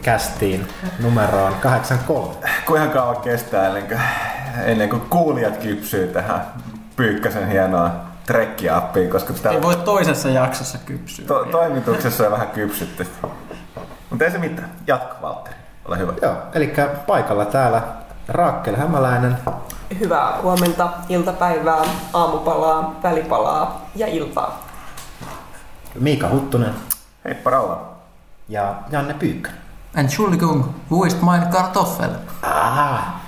Trek-kästiin numeroon 83. Kuinka kauan kestää ennen kuin, ennen kuin kuulijat kypsyy tähän Pyykkäsen hienoa trekkiappiin, koska sitä... Ei voi toisessa jaksossa kypsyä. To- toimituksessa on vähän kypsytty. Mutta ei se mitään. Jatka, Valtteri. Ole hyvä. Joo, eli paikalla täällä Raakkel Hämäläinen. Hyvää huomenta, iltapäivää, aamupalaa, välipalaa ja iltaa. Miika Huttunen. Heippa Raula. Ja Janne Pyykkö. Entschuldigung, wo ist mein Kartoffel? Ah,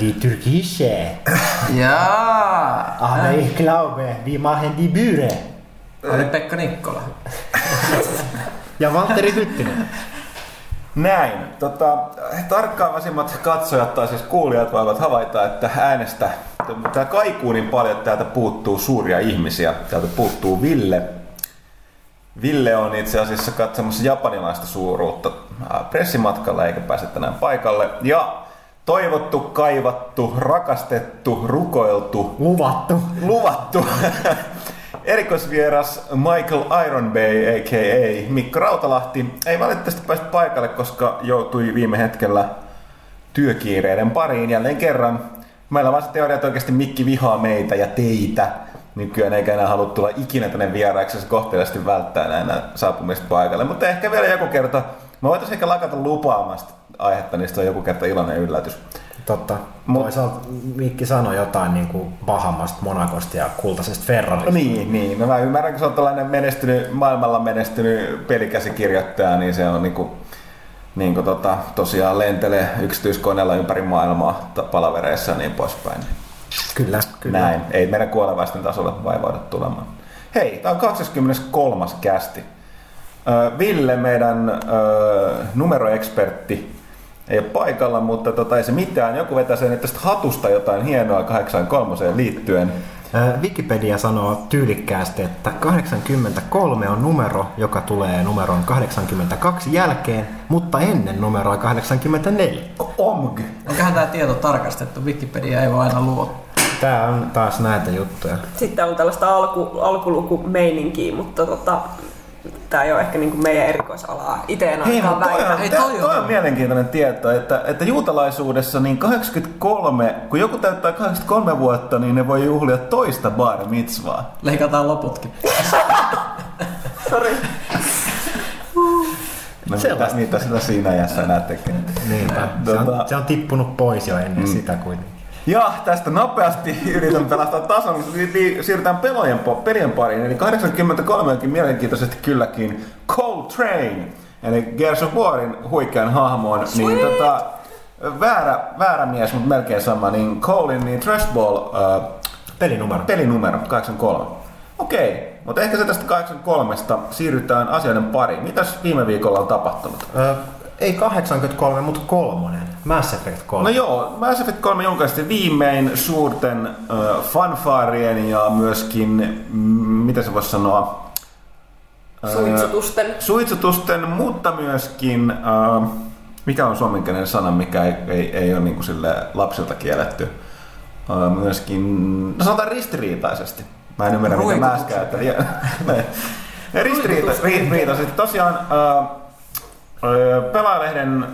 die türkische. ja. Ah, ich glaube, wir machen die Büre. Oli Pekka Nikkola. ja Valtteri Hyttinen. Näin. Tota, tarkkaavasimmat katsojat tai siis kuulijat voivat havaita, että äänestä tämä kaikuu niin paljon, että täältä puuttuu suuria ihmisiä. Täältä puuttuu Ville. Ville on itse asiassa katsomassa japanilaista suuruutta pressimatkalla eikä pääse tänään paikalle. Ja toivottu, kaivattu, rakastettu, rukoiltu, luvattu, luvattu Erikoisvieras Michael Ironbay, a.k.a. Mikko Rautalahti, ei valitettavasti päästä paikalle, koska joutui viime hetkellä työkiireiden pariin jälleen kerran. Meillä on se teoria, että oikeasti Mikki vihaa meitä ja teitä nykyään eikä enää halua tulla ikinä tänne vieraaksi, se kohteliaasti välttää näin saapumista paikalle. Mutta ehkä vielä joku kerta, mä voitaisiin ehkä lakata lupaamasta aihetta, niin on joku kerta iloinen yllätys. Totta. Mut, Toisaalta Mikki sanoi jotain niin kuin Bahamasta, Monakosta ja kultaisesta Ferrarista. Niin, niin. No mä ymmärrän, kun se on tällainen menestynyt, maailmalla menestynyt pelikäsikirjoittaja, niin se on niin kuin, niin kuin tota, tosiaan lentelee yksityiskoneella ympäri maailmaa palavereissa ja niin poispäin. Kyllä, kyllä. Näin. Ei meidän kuolevaisten tasolla vaivaudu tulemaan. Hei, tämä on 23. kästi. Ville, meidän numeroekspertti, ei ole paikalla, mutta tota, ei se mitään. Joku vetää sen tästä hatusta jotain hienoa 83 liittyen. Wikipedia sanoo tyylikkäästi, että 83 on numero, joka tulee numeron 82 jälkeen, mutta ennen numeroa 84. Omg. Onkohan tämä tieto tarkastettu? Wikipedia ei voi aina luottaa. Tämä on taas näitä juttuja. Sitten on tällaista alku, alkulukumeininkiä, mutta tota, tämä ei ole ehkä niin kuin meidän erikoisalaa. Itse en Hei, toi, on, Hei, toi, toi on mielenkiintoinen tieto, että, että juutalaisuudessa niin 83, kun joku täyttää 83 vuotta, niin ne voi juhlia toista bar mitzvaa. Leikataan loputkin. Sori. No mitä, mitä sillä siinä jässä näet tekee? Niinpä. Se on, se on tippunut pois jo ennen mm. sitä kuitenkin. Ja tästä nopeasti yritän pelastaa tason, niin siirrytään pelojen, pelien pariin. Eli 83 onkin mielenkiintoisesti kylläkin Train, eli Gears of Warin huikean hahmoon. Niin tota, väärä, väärä mies, mutta melkein sama, niin Colein niin Trashball äh, pelinumero. pelinumero 83. Okei, mutta ehkä se tästä 83 siirrytään asioiden pariin. Mitäs viime viikolla on tapahtunut? Äh, ei 83, mutta kolmonen. Mass Effect 3. No joo, Mass Effect 3 julkaistiin viimein suurten äh, fanfaarien ja myöskin, mm, mitä se voisi sanoa? Äh, suitsutusten. Suitsutusten, mutta myöskin, äh, mikä on suomenkielinen sana, mikä ei, ei, ei ole niin sille lapsilta kielletty. Äh, myöskin, no sanotaan ristiriitaisesti. Mä en ymmärrä, mitä mä äsken ajattelin. Ristiriitaisesti. Tosiaan äh, Pelaajalehden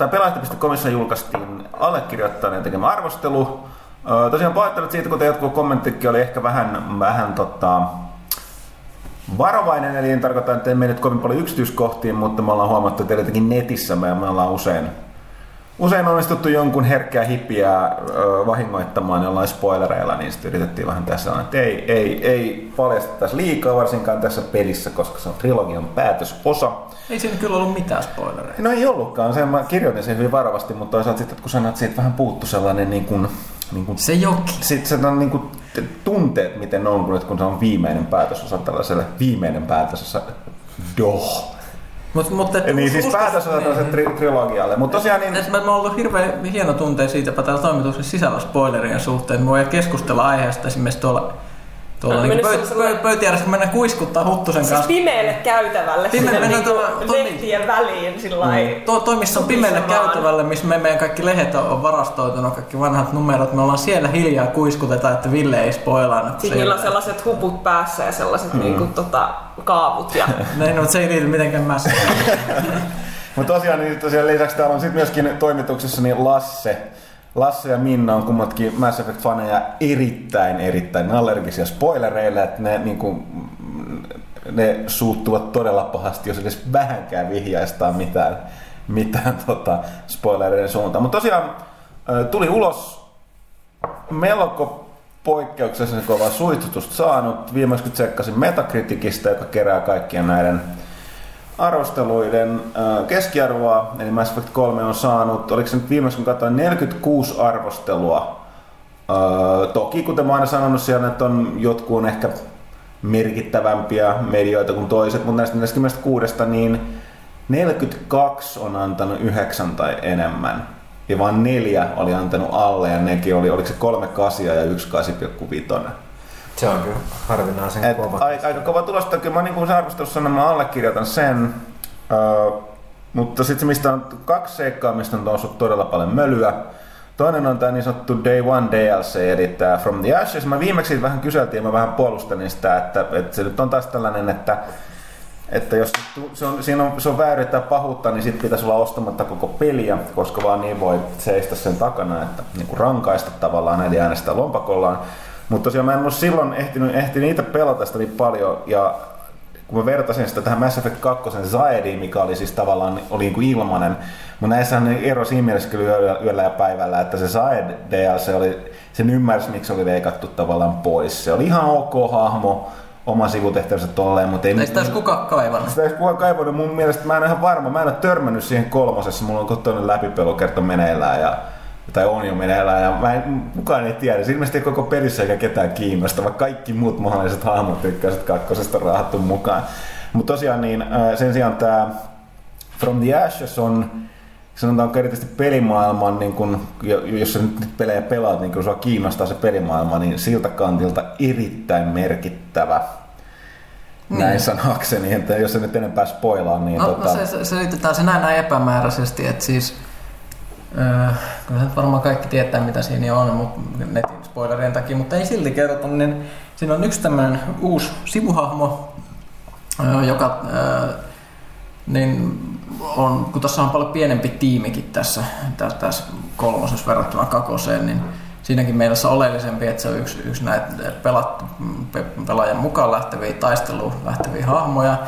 tai pelaajat.comissa julkaistiin allekirjoittaneen tekemä arvostelu. Tosiaan pahoittelut siitä, kun jotkut kommenttikin oli ehkä vähän, vähän tota, varovainen, eli en tarkoita, että emme nyt kovin paljon yksityiskohtiin, mutta me ollaan huomattu, että tietenkin netissä me, me ollaan usein usein onnistuttu jonkun herkkää hippiä vahingoittamaan jollain spoilereilla, niin sitten yritettiin vähän tässä että ei, ei, ei paljastettaisi liikaa varsinkaan tässä pelissä, koska se on trilogian päätösosa. Ei siinä kyllä ollut mitään spoilereita. No ei ollutkaan, sen mä kirjoitin sen hyvin varovasti, mutta toisaalta sitten kun sanat, siitä vähän puuttu sellainen niin kuin, niin kuin, se jokin. Sitten se on niin kuin, tunteet, miten on, kun, kun se on viimeinen päätösosa tällaiselle viimeinen päätösosa. Doh Mut, mutta, niin siis päätös on niin. tri- trilogialle. Mutta tosiaan niin... Et, mä, mä ollut hirveän hieno tuntea siitä jopa täällä toimituksen sisällä spoilerien suhteen. Me voidaan keskustella aiheesta esimerkiksi tuolla tuolla Mä niin menin pöy, sellaiselle- pö, pöytiärässä, kun mennään kuiskuttaa Huttusen Siis kanssa. pimeälle käytävälle Pimeä- sinne mennään tuolla- lehtien väliin sillä mm. Tuo, toi, missä on pimeälle käytävälle, missä me meidän kaikki lehdet on varastoitunut, kaikki vanhat numerot, me ollaan siellä hiljaa kuiskutetaan, että Ville ei spoilaa. Siis se niillä on sellaiset huput päässä ja sellaiset mm. niinku, tota, kaavut. Ja... Näin, no, mutta se ei liity mitenkään mässä. Mutta tosiaan, niin tosiaan lisäksi täällä on sitten myöskin toimituksessa niin Lasse. Lasse ja Minna on kummatkin Mass Effect-faneja erittäin, erittäin allergisia spoilereille, että ne, niinku, ne suuttuvat todella pahasti, jos edes vähänkään vihjaistaan mitään, mitään tota, spoilereiden suuntaan. Mutta tosiaan tuli ulos melko poikkeuksellisen kova suitsutusta saanut. Viimeksi tsekkasin Metacriticistä, joka kerää kaikkien näiden arvosteluiden keskiarvoa, eli Mass Effect 3 on saanut, oliko se nyt viimeksi kun katsoin, 46 arvostelua. Toki, kuten mä oon aina sanonut, siellä että on jotkut ehkä merkittävämpiä medioita kuin toiset, mutta näistä 46, niin 42 on antanut 9 tai enemmän. Ja vain neljä oli antanut alle ja nekin oli, oliko se 3 kasia ja 1 8,5. Se on kyllä harvinaisen Et kova. aika, aika kova tulos, että kyllä mä niin kuin se arvostelussa sanon, mä allekirjoitan sen. Öö, mutta sitten se, mistä on kaksi seikkaa, mistä on noussut todella paljon mölyä. Toinen on tämä niin sanottu Day One DLC, eli tämä From the Ashes. Mä viimeksi vähän kyseltiin ja mä vähän puolustelin sitä, että, että se nyt on taas tällainen, että että jos se on, siinä on, se on vääryyttä pahuutta, niin sitten pitäisi olla ostamatta koko peliä, koska vaan niin voi seistä sen takana, että niin kuin rankaista tavallaan eli äänestää lompakollaan. Mutta tosiaan mä en ole silloin ehtinyt, ehtinyt itse pelata sitä niin paljon, ja kun mä vertasin sitä tähän Mass Effect 2 Zaediin, mikä oli siis tavallaan oli niin kuin ilmanen, mutta näissä on ero siinä mielessä kyllä yöllä, yöllä ja päivällä, että se Zaed DLC oli, sen ymmärsi miksi se oli leikattu tavallaan pois. Se oli ihan ok hahmo, oma sivutehtävänsä tolleen, mutta ei... Eikö tässä kukaan kaivannut? Sitä ei kukaan kaivannut. Mun mielestä mä en ole ihan varma. Mä en ole törmännyt siihen kolmosessa. Mulla on kotoinen läpipelukerta meneillään ja tai on jo meneillään ja mä en, kukaan ei tiedä. Se ilmeisesti ei koko pelissä eikä ketään kiinnosta, vaikka kaikki muut mahdolliset hahmot ykköset kakkosesta on rahattu mukaan. Mutta tosiaan niin, sen sijaan tämä From the Ashes on sanotaanko erityisesti pelimaailman, niin kun, jos sä nyt pelejä pelaat, niin kun sua kiinnostaa se pelimaailma, niin siltä kantilta erittäin merkittävä. Niin. Näin sanakseni, että jos se nyt enempää spoilaa, niin No, tota... no se, se, selitetään se näin, näin epämääräisesti, että siis Kyllä nyt varmaan kaikki tietää mitä siinä on mutta netin spoilerien takia, mutta ei silti kerrota, niin siinä on yksi tämmöinen uusi sivuhahmo, öö, joka öö, niin on, kun tässä on paljon pienempi tiimikin tässä, tässä, kolmosessa verrattuna kakoseen, niin siinäkin mielessä oleellisempi, että se on yksi, yksi näitä pelat, pe, pelaajan mukaan lähteviä taisteluun lähteviä hahmoja.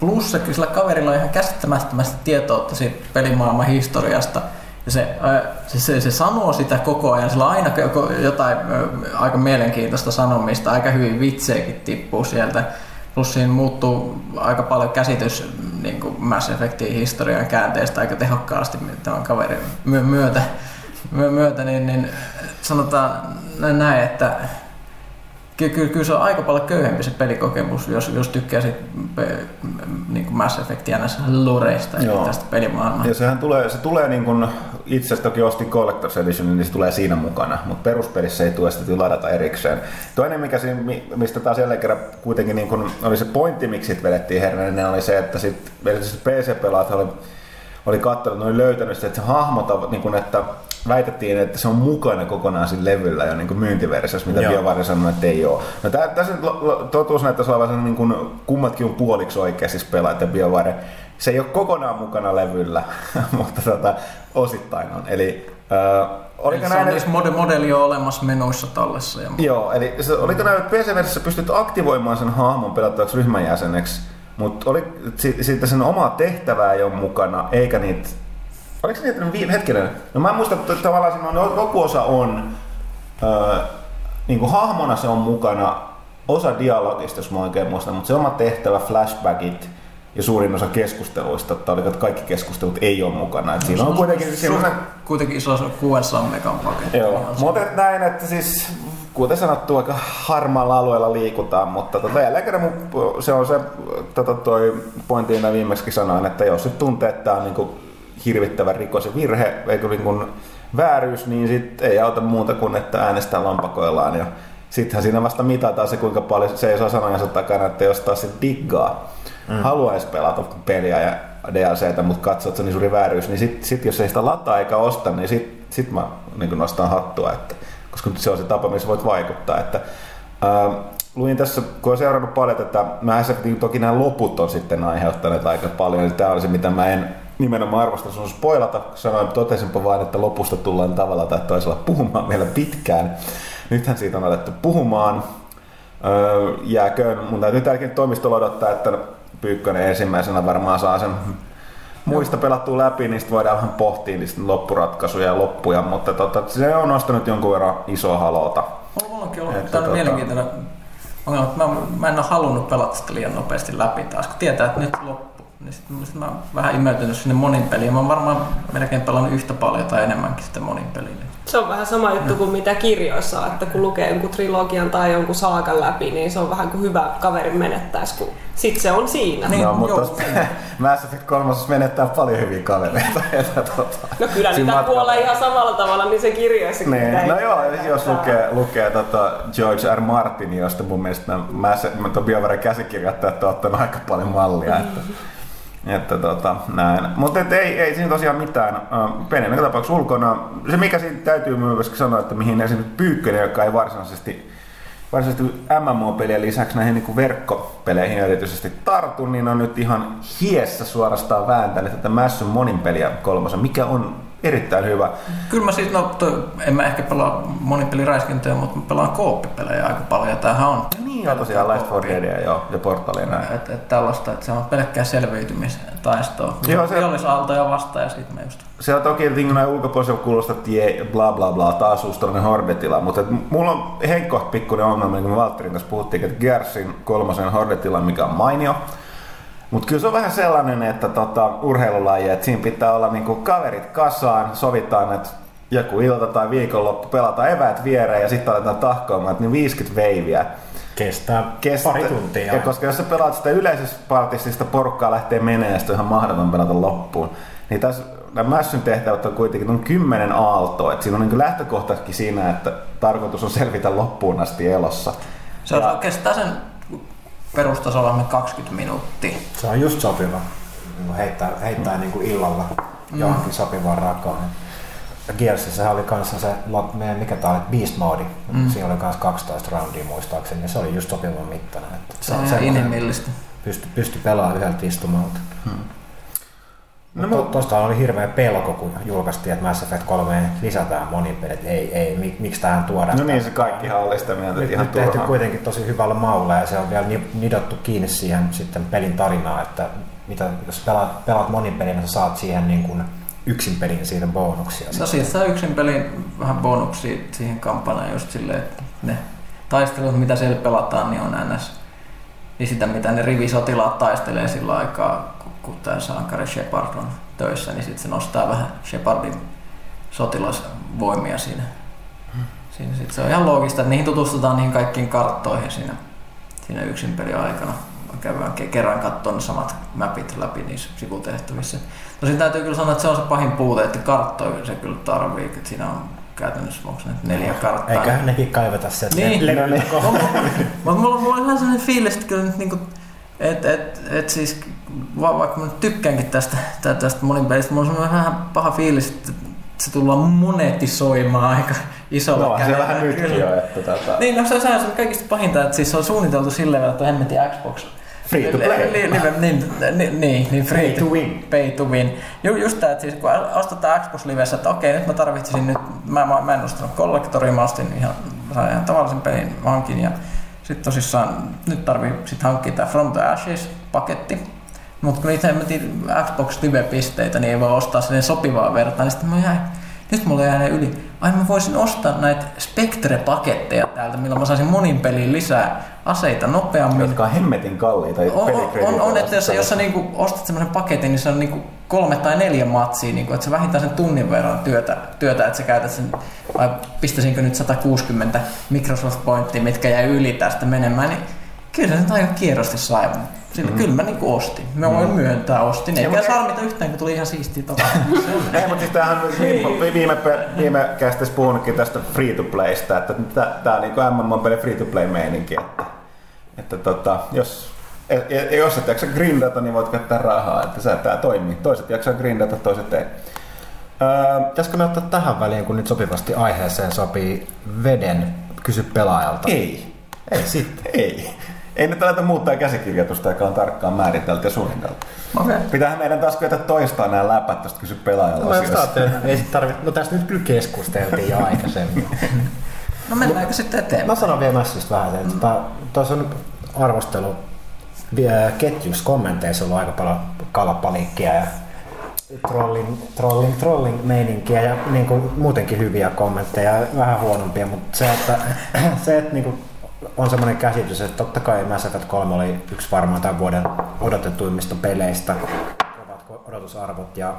Plus se, sillä kaverilla on ihan käsittämättömästi tietoutta siitä pelimaailman historiasta. Ja se, se, se, se sanoo sitä koko ajan, sillä on aina jotain aika mielenkiintoista sanomista, aika hyvin vitsejäkin tippuu sieltä. Plus siinä muuttuu aika paljon käsitys niin kuin Mass Effectin historian käänteestä aika tehokkaasti tämän kaverin myötä, myötä niin, niin sanotaan näin, että kyllä, kyllä, kyllä se on aika paljon köyhempi se pelikokemus, jos, jos tykkää sit, pe, niin kuin Mass Effectia näissä lureista ja tästä pelimaailmaa. Ja sehän tulee, se tulee niin kuin, itse asiassa toki ostin Collector's Edition, niin se tulee siinä mukana, mutta peruspelissä ei tule sitä ladata erikseen. Toinen, mikä siinä, mistä taas jälleen kerran kuitenkin niin kuin, oli se pointti, miksi sit vedettiin herneinen, oli se, että sit, PC-pelaat oli, oli katsonut, oli löytänyt sitä, että se hahmot, niin kuin, että väitettiin, että se on mukana kokonaan siinä levyllä jo niin myyntiversiossa, mitä BioWare sanoi, että ei ole. No tä, tässä nyt totuus näyttäisi olevan niin kuin, kummatkin on puoliksi oikeasti siis pelaajat ja BioWare. Se ei ole kokonaan mukana levyllä, mutta tota, osittain on. Eli äh, Oliko näin, on siis mode- modeli on olemassa menuissa tallessa. Ja joo, eli se, oliko näin, että PC-versiossa pystyt aktivoimaan sen hahmon pelattavaksi ryhmän jäseneksi, mutta oli, siitä sen omaa tehtävää ei ole mukana, eikä niitä Oliko se niin, että viime hetkinen? No mä muistan, että tavallaan siinä on, joku osa on, öö, niin kuin hahmona se on mukana, osa dialogista, jos mä oikein muistan, mutta se oma tehtävä, flashbackit ja suurin osa keskusteluista, että oliko, että kaikki keskustelut ei ole mukana. Että siinä on kuitenkin semmoinen... Kuitenkin iso 600 megan paketti. Joo, mutta näin, että siis kuten sanottu, aika harmaalla alueella liikutaan, mutta tota, jälleen kerran se on se tota, toi pointti, viimeksi sanoin, että jos nyt tuntee, että tämä on niin kuin hirvittävä rikos ja virhe, eikö niin kuin vääryys, niin sit ei auta muuta kuin, että äänestää lampakoillaan ja sittenhän siinä vasta mitataan se, kuinka paljon se ei saa sanojansa takana, että jos taas sit diggaa, mm. haluaisi pelata peliä ja DLCtä, mutta katsoo, että se on niin suuri vääryys, niin sit, sit jos ei sitä lataa eikä osta, niin sit, sit mä niin nostan hattua, että, koska se on se tapa, missä voit vaikuttaa. Että, ää, luin tässä, kun olen seurannut paljon tätä, mä niin toki nämä loput on sitten aiheuttaneet aika paljon, eli tämä on se, mitä mä en nimenomaan arvosta sun spoilata, sanoin, totesinpa vain, että lopusta tullaan tavalla tai toisella puhumaan vielä pitkään. Nythän siitä on alettu puhumaan. Öö, jääköön, mun täytyy tälläkin toimistolla odottaa, että Pyykkönen ensimmäisenä varmaan saa sen muista pelattua läpi, niin sitten voidaan vähän pohtia niistä loppuratkaisuja ja loppuja, mutta tota, se on nostanut jonkun verran isoa halota. Onkin ollut että, tota... mielenkiintoinen ongelma, mä, mä en ole halunnut pelata sitä liian nopeasti läpi taas, kun tietää, että nyt loppu. Niin sitten sit mä oon vähän imeytynyt sinne monin peliin. Mä oon varmaan melkein pelannut yhtä paljon tai enemmänkin sitten monin peliin. Se on vähän sama juttu kuin mitä kirjoissa, että kun lukee jonkun trilogian tai jonkun saakan läpi, niin se on vähän kuin hyvä kaveri menettäisi, kun sit se on siinä. Niin, no, mutta Mass Effect 3 menettää paljon hyviä kavereita. Tota, no kyllä niitä kuolee ihan samalla tavalla, niin se kirjoissa. Niin. No joo, jos lukee, lukee tota George R. Martin, josta mun mielestä Mass Effect, käsikirjoittajat on ottanut aika paljon mallia. Että että tota, näin. Mutta ei, ei siinä tosiaan mitään. Penen tapauksessa ulkona. Se mikä siinä täytyy myös sanoa, että mihin esimerkiksi Pyykkönen, joka ei varsinaisesti varsinaisesti MMO-pelien lisäksi näihin niin verkkopeleihin erityisesti tartu, niin on nyt ihan hiessä suorastaan vääntänyt tätä Mässyn monin peliä kolmosen, mikä on erittäin hyvä. Kyllä mä siis, no toi, en mä ehkä pelaa monipeliräiskintöjä, mutta mä pelaan kooppipelejä aika paljon. Ja tämähän on... Niin, ja tosiaan Last 4 Deadia joo, ja Portalia näin. Et, et tällaista, että se on pelkkää selviytymistaistoa. Joo, se... Vihollisaaltoja vastaan ja sitten mä just... Se on toki niin näin ulkopuolisella kuulostaa, että bla bla bla, taas uusi tällainen hordetila, mutta mulla on henkko pikkuinen ongelma, niin kuin Valtterin kanssa puhuttiin, että Gersin kolmosen hordetila, mikä on mainio, mutta kyllä se on vähän sellainen, että tota, urheilulaji, että siinä pitää olla niinku kaverit kasaan, sovitaan, että joku ilta tai viikonloppu pelataan eväät viereen ja sitten aletaan tahkoamaan, että niin 50 veiviä. Kestää, Kestää pari tuntia. Ja koska jos sä pelaat sitä yleisessä partissa, niin sitä porukkaa lähtee menemään, ja ihan mahdoton pelata loppuun. Niin tässä nämä Mässyn tehtävät on kuitenkin on kymmenen aaltoa. että siinä on niin lähtökohtaisesti siinä, että tarkoitus on selvitä loppuun asti elossa. Se on, ja, kestää sen perustasolla 20 minuuttia. Se on just sopiva. Niin heittää, heittää mm. niin kuin illalla mm. johonkin sopivaan rakoon. Gearsissä oli kanssa se, mikä tää oli, Beast Mode. Mm. Siinä oli myös 12 roundia muistaakseni, ja se oli just sopivan mittainen. Että se, on inhimillistä. Pysty, pysty pelaamaan yhdeltä istumalta. Hmm. No, no, tuosta oli hirveä pelko, kun julkaistiin, että Mass Effect 3 lisätään monipelit. Ei, ei, mik, miksi tähän tuodaan? No niin, se kaikki oli sitä mieltä, että ihan nyt tehty kuitenkin tosi hyvällä maulla ja se on vielä nidottu kiinni siihen sitten pelin tarinaa, että mitä, jos pelaat, pelaat monipelin, niin sä saat siihen niin kuin yksin pelin siitä bonuksia. No siitä saa yksin pelin vähän bonuksia siihen kampanjaan just silleen, että ne taistelut, mitä siellä pelataan, niin on ns. Niin sitä, mitä ne rivisotilaat taistelee sillä aikaa, kun tämä sankari Shepard on töissä, niin sitten se nostaa vähän Shepardin sotilasvoimia siinä. Hmm. siinä sit se on ihan loogista, että niihin tutustutaan niihin kaikkiin karttoihin siinä, siinä yksin peli aikana. Käydään kerran katsoa samat mapit läpi niissä sivutehtävissä. Tosin täytyy kyllä sanoa, että se on se pahin puute, että karttoja se kyllä tarvii, että siinä on käytännössä, onko ne neljä karttaa. Eiköhän nekin kaivata sieltä. Niin, mutta mulla, mulla on ihan sellainen fiilis, että kyllä nyt niinku et, et, et siis, va, vaikka mä tykkäänkin tästä, tästä pelistä, mulla on vähän paha fiilis, että se tullaan monetisoimaan aika isolla no, kädellä. se vähän nytkin jo, että tota... Niin, no se on, se on kaikista pahinta, että siis se on suunniteltu silleen, että hemmetin Xbox Free to play. Li, niin, niin, niin, niin free pay to win. Pay to win. Ju, just tämä, että siis kun ostetaan Xbox Livessä, että okei, nyt mä tarvitsisin nyt, mä, mä, mä en ostanut kollektoria, mä ostin ihan, sain ihan tavallisen pelin hankin ja sitten tosissaan nyt tarvii sit hankkia tämä From the Ashes-paketti. Mutta kun niitä hemmetin Xbox Live-pisteitä, niin ei voi ostaa sinne sopivaa vertaa, niin sitten mä jäin, nyt mulla jäi yli. Ai mä voisin ostaa näitä Spectre-paketteja täältä, millä mä saisin monin peliin lisää aseita nopeammin. Jotka on hemmetin kalliita. On, on, on että jos, jos sä niinku ostat semmoisen paketin, niin se on niinku kolme tai neljä matsia, niinku, että sä vähintään sen tunnin verran työtä, työtä että sä käytät sen, vai pistäisinkö nyt 160 Microsoft Pointtia, mitkä jäi yli tästä menemään, niin Kyllä se nyt aika kierrosti sai. Sillä mm. kyllä mä niinku ostin. Mä voin mm. myöntää ostin. Eikä mutta- sarmita yhtään, kun tuli ihan siistiä tota. Ei, mutta siis tämähän viime, viime, viime kästissä puhunutkin tästä free to playsta, että tämä on niin MMO-peli free to play meininki, että, että tota, jos, ja- ja jos et jaksa grindata, niin voit käyttää rahaa, että se tämä toimii. Toiset jaksaa grindata, toiset ei. Öö, pitäisikö me ottaa tähän väliin, kun nyt sopivasti aiheeseen sopii veden kysy pelaajalta? Ei. Ei sitten. Ei. Ei nyt aleta muuttaa käsikirjoitusta, joka on tarkkaan määritelty ja suunniteltu. Okei. Pitäähän meidän taas kyetä toistaa nämä läpät tuosta kysy pelaajalta No, asioista. ei sit tarvitse. No tästä nyt kyllä keskusteltiin jo aikaisemmin. No mennäänkö sitten Mä eteenpäin? sanon vielä Mässistä vähän, että tota, tuossa on arvostelu vie- ketjussa kommenteissa ollut aika paljon kalapalikkia ja trolling, trolling, trolling meininkiä ja niin kuin muutenkin hyviä kommentteja ja vähän huonompia, mutta se, että, se, että niin kuin on semmoinen käsitys, että totta kai Mass Effect 3 oli yksi varmaan tämän vuoden odotetuimmista peleistä, kovat odotusarvot ja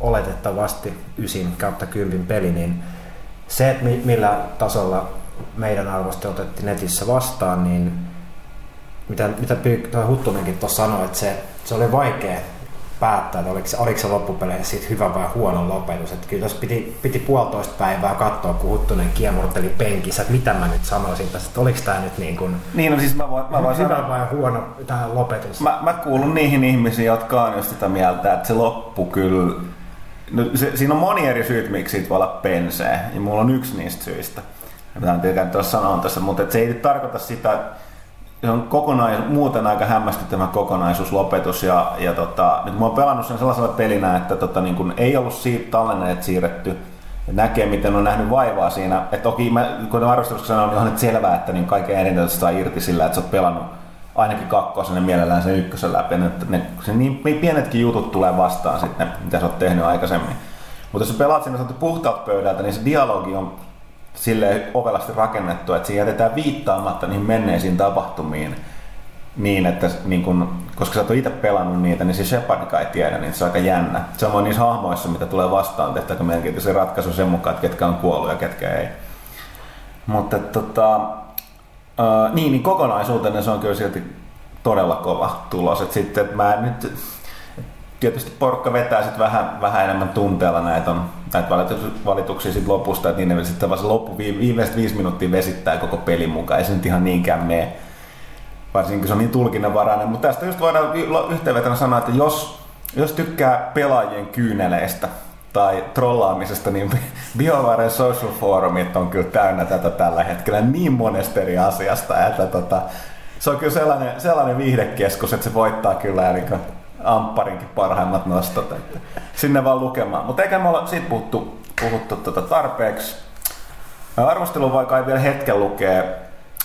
oletettavasti 9 kautta 10 peli, niin se, että mi- millä tasolla meidän arvoste otettiin netissä vastaan, niin mitä, mitä Huttunenkin tuossa sanoi, että se, se oli vaikea päättää, että oliko oliko se loppupeleissä siitä hyvä vai huono lopetus. Että kyllä tuossa piti, piti puolitoista päivää katsoa, kun Huttunen kiemurteli penkissä, että mitä mä nyt sanoisin tässä, että oliko tämä nyt niin kuin Niin, no siis mä voin, mä voin hyvä sanoa, vai huono tämä lopetus. Mä, mä kuulun niihin ihmisiin, jotka on just sitä mieltä, että se loppu kyllä... No, se, siinä on moni eri syyt, miksi siitä voi olla pensee, ja mulla on yksi niistä syistä. Tämä on tietenkin tuossa sanoa tässä, mutta se ei tarkoita sitä, se on kokonais, muuten aika hämmästyttävä kokonaisuuslopetus, ja, ja tota, nyt mä oon pelannut sen sellaisella pelinä, että tota, niin kun ei ollut siitä tallenneet siirretty, ja näkee, miten on nähnyt vaivaa siinä. Et toki, mä, kuten arvostelussa sanoin, niin on nyt selvää, että niin kaiken eniten saa irti sillä, että sä oot pelannut ainakin kakkosen ja mielellään sen ykkösen läpi. Ne, ne, se niin pienetkin jutut tulee vastaan sitten, mitä sä oot tehnyt aikaisemmin. Mutta jos sä pelaat sinne puhtaalta pöydältä, niin se dialogi on silleen ovelasti rakennettu, että siinä jätetään viittaamatta niihin menneisiin tapahtumiin niin, että niin kun, koska sä ole itse pelannut niitä, niin se Shepardika ei tiedä, niin se on aika jännä. Samoin niissä hahmoissa, mitä tulee vastaan, tehdäänkö merkitys ratkaisu sen mukaan, että ketkä on kuollut ja ketkä ei. Mutta tota, Uh, niin, niin kokonaisuutena se on kyllä silti todella kova tulos. Et sitten, mä nyt, tietysti porukka vetää sit vähän, vähän enemmän tunteella näitä, on, näitä valituksia sit lopusta, että niin ne sitten loppu vi- viimeiset viisi minuuttia vesittää koko pelin mukaan, ei se nyt ihan niinkään mene. Varsinkin se on niin tulkinnanvarainen. Mutta tästä just voidaan yhteenvetona sanoa, että jos, jos tykkää pelaajien kyyneleistä tai trollaamisesta, niin BioWaren social forumit on kyllä täynnä tätä tällä hetkellä niin monesta eri asiasta, että tota, se on kyllä sellainen, sellainen viihdekeskus, että se voittaa kyllä eli Ampparinkin parhaimmat nostot. Että sinne vaan lukemaan. Mutta eikä me olla siitä puhuttu, puhuttu tota tarpeeksi. Arvostelu voi kai vielä hetken lukee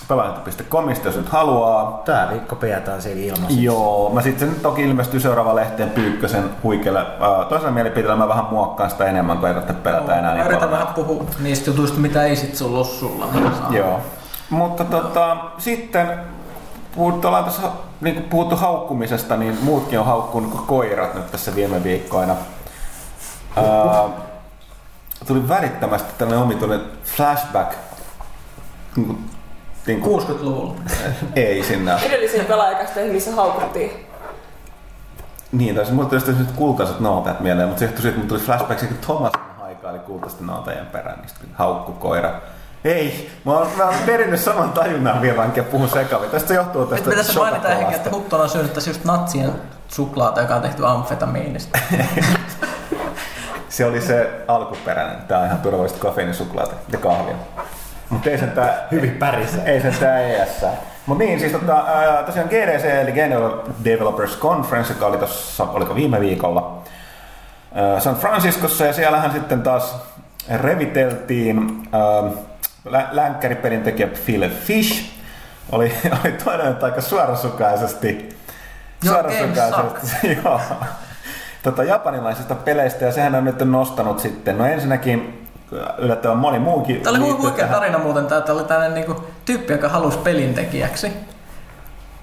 pelaajat.comista, jos nyt haluaa. Tää viikko pidetään siinä ilmaiseksi. Joo, mä sitten nyt toki ilmestyy seuraava lehteen Pyykkösen huikealle. Äh, Toisella mielipiteellä mä vähän muokkaan sitä enemmän, kun ei tarvitse pelätä enää niin Yritän paljon. vähän puhua niistä jutuista, mitä ei sit sulla ole sulla. Niin. Joo. Mutta tota, sitten puhuttu, ollaan tässä niin kuin puhuttu haukkumisesta, niin muutkin on haukkunut kuin koirat nyt tässä viime viikkoina. Ää, tuli välittömästi tällainen omituinen flashback. Niin kuin, niin kuin, 60-luvulla. ei sinne. Edellisiin pelaajakasteihin, missä haukuttiin. Niin, tai se mulle tuli sitten kultaiset nootajat mieleen, mutta se johtui siitä, että mulle tuli flashback kun Thomas haikaili kultaisten nootajien perään, niin sitten haukkukoira. Ei, mä oon, mä oon perinnyt saman tajunnan vielä, enkä puhun sekavin. Tästä se johtuu tästä pitäisi mainita ehkä, Coca-Colasta. että syönyt tässä just natsien suklaata, joka on tehty amfetamiinista. Se oli se alkuperäinen. Tää on ihan turvallista kofeiinisuklaata ja kahvia. Mutta ei sen tää, Hyvin pärisee. ei sen tää ES. Mut niin, siis tota, tosiaan GDC eli General Developers Conference, joka oli tossa, oliko viime viikolla San Franciscossa ja siellähän sitten taas reviteltiin ää, lä- länkkäripelin tekijä Phil Fish oli, oli todennut aika suorasukaisesti Joo, suorasukaisesti joo, tota, japanilaisista peleistä ja sehän on nyt nostanut sitten, no ensinnäkin yllättävän moni muukin Tämä oli huikea tähän. tarina muuten. Tämä oli tällainen niinku tyyppi, joka halusi pelintekijäksi.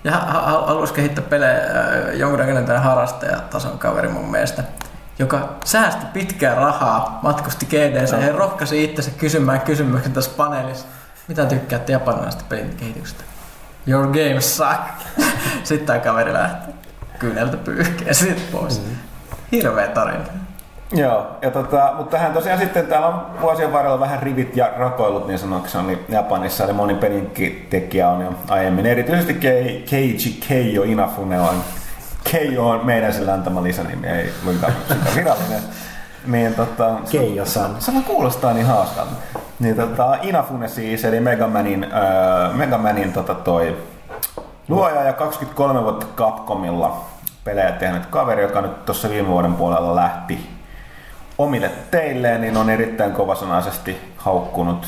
Ja ha- ha- halusi kehittää pelejä äh, jonkunnäköinen tämmöinen harrastajatason kaveri mun mielestä. Joka säästi pitkää rahaa, matkusti GDC ja rohkaisi itsensä kysymään kysymyksen tässä paneelissa. Mitä tykkäätte japanilaisesta pelin kehityksestä? your game suck. Sitten tämä kaveri lähti kyyneltä pyyhkeen sitten pois. Mm. Hirveä tarina. Joo, ja tota, mutta tähän tosiaan sitten täällä on vuosien varrella vähän rivit ja rakoillut niin sanokseni niin Japanissa, eli moni pelintekijä on jo aiemmin. Erityisesti Kei, Keiji Keijo Inafune on, Keijo on meidän sillä antama lisänimi, ei luinkaan sitä virallinen. Niin, tota, Keijo-san. Se, se kuulostaa niin hauskalta. Niin, tota, Inafune siis, eli Megamanin, äh, Megamanin tota, toi luoja ja 23 vuotta Capcomilla pelejä tehnyt kaveri, joka nyt tuossa viime vuoden puolella lähti omille teilleen, niin on erittäin kovasanaisesti haukkunut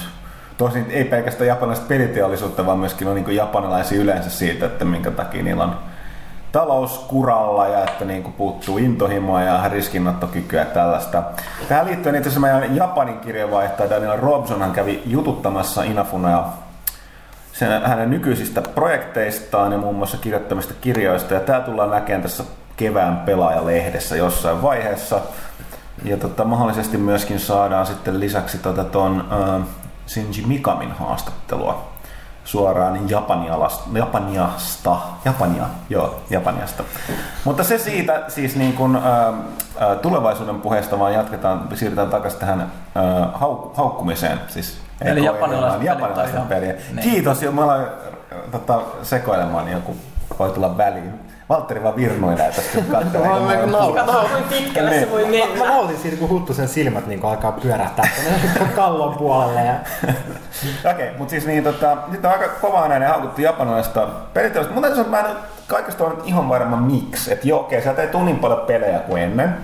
tosin ei pelkästään japanilaista peliteollisuutta, vaan myöskin on niin japanilaisia yleensä siitä, että minkä takia niillä on talouskuralla ja että niin kuin puuttuu intohimoa ja riskinottokykyä ja tällaista. Tähän liittyen itse asiassa meidän Japanin kirjeenvaihtaja Daniel Robson hän kävi jututtamassa Inafunea sen, hänen nykyisistä projekteistaan ja muun muassa kirjoittamista kirjoista. Ja tämä tullaan näkemään tässä kevään pelaajalehdessä jossain vaiheessa. Ja tota, mahdollisesti myöskin saadaan sitten lisäksi tota ton, uh, Shinji Mikamin haastattelua suoraan Japanialasta, Japaniasta, Japania, joo, Japaniasta. Mutta se siitä siis niin kuin, ä, tulevaisuuden puheesta vaan jatketaan, siirrytään takaisin tähän ä, hau, haukkumiseen. Siis Eli japanilaisten, japanilaisten peliä. Niin. Kiitos, jo, mä aloin tota, sekoilemaan, niin joku voi tulla väliin. Valtteri vaan virnuilee tästä katsomaan. Kato, kuinka pitkälle se voi mennä. Mä nautin siitä, kun Huttusen silmät niin alkaa pyörähtää kallon puolelle. Ja... Okei, okay, mutta siis niin, tota, nyt on aika kovaa näin haukuttu japanilaista pelittelusta. Mutta että mä en kaikesta ole ihan varma miksi. Että joo, okei, okay, sieltä ei tule niin paljon pelejä kuin ennen.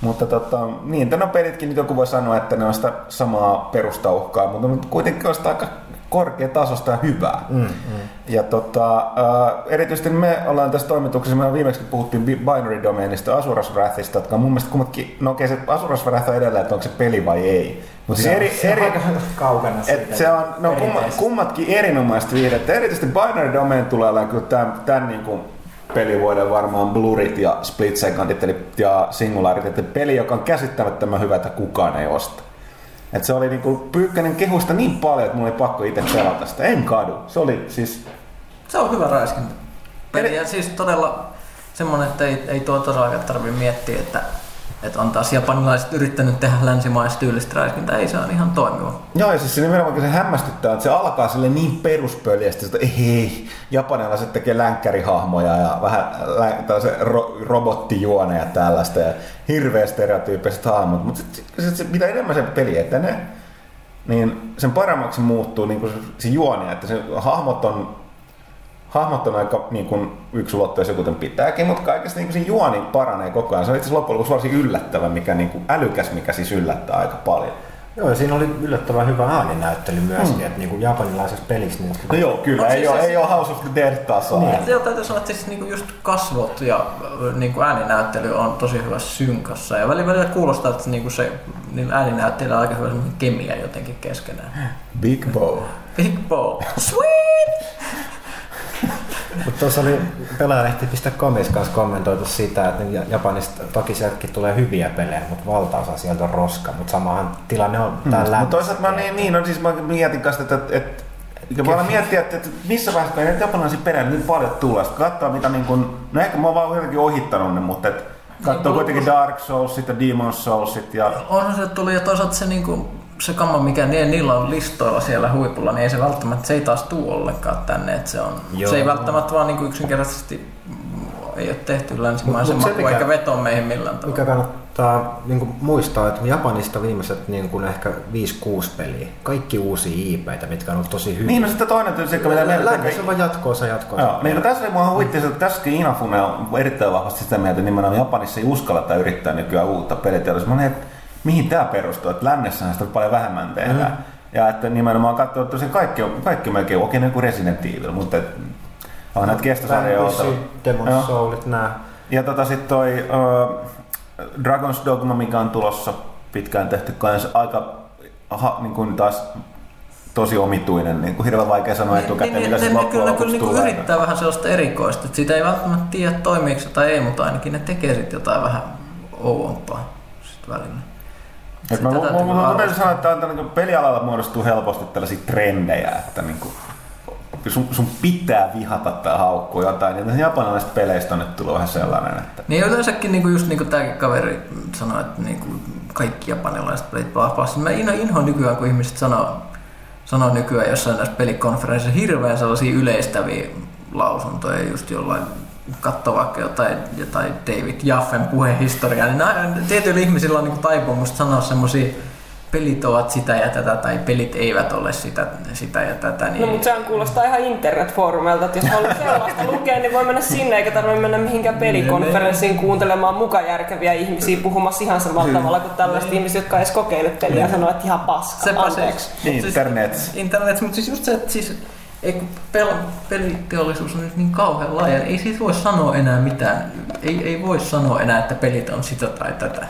Mutta tota, niin, tänä pelitkin nyt joku voi sanoa, että ne on sitä samaa perustauhkaa, mutta kuitenkin on sitä aika korkeatasosta ja hyvää. Mm, mm. Ja tota, äh, erityisesti me ollaan tässä toimituksessa, me viimeksi puhuttiin Binary Domainista, Asuras Wrathista, jotka on mun mielestä kummatkin, no okei se Asuras Wrath on edelleen, että onko se peli vai ei. Mutta se, eri, se eri, on kaukana siitä. Se on, no kumma, kummatkin erinomaista viidettä. Erityisesti Binary Domain tulee olemaan kyllä tämän, tämän niin kuin pelivuoden varmaan Blurit ja Split Secondit eli, ja Singularit, että peli, joka on käsittämättömän hyvä, että kukaan ei osta. Et se oli niinku Pyykkänen kehusta niin paljon, että mulla oli pakko itse pelata sitä. En kadu. Se oli siis... Se on hyvä räiskintä. Peli ja siis todella semmonen, että ei, ei tuo todellakaan tarvitse miettiä, että että on taas japanilaiset yrittänyt tehdä länsimaista tyylistä räiskintää, ei se on ihan toimiva. Joo, ja siis se nimenomaan se hämmästyttää, että se alkaa sille niin peruspöljästi, että ei, japanilaiset tekee länkkärihahmoja ja vähän ro- robottijuoneja ja tällaista ja hirveä stereotyyppiset hahmot, mutta sit, sit, sit, mitä enemmän se peli etenee, niin sen paremmaksi muuttuu niin se, se juoni, että se hahmot on hahmot on aika niin kuin yksulotteisia, kuten pitääkin, mutta kaikesta niin kuin juoni paranee koko ajan. Se on itse asiassa loppujen lopuksi varsin yllättävä, mikä niin kuin älykäs, mikä siis yllättää aika paljon. Joo, ja siinä oli yllättävän hyvä ääninäyttely myöskin, mm. että niin kuin japanilaisessa pelissä... Niin... No joo, kyllä, ei, siis ole, ei ole House of the Dead tasoa. Niin. Se täytyy sanoa, että siis niin kuin just kasvot ja niin kuin ääninäyttely on tosi hyvä synkassa. Ja välillä, välillä kuulostaa, että niin kuin se niin ääninäyttely on aika hyvä kemia jotenkin keskenään. Big Bow. Big Bow. Sweet! Mutta tuossa oli pelaajalehti.comissa kanssa kommentoitu sitä, että Japanista toki sieltäkin tulee hyviä pelejä, mutta valtaosa sieltä on roska, mutta samahan tilanne on hmm. täällä. Mutta toisaalta mä niin, niin, no siis mä mietin kanssa, että, että, että ja voidaan miettiä, että, että missä vaiheessa, kun näitä japanilaisia pelejä niin paljon tulee, sitten katsoa mitä niin kuin, no ehkä mä oon vaan jotenkin ohittanut ne, mutta että katsoo niin, kuitenkin Dark Soulsit ja Demon Soulsit. Ja... Onhan se tuli ja toisaalta se niin kuin, se kamma, mikä niin, niillä on listoilla siellä huipulla, niin ei se välttämättä, se ei taas tuu ollenkaan tänne. Että se, on, Joo. se ei välttämättä vaan niin yksinkertaisesti ei ole tehty länsimaisen maku, mikä, eikä veto meihin millään tavalla. Mikä kannattaa niin kuin, muistaa, että Japanista viimeiset niin kuin, ehkä 5-6 peliä, kaikki uusia IPitä, mitkä on ollut tosi hyviä. Niin, no sitten toinen tietysti, mitä ne Lähdössä on vaan jatkoosa jatkoa. Joo, niin, no, tässä oli mua huvitti, että tässäkin Inafune on erittäin vahvasti sitä mieltä, että nimenomaan Japanissa ei uskalleta yrittää nykyään uutta peliteollisuutta. Mihin tämä perustuu, että lännessä sitä paljon vähemmän tehdään. Mm. Ja että nimenomaan katsoo, että kaikki, on, kaikki melkein on okei, kuin Resident Evil, mutta et, on näitä kestosarjoja. Demon Soulit, nää. Ja tota sit toi uh, Dragon's Dogma, mikä on tulossa pitkään tehty kanssa aika ha, niin kuin taas tosi omituinen, niin kuin hirveän vaikea sanoa niin, etukäteen, niin, mitä se loppujen kyllä, kyllä niin yrittää vähän sellaista erikoista, että siitä ei välttämättä tiedä toimiiko tai ei, mutta ainakin ne tekee sitten jotain vähän ouompaa sitten välillä. Et mä, mä, mä, mä sanoa, että niin pelialalla muodostuu helposti tällaisia trendejä, että niin kuin, sun, sun pitää vihata tai haukkua jotain. Ja japanilaisista peleistä on nyt tullut vähän sellainen, että Niin yleensäkin niinku just niinku tääkin kaveri sanoi, että niinku kaikki japanilaiset pelit passin. Mä inho, inhoan nykyään, kun ihmiset sanoo, sanoo nykyään jossain näissä pelikonferensseissa hirveän sellaisia yleistäviä lausuntoja just jollain katso vaikka jotain, jotain David Jaffen puhehistoriaa, niin nää- tietyillä ihmisillä on niinku taipumus sanoa semmoisia pelit ovat sitä ja tätä tai pelit eivät ole sitä, sitä ja tätä. Niin No mutta sehän kuulostaa ihan internetfoorumelta, että jos haluaa sellaista lukea, niin voi mennä sinne eikä tarvitse mennä mihinkään pelikonferenssiin kuuntelemaan muka järkeviä ihmisiä puhumassa ihan samalla tavalla kuin tällaiset ihmiset, jotka edes kokeilut peliä ja sanoo, että ihan paska. Sepä se. Anteeksi. Niin, Siis- internet. Internet, mutta siis just se, että siis, ei, kun pel, peliteollisuus on nyt niin kauhean laaja, ei siitä voi sanoa enää mitään. Ei, ei voi sanoa enää, että pelit on sitä tai tätä.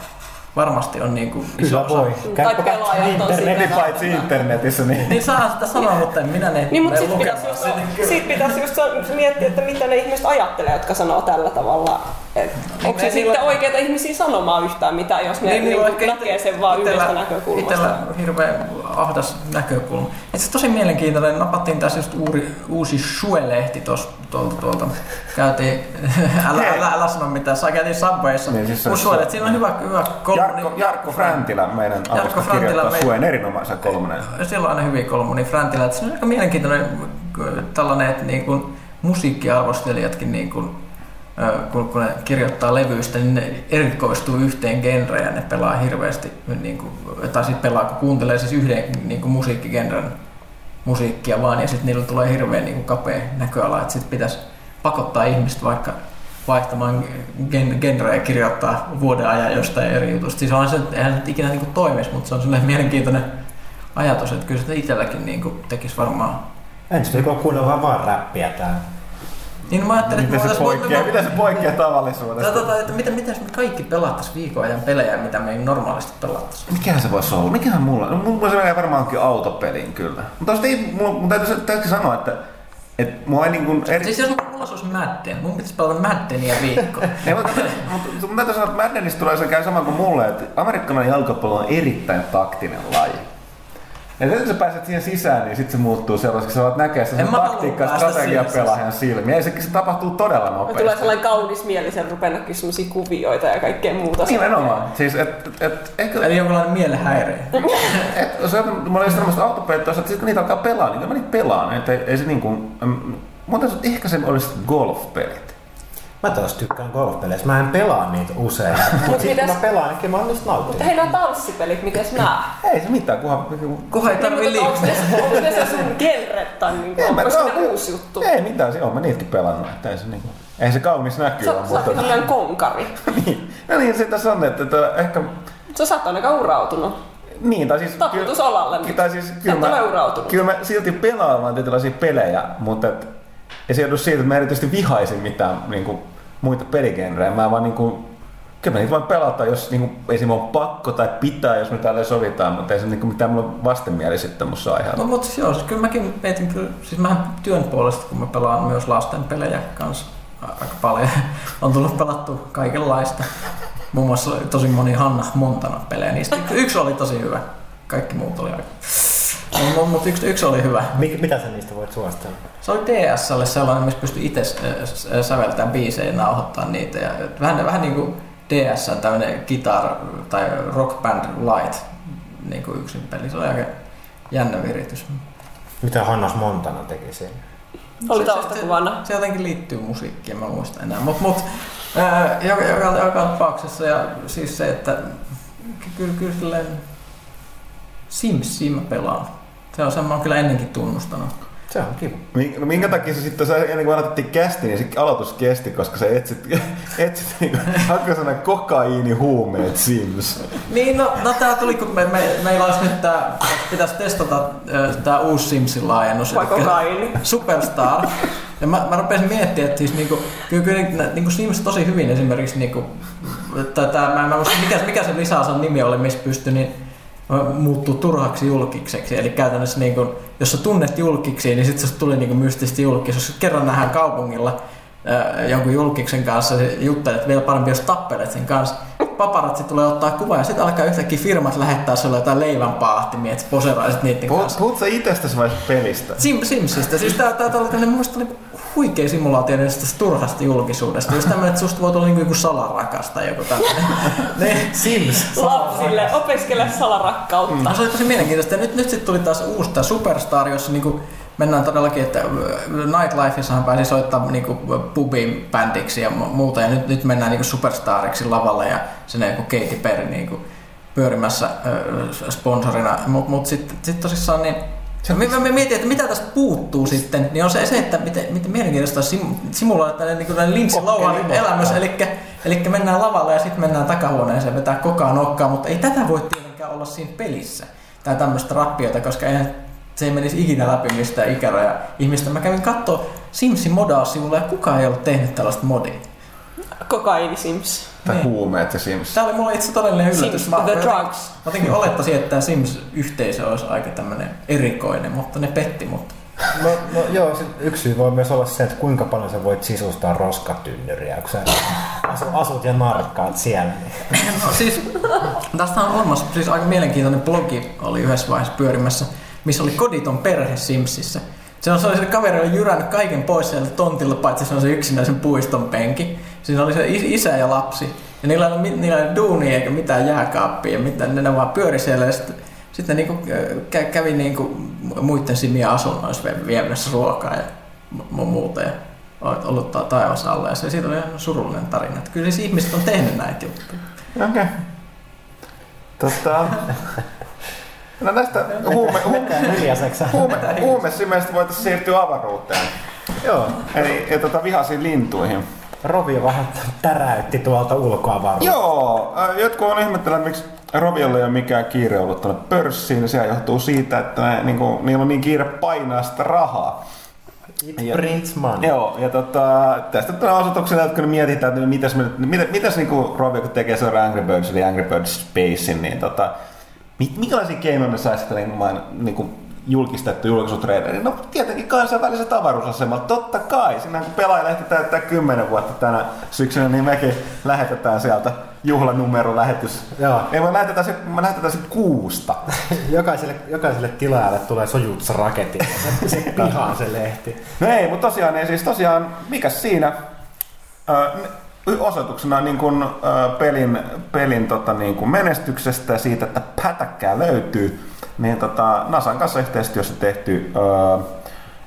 Varmasti on niin kuin Kyllä voi. Käypä pelaajat katsomaan on internet. Niin paitsi internetissä, niin Niin saa sitä sanoa, mutta en minä ne Niin, mutta sitten pitäisi, just, sitä. sit pitäisi just miettiä, että mitä ne ihmiset ajattelee, jotka sanoo tällä tavalla. Et onko se sitten niillä- oikeita ihmisiä sanomaan yhtään mitään, jos ne niin, niin, ehkä näkee sen vaan itellä- yhdestä näkökulmasta. Itellä hirveän ahdas näkökulma. Itse tosi mielenkiintoinen. Napattiin tässä just uuri, uusi Shue-lehti tuolta, tuolta. Käytiin, älä, älä, älä sano mitään, saa käytiin Subwayssa. Niin, siis se- Uusi Shue-lehti, siinä on hyvä, hyvä kolumni. Jarkko, Jarkko Fräntilä, meidän Jarkko alusta Fräntilä, kirjoittaa meidän- suen erinomaisen kolmonen. Siellä on aina hyviä kolmonia Fräntilä. että Se on aika mielenkiintoinen k- tällainen, että niin kuin musiikkiarvostelijatkin niin kuin, kun, ne kirjoittaa levyistä, niin ne erikoistuu yhteen genreen ja ne pelaa hirveästi, niin kuin, tai sitten pelaa, kun kuuntelee siis yhden niin kuin musiikkigenren musiikkia vaan, ja sitten niillä tulee hirveän niin kuin kapea näköala, että sitten pitäisi pakottaa ihmiset vaikka vaihtamaan gen- genreä ja kirjoittaa vuoden ajan jostain eri jutusta. Siis on se, eihän se ikinä niin toimisi, mutta se on sellainen mielenkiintoinen ajatus, että kyllä sitä itselläkin niin kuin tekisi varmaan. Ensi viikolla kuunnellaan vaan räppiä täällä. Niin mä ajattelin, että Miten se poikkeaa, miten se poikkeaa tavallisuudesta? Tota, että miten, miten me kaikki pelattaisiin viikon ajan pelejä, mitä me ei normaalisti pelattaisi? Mikähän se voisi olla? Mikähän mulla? No, mulla se menee varmaankin autopeliin kyllä. Mutta ei, mulla, mun täytyy, täytyy sanoa, että et mua ei niin kuin eri... Siis jos mulla olisi Madden, mun pitäisi pelata Maddenia viikko. Ei, mutta, mutta mun täytyy sanoa, että Maddenista tulee se käy sama kuin mulle, että amerikkalainen jalkapallo on erittäin taktinen laji. Ja sitten kun sä pääset siihen sisään, niin sitten se muuttuu sellaiseksi, sä voit näkeä sen mä taktiikka ja päästä strategia siihen pelaajan silmiä. Ja se, se tapahtuu todella nopeasti. tulee sellainen kaunis mielisen rupeaa näkyä semmosia kuvioita ja kaikkea muuta. Nimenomaan. Siis, et, et, et, ehkä, Eli jonkinlainen mielenhäiriö. et, jos ajatellaan, mulla oli semmoista autopelit, että sitten kun niitä alkaa pelaa, niin mä niitä pelaan. Että ei, ei se niin kuin, mutta ehkä se olisi golfpelit. Mä taas tykkään golfpeleistä. Mä en pelaa niitä usein. Mutta sitten kun mitäs- mä pelaan, niin mä oon niistä Mutta nauttinut. hei, nämä tanssipelit, mites nää? Ei se mitään, kunhan... Kuha ei tarvii Niin, mutta liikkua. Onko ne, se sun genre tai niinku, mä- onko se uusi juttu? Ei mitään, se on mä niitäkin pelannut. Että ei se niin kuin, ei se kaunis näky Sä, ole, sä oot mutta... konkari. niin. No niin, se tässä on, että, että ehkä... Sä saat ainakaan urautunut. Niin, tai siis... Olalle nyt. Tai siis, kyllä mä, kyllä mä silti pelaan vaan tällaisia pelejä, mutta et, ei se joudu siitä, että mä erityisesti vihaisin mitään niin kuin, muita peligenrejä. Mä vaan niin kuin, kyllä mä niitä vaan pelata, jos niin kuin, esimerkiksi on pakko tai pitää, jos me täällä sovitaan, mutta ei se niin kuin, mitään mulle vastenmielisyyttä musta aiheuta. No mutta siis joo, siis kyllä mäkin mietin kyllä, siis mähän työn puolesta, kun mä pelaan myös lasten pelejä kanssa aika paljon. on tullut pelattu kaikenlaista. Muun muassa tosi moni Hanna Montana pelejä, niistä yksi oli tosi hyvä. Kaikki muut oli aika... Mutta mut yksi, yksi oli hyvä. Mik, mitä sä niistä voit suositella? Se oli DSlle sellainen, missä pystyi itse äh, säveltämään biisejä ja nauhoittaa niitä. Ja vähän, vähän niin kuin DS on tämmöinen guitar tai rock band light niin kuin yksin peli. Se oli aika jännä viritys. Mitä Hannas Montana teki siinä? Oli Se- taustakuvana. Se, se jotenkin liittyy musiikkiin, mä en muista enää. Mutta mut, ää, joka, joka, joka, tapauksessa ja siis se, että ky- kyllä, kyllä silleen Simsia mä pelaan. Se on oon kyllä ennenkin tunnustanut. Se on kiva. Mink- No minkä takia se sitten, se, ennen kuin aloitettiin kästi, niin se aloitus kesti, koska sä etsit, etsit niin hakkasana kokaiini huumeet Sims. Niin, no, no tää tuli, kun me, me, meillä olisi nyt tää, pitäisi testata tää uusi Simsin laajennus. Vai kokaini? Superstar. Ja mä, mä rupesin miettimään, että siis niinku, kyllä, kyllä niinku Sims tosi hyvin esimerkiksi niinku, että tää, mä en mä muista, mikä, mikä se lisäosan nimi oli, missä pystyi niin muuttuu turhaksi julkikseksi. Eli käytännössä niin kun, jos sä tunnet julkiksi, niin sitten se tuli niin mystisesti julkis. Jos kerran nähdään kaupungilla ää, jonkun julkiksen kanssa juttelet, vielä parempi jos tappelet sen kanssa. paparazzi tulee ottaa kuva ja sitten alkaa yhtäkkiä firmat lähettää sulle jotain leivänpaahtimia, että poseraisit niiden Puhut, kanssa. puhut sä itsestäsi vai pelistä? Sim, Simsistä. Siis tää, tää, tää oli mun mielestä oli huikea simulaatio tästä turhasta julkisuudesta. Just tämmönen, että susta voi tulla niinku joku salarakas tai joku tämmönen. ne, Sims. Lapsille opiskele salarakkautta. No, se oli tosi mielenkiintoista. Ja nyt, nyt sitten tuli taas uusi tää Superstar, jossa niinku mennään todellakin, että Nightlifeissahan pääsi soittaa niinku pubin bändiksi ja mu- muuta. Ja nyt, nyt mennään niinku Superstariksi lavalle ja sinne joku Katy Perry niinku pyörimässä ö, sponsorina. Mutta mut sitten sit tosissaan niin Mä, mä mietin, että mitä tästä puuttuu sitten, niin on se, se että miten, miten mielenkiintoista sim, simuloida tällainen niin kuin Lindsay Lohan elämys, eli, eli mennään lavalle ja sitten mennään takahuoneeseen vetää kokaa nokkaa, mutta ei tätä voi tietenkään olla siinä pelissä, tai tämmöistä rappiota, koska eihän se ei menisi ikinä läpi mistään ikäraja ihmistä. Mä kävin katsoa Simsin modaa-sivulla ja kukaan ei ollut tehnyt tällaista modia. Kokaini Sims. Tai Niin. huumeet ja Sims. Tämä oli mulle itse todellinen yllätys. Sims, the drugs. Mä jotenkin olettaisin, että tämä Sims-yhteisö olisi aika tämmöinen erikoinen, mutta ne petti mut. No, no joo, sit yksi syy voi myös olla se, että kuinka paljon sä voit sisustaa roskatynnyriä, kun sä asu, asut ja narkkaat siellä. No siis, tästä on olemassa siis aika mielenkiintoinen blogi, oli yhdessä vaiheessa pyörimässä, missä oli koditon perhe Simsissä. Se on se kaveri oli jyrännyt kaiken pois sieltä tontilla, paitsi se on se yksinäisen puiston penki. Siinä oli se is- isä ja lapsi. Ja niillä ei ollut, mit- niillä ei ollut duunia eikä mitään jääkaappia, mitään, ne, ne vaan pyöri siellä ja sitten sitten niinku kä- kävi niinku muiden simien asunnoissa vie- viemässä ruokaa ja mu- muuta. Ja olet ollut ta- taivas alla ja se, siitä oli ihan surullinen tarina. Että kyllä siis ihmiset on tehnyt näitä juttuja. Okei. Okay. Tota... No näistä huume, huume, huume, huumesimeistä voitaisiin siirtyä avaruuteen. Joo, Eli ja tota, vihaisiin lintuihin. Rovi vähän täräytti tuolta ulkoavaruudesta. Joo, äh, jotkut on ihmettelevät, miksi Roviolla ei ole mikään kiire ollut tuonne pörssiin. Se johtuu siitä, että ne, niinku, niillä on niin kiire painaa sitä rahaa. It prints money. Joo, ja tota, tästä tulee osoituksena, että kun mietitään, että mitäs, me, mitä, mitäs niinku Rovio, kun tekee seuraavan Angry Birds, eli Angry Birds Spacein, niin tota, mit, minkälaisia keinoja ne saisi niin, main, niin kuin julkistettu julkaisutreilerin? No tietenkin kansainväliset avaruusasemat, totta kai. Siinä kun pelaajalehti täyttää 10 vuotta tänä syksynä, niin mekin lähetetään sieltä juhlanumero lähetys. Joo. Ei, me lähetetään sit, me lähetetään sit kuusta. Jokaiselle, jokaiselle tilaajalle tulee sojutsa raketti. Se, se pihaan se lehti. No ei, mutta tosiaan, niin siis tosiaan, mikä siinä ö, osoituksena niin kuin, ö, pelin, pelin tota, niin kuin menestyksestä ja siitä, että pätäkkää löytyy, niin tota, NASAn kanssa yhteistyössä tehty, ö,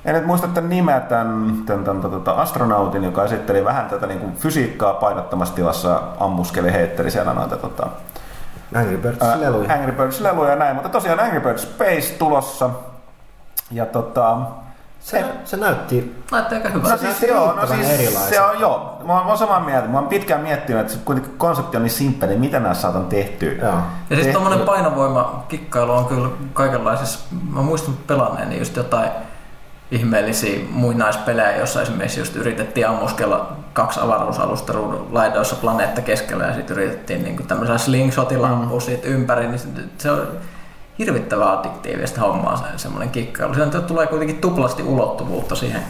en nyt muista tämän nimeä, tämän, tämän, tämän tota, astronautin, joka esitteli vähän tätä niin kuin fysiikkaa painottomassa tilassa, ammuskeli, heitteli siellä noita tota, Angry Birds ää, leluja. Angry Birds leluja ja näin, mutta tosiaan Angry Birds Space tulossa. Ja tota, Se, se näytti Näyttää aika hyvä. No Se siis näytti joo, no siis erilaiselta. se on joo. Mä, oon- mä oon samaa mieltä. Mä oon pitkään miettinyt, että se kuitenkin konsepti on niin simppeli, mitä nämä saatan tehtyä. Joo. Ja siis Tehty. tuommoinen painovoima kikkailu on kyllä kaikenlaisissa, mä muistan pelanneeni just jotain ihmeellisiä muinaispelejä, jossa esimerkiksi just yritettiin ammuskella kaksi avaruusalusta ruudun laidoissa planeetta keskellä ja sitten yritettiin niin tämmöisellä slingshotilla ampua siitä ympäri, niin se- se on hirvittävän addiktiivista hommaa se, semmoinen kikkailu. Siinä tulee kuitenkin tuplasti ulottuvuutta siihen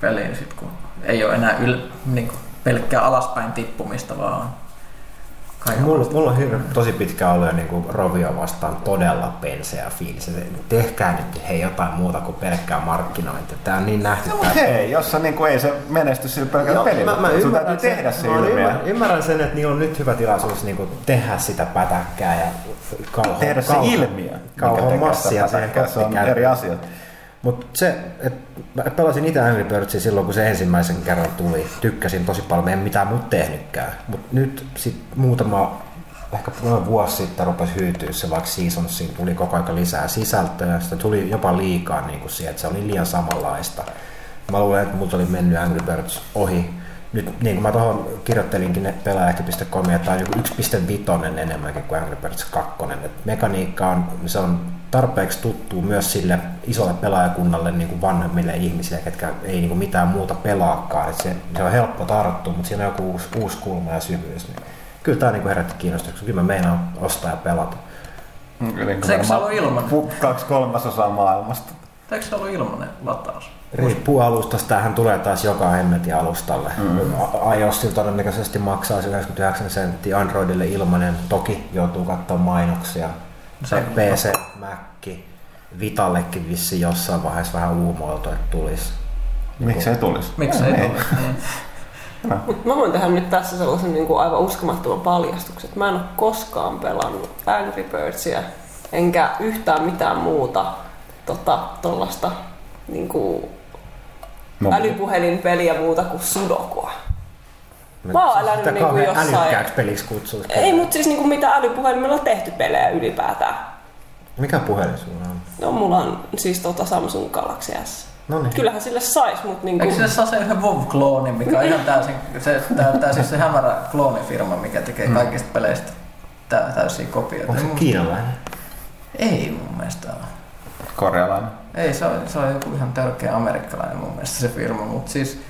peliin, sit, kun ei ole enää yl, niin kuin pelkkää alaspäin tippumista, vaan kaiken Mulla, mulla on hirveän, tosi pitkä ollut jo niin Rovio vastaan todella penseä fiilis. Tehkää nyt hei jotain muuta kuin pelkkää markkinointia. Tää on niin nähty. No, mutta hei, jos sä niinku, ei se menesty sillä pelkällä Joo, pelillä. mä, mä Sun täytyy sen, tehdä se ilmiö. ymmärrän, ymmärrän sen, että niillä on nyt hyvä tilaisuus niin kuin, tehdä sitä pätäkkää ja kauho, Tehdä se kauho- ilmiö. mikä Kauho tekee sitä massia siihen. Se on eri asia. Mutta se, että mä pelasin itse Angry Birdsia silloin, kun se ensimmäisen kerran tuli. Tykkäsin tosi paljon, en mitään muuta tehnytkään. Mutta nyt sit muutama, ehkä noin vuosi sitten rupesi hyytyä se, vaikka Seasonsiin tuli koko ajan lisää sisältöä. Sitä tuli jopa liikaa niin kuin siihen, että se oli liian samanlaista. Mä luulen, että multa oli mennyt Angry Birds ohi. Nyt niin kuin mä tuohon kirjoittelinkin ne pelaajakin.com, että tämä on joku 1.5 enemmänkin kuin Angry Birds 2. Et mekaniikka on, se on tarpeeksi tuttu myös sille isolle pelaajakunnalle niin kuin vanhemmille ihmisille, ketkä ei niin kuin mitään muuta pelaakaan. Et se, se on helppo tarttua, mutta siinä on joku uusi, uusi kulma ja syvyys. Niin kyllä tämä niin kuin herätti kiinnostuksen. Kyllä mä meinaan ostaa ja pelata. Niin kuin Se eikö se ollut ilman? Kaksi kolmasosaa maailmasta. Eikö se ollut ilmanen lataus? Riippuu alustasta, tämähän tulee taas joka hemmetin alustalle. Mm. iOSilla todennäköisesti maksaa se 99 senttiä, Androidille ilmanen, toki joutuu katsomaan mainoksia. Se PC, Mac, Vitallekin vissi jossain vaiheessa vähän uumoiltu, että tulisi. Miksi ei tulisi? Miksi ei Ei. tullut? Niin. Mut mä voin tehdä nyt tässä sellaisen niin kuin aivan uskomattoman paljastuksen, että mä en ole koskaan pelannut Angry Birdsia, enkä yhtään mitään muuta tota, tollasta niin kuin No, älypuhelinpeliä muuta kuin sudokua. Mä oon elänyt Sitä niinku kauhean jossain- älykkääksi peliksi kutsuisi. Ei, mutta siis niin kuin mitä älypuhelimella on tehty pelejä ylipäätään. Mikä puhelin sulla on? No mulla on siis tota Samsung Galaxy S. No niin. Kyllähän sille sais, mutta niin Eikö kuin... sille saa se yhden WoW-klooni, mikä on ihan täysin, se, tää, tää siis se hämärä kloonifirma, mikä tekee kaikista peleistä tä, täysiä kopioita. Onko se Mun- kiinalainen? Ei mun mielestä ole. korealainen. Ei, se on, se on joku ihan törkeä amerikkalainen mun mielestä se firma, mutta siis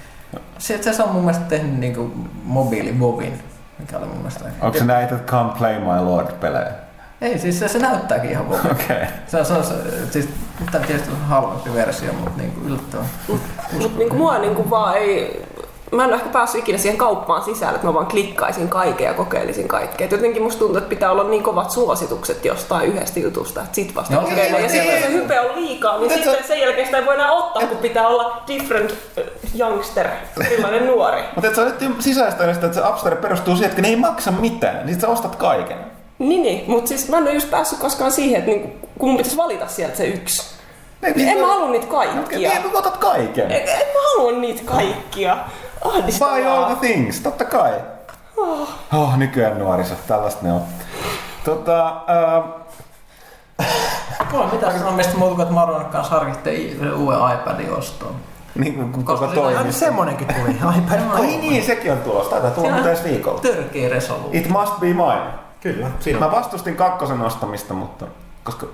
se, se on mun mielestä tehnyt niinku mobiilivovin, mikä oli mun mielestä Onko se näitä Come Play My Lord-pelejä? Ei, siis se, se näyttääkin ihan. Okei. Okay. Se on, se on se, siis tämä tietysti on halvempi versio, mutta niinku yllättävän. Mutta niinku mua niinku vaan ei... Mä en ole ehkä päässyt ikinä siihen kauppaan sisälle, että mä vaan klikkaisin kaiken ja kokeilisin kaikkea. Et jotenkin musta tuntuu, että pitää olla niin kovat suositukset jostain yhdestä jutusta, että sit vasta No, kokeilee. Ja sitten se hype on liikaa, niin sitten sen jälkeen sitä ei voi enää ottaa, kun pitää olla different äh, youngster, sellainen nuori. Mutta et sä olet sisäistänyt sitä, että se App perustuu siihen, että ne ei maksa mitään, niin sä ostat kaiken. Niin, niin. mutta siis mä en ole just päässyt koskaan siihen, että niinku, kun mun pitäisi valita sieltä se yksi. Ne, Niin en mä halua niitä kaikkia. Niin, otat kaiken. En, en mä halua niitä kaikkia. Ahdistavaa. Buy all the things, totta kai. Oh. Oh, nykyään nuoriso, tällaista ne on. Tota, äh, Mulla on mitään sanomista muuta kuin, että Maron kanssa harkittiin uuden iPadin ostoon. niin kuin koko Koska toimisto. Semmonenkin tuli. iPad Ai niin, sekin on tulossa. Taitaa tulla muuten ensi viikolla. Törkeä resoluutio. It must be mine. Kyllä. Siinä Mä vastustin kakkosen ostamista, mutta koska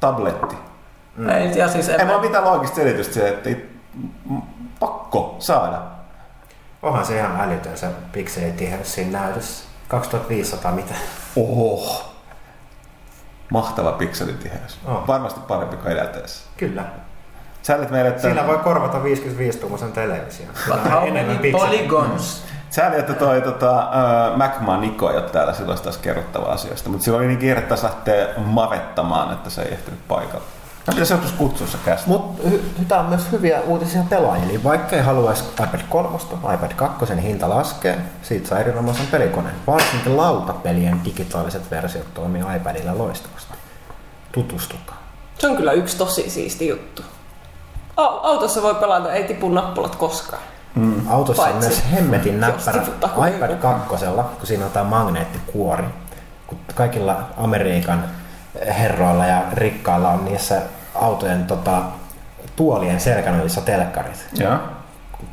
tabletti. Ei, ja siis Ei en, mulla ole mitään loogista selitystä siihen, että it, pakko saada. Onhan se ihan älytön se pikselitiheys siinä näytössä. 2500 mitä? Oho. Mahtava pikselitiheys. On. Varmasti parempi kuin edeltäessä. Kyllä. Sä olet meille, että, Siinä voi korvata 55-tuumaisen television. but how enemmän many pikseleitä. polygons? Sääli, että toi tota, uh, MacMan Niko ei ole täällä silloin taas kerrottava asioista, mutta silloin oli niin kiire taas lähteä mavettamaan, että se ei ehtinyt paikalle. Mä pitäisi joskus kutsua se kästä. Mutta tämä on myös hyviä uutisia pelaajille. Eli vaikka ei haluaisi iPad 3, iPad 2 hinta laskee, siitä saa erinomaisen pelikoneen. Varsinkin lautapelien digitaaliset versiot toimii iPadilla loistavasti. Tutustukaa. Se on kyllä yksi tosi siisti juttu. Au- Autossa voi pelata, ei tipu nappulat koskaan. Autossa on Paitsi, myös hemmetin näppärä iPad joku. 2, kun siinä on tämä magneettikuori. Kun kaikilla Amerikan herroilla ja rikkailla on niissä autojen tota, tuolien selkänojissa telkkarit. Joo.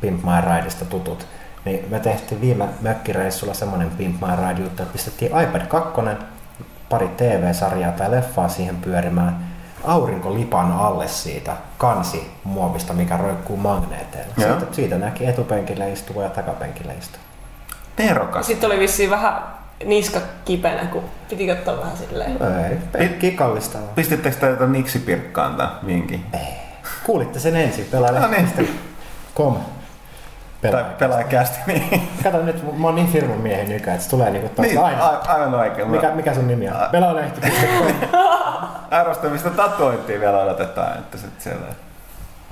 Pimp My Rideista tutut. Niin me tehtiin viime mökkireissulla semmoinen Pimp My Ride juttu, että pistettiin iPad 2, pari TV-sarjaa tai leffaa siihen pyörimään, aurinkolipan alle siitä kansi muovista, mikä roikkuu magneeteilla. Siitä, siitä näki etupenkillä istuva ja takapenkillä istuva. Nerokas. Sitten oli vissiin vähän niska kipenä, kun piti ottaa vähän silleen. Ei, penkki kallista. Pistittekö te tätä niksipirkkaan tämän vinkin? Kuulitte sen ensin, pelaaja. No niin. Kom. Tai Pelaaja. pelaajakästi, niin. Kato nyt, mä oon niin firman miehen nykä, että se tulee niinku taas niin aina. a- aivan oikein. Mikä, mikä sun nimi on? Pelaajalehti.com. Arvostamista tatointia vielä odotetaan, että sitten siellä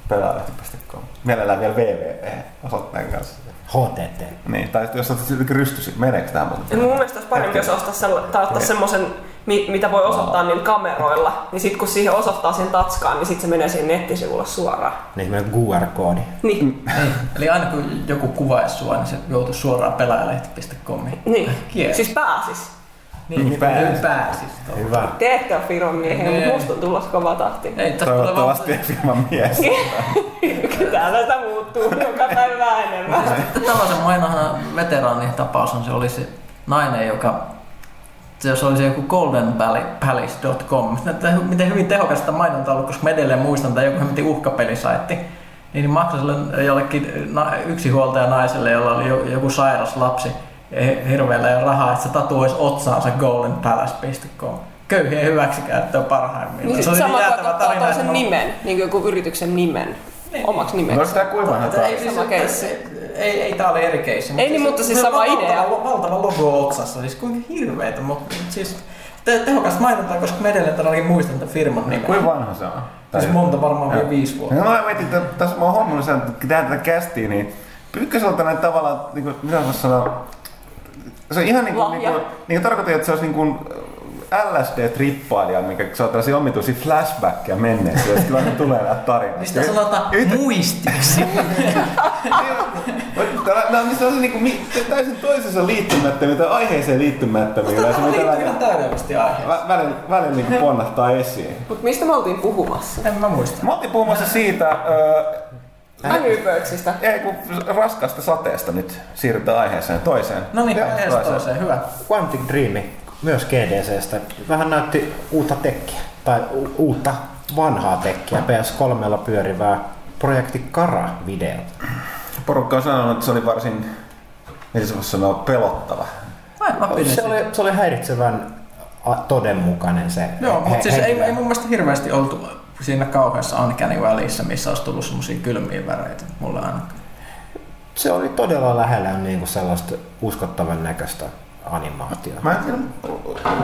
pelaajalehti.com. Mielellään vielä www-osoitteen kanssa. HTT. Niin, tai jos otat sitten rystysi, meneekö tämä muuten? Mun mielestä olisi parempi, jos ostaa sella, tai ottaa semmoisen, mi- mitä voi osoittaa niillä kameroilla. Niin sit kun siihen osoittaa sen tatskaan, niin sit se menee siihen nettisivulle suoraan. Niin semmoinen QR-koodi. Niin, Ei. Eli aina kun joku kuvaisi sua, niin se joutuu suoraan pelaajalehti.comiin. niin. Kiel. Siis pääsis. Niin, Niin pääsis. pääsis. Hyvä. Te ette ole firman miehiä, Niin. mutta musta on tulossa kova tahti. Ei, Toivottavasti ei firman mies. Täällä sitä muuttuu joka päivä vähän enemmän. Sitten tällaisen mainahan veteraanin tapaus on, se oli se nainen, joka se se oli se joku goldenpalace.com. Miten hyvin tehokasta mainonta on ollut, koska mä edelleen muistan, tai joku hemmetin uhkapelisaitti. Niin, niin maksoi sille jollekin yksinhuoltaja naiselle, jolla oli jo- joku sairas lapsi hirveällä ja rahaa, että se tatuoisi otsaansa goldenpalace.com. köyhien hyväksikäyttöä parhaimmillaan. Niin se oli sama niin kuin jäätävä ottaa mä- nimen, niin kuin joku yrityksen nimen, omaksi No nimeksi. sitä kuivan Että Ei, siis, Sama keissi. ei, ei, tää oli eri keissi. Ei niin, mutta siis se on sama valtava- idea. Valtava logo otsassa, siis kuinka hirveetä, mutta siis te, tehokas mainonta, koska mä edelleen todellakin muistan tämän firman nimen. Kuinka vanha se on? Siis monta varmaan vielä viisi vuotta. No mä mietin, että tässä mä oon huomannut sen, että tehdään tätä kästiä, niin Pyykköseltä näin tavallaan, niin kuin, mitä sanoa, se on ihan niin kuin, niin kuin, niin kuin tarkoitan, että se olisi niin kuin LSD-trippailija, mikä saa tällaisia omituisia flashbackia menneeseen, ja sitten tulee näitä tarinoita. Mistä sanotaan Yhtä- muistiksi? Nämä on sellaisia niin kuin, täysin toisensa liittymättömiä tai aiheeseen liittymättömiä. Mutta tämä mitä liittyy ihan täydellisesti aiheeseen. vä- välillä, välillä niin kuin ponnahtaa esiin. Mutta mistä me oltiin puhumassa? En mä muista. Mä oltiin puhumassa siitä, öö, Angry ei kun raskaasta sateesta nyt siirrytään aiheeseen toiseen. No niin, edes toiseen, hyvä. Quantic Dream, myös GDCstä, vähän näytti uutta tekkiä, tai u- uutta vanhaa tekkiä, PS3 pyörivää projekti Kara-videota. Porukka on sanonut, että se oli varsin, miten se voisi sanoa, pelottava. Se oli, se oli häiritsevän todenmukainen se Joo, he- mutta siis ei, ei mun mielestä hirveästi oltu siinä kauheassa Uncanny välissä, missä olisi tullut semmosia kylmiä väreitä. Mulla ainakaan. Se oli todella lähellä niin kuin sellaista uskottavan näköistä animaatiota. Mä en tiedä,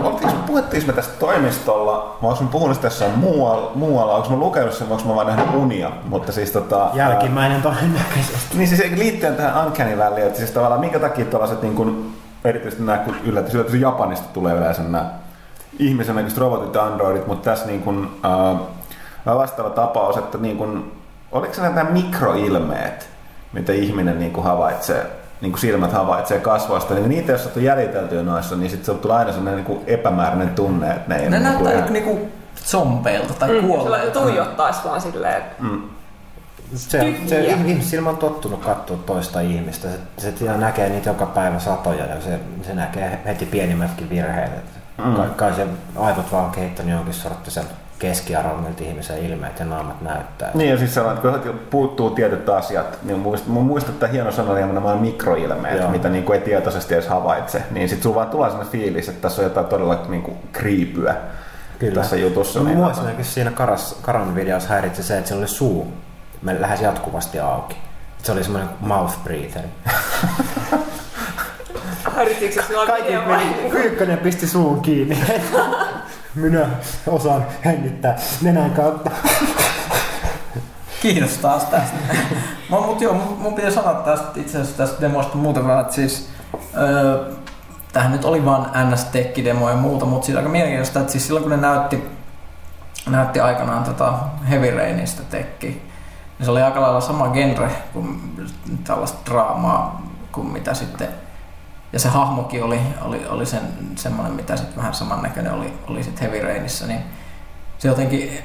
oltiinko, puhuttiinko me tästä toimistolla, onko me puhunut tässä muualla, muualla, onko mä lukenut sen, onko mä vaan nähnyt unia, mutta siis tota... Jälkimmäinen todennäköisesti. Niin siis liittyen tähän Uncanny Valley, että siis tavallaan minkä takia tällaiset niin kuin, erityisesti nämä, kun yllätys, yllätys Japanista tulee yleensä nämä ihmisen näköiset robotit ja androidit, mutta tässä niin kuin, äh, vastaava tapaus, että niin kuin, oliko se nämä mikroilmeet, mitä ihminen niin kuin havaitsee, niin kuin silmät havaitsee kasvoista, niin niitä jos on jäljitelty noissa, niin sitten tulee aina sellainen niin kuin epämääräinen tunne, että ne ei Ne niin kuin näyttää ihan- niinku zombeilta tai Mm, sillä kuolleilta. tuijottaisi vaan silleen, Mm. Se, se Tyhjiä. ihmissilmä on tottunut katsoa toista ihmistä. Se, se näkee niitä joka päivä satoja ja se, se näkee heti pienimmätkin virheet. Mm. Mm. Kai, kai se aivot vaan on kehittänyt jonkin sorttisen keskiarvon, miltä ihmisen ilmeet ja naamat näyttää. Niin ja siis sellainen, että kun puuttuu tietyt asiat, niin muistat, mä muistan että hieno sana oli nämä mikroilmeet, Joo. mitä niin kuin ei tietoisesti edes havaitse. Niin sit sulla vaan tulee sellainen fiilis, että tässä on jotain todella niin kuin kriipyä tässä jutussa. No, niin, mua esimerkiksi siinä Karas, Karan videossa häiritsi se, että se oli suu me lähes jatkuvasti auki. Se oli semmoinen mouth breather. häiritsikö se silloin Kaikki meni, Pyykkönen pisti suun kiinni. Minä osaan hengittää nenän kautta. Kiitos taas tästä. Mä, mut joo, mun, mun pitää sanoa tästä, itse asiassa tästä demosta muuten vähän, että siis öö, tämähän nyt oli vaan ns demo ja muuta, mutta siis aika mielenkiintoista, että siis silloin kun ne näytti, näytti aikanaan tota Heavy Rainista tekki, niin se oli aika lailla sama genre kuin tällaista draamaa kuin mitä sitten ja se hahmokin oli, oli, oli sen, semmoinen, mitä sitten vähän samannäköinen oli, oli sitten Heavy Rainissa, niin se jotenkin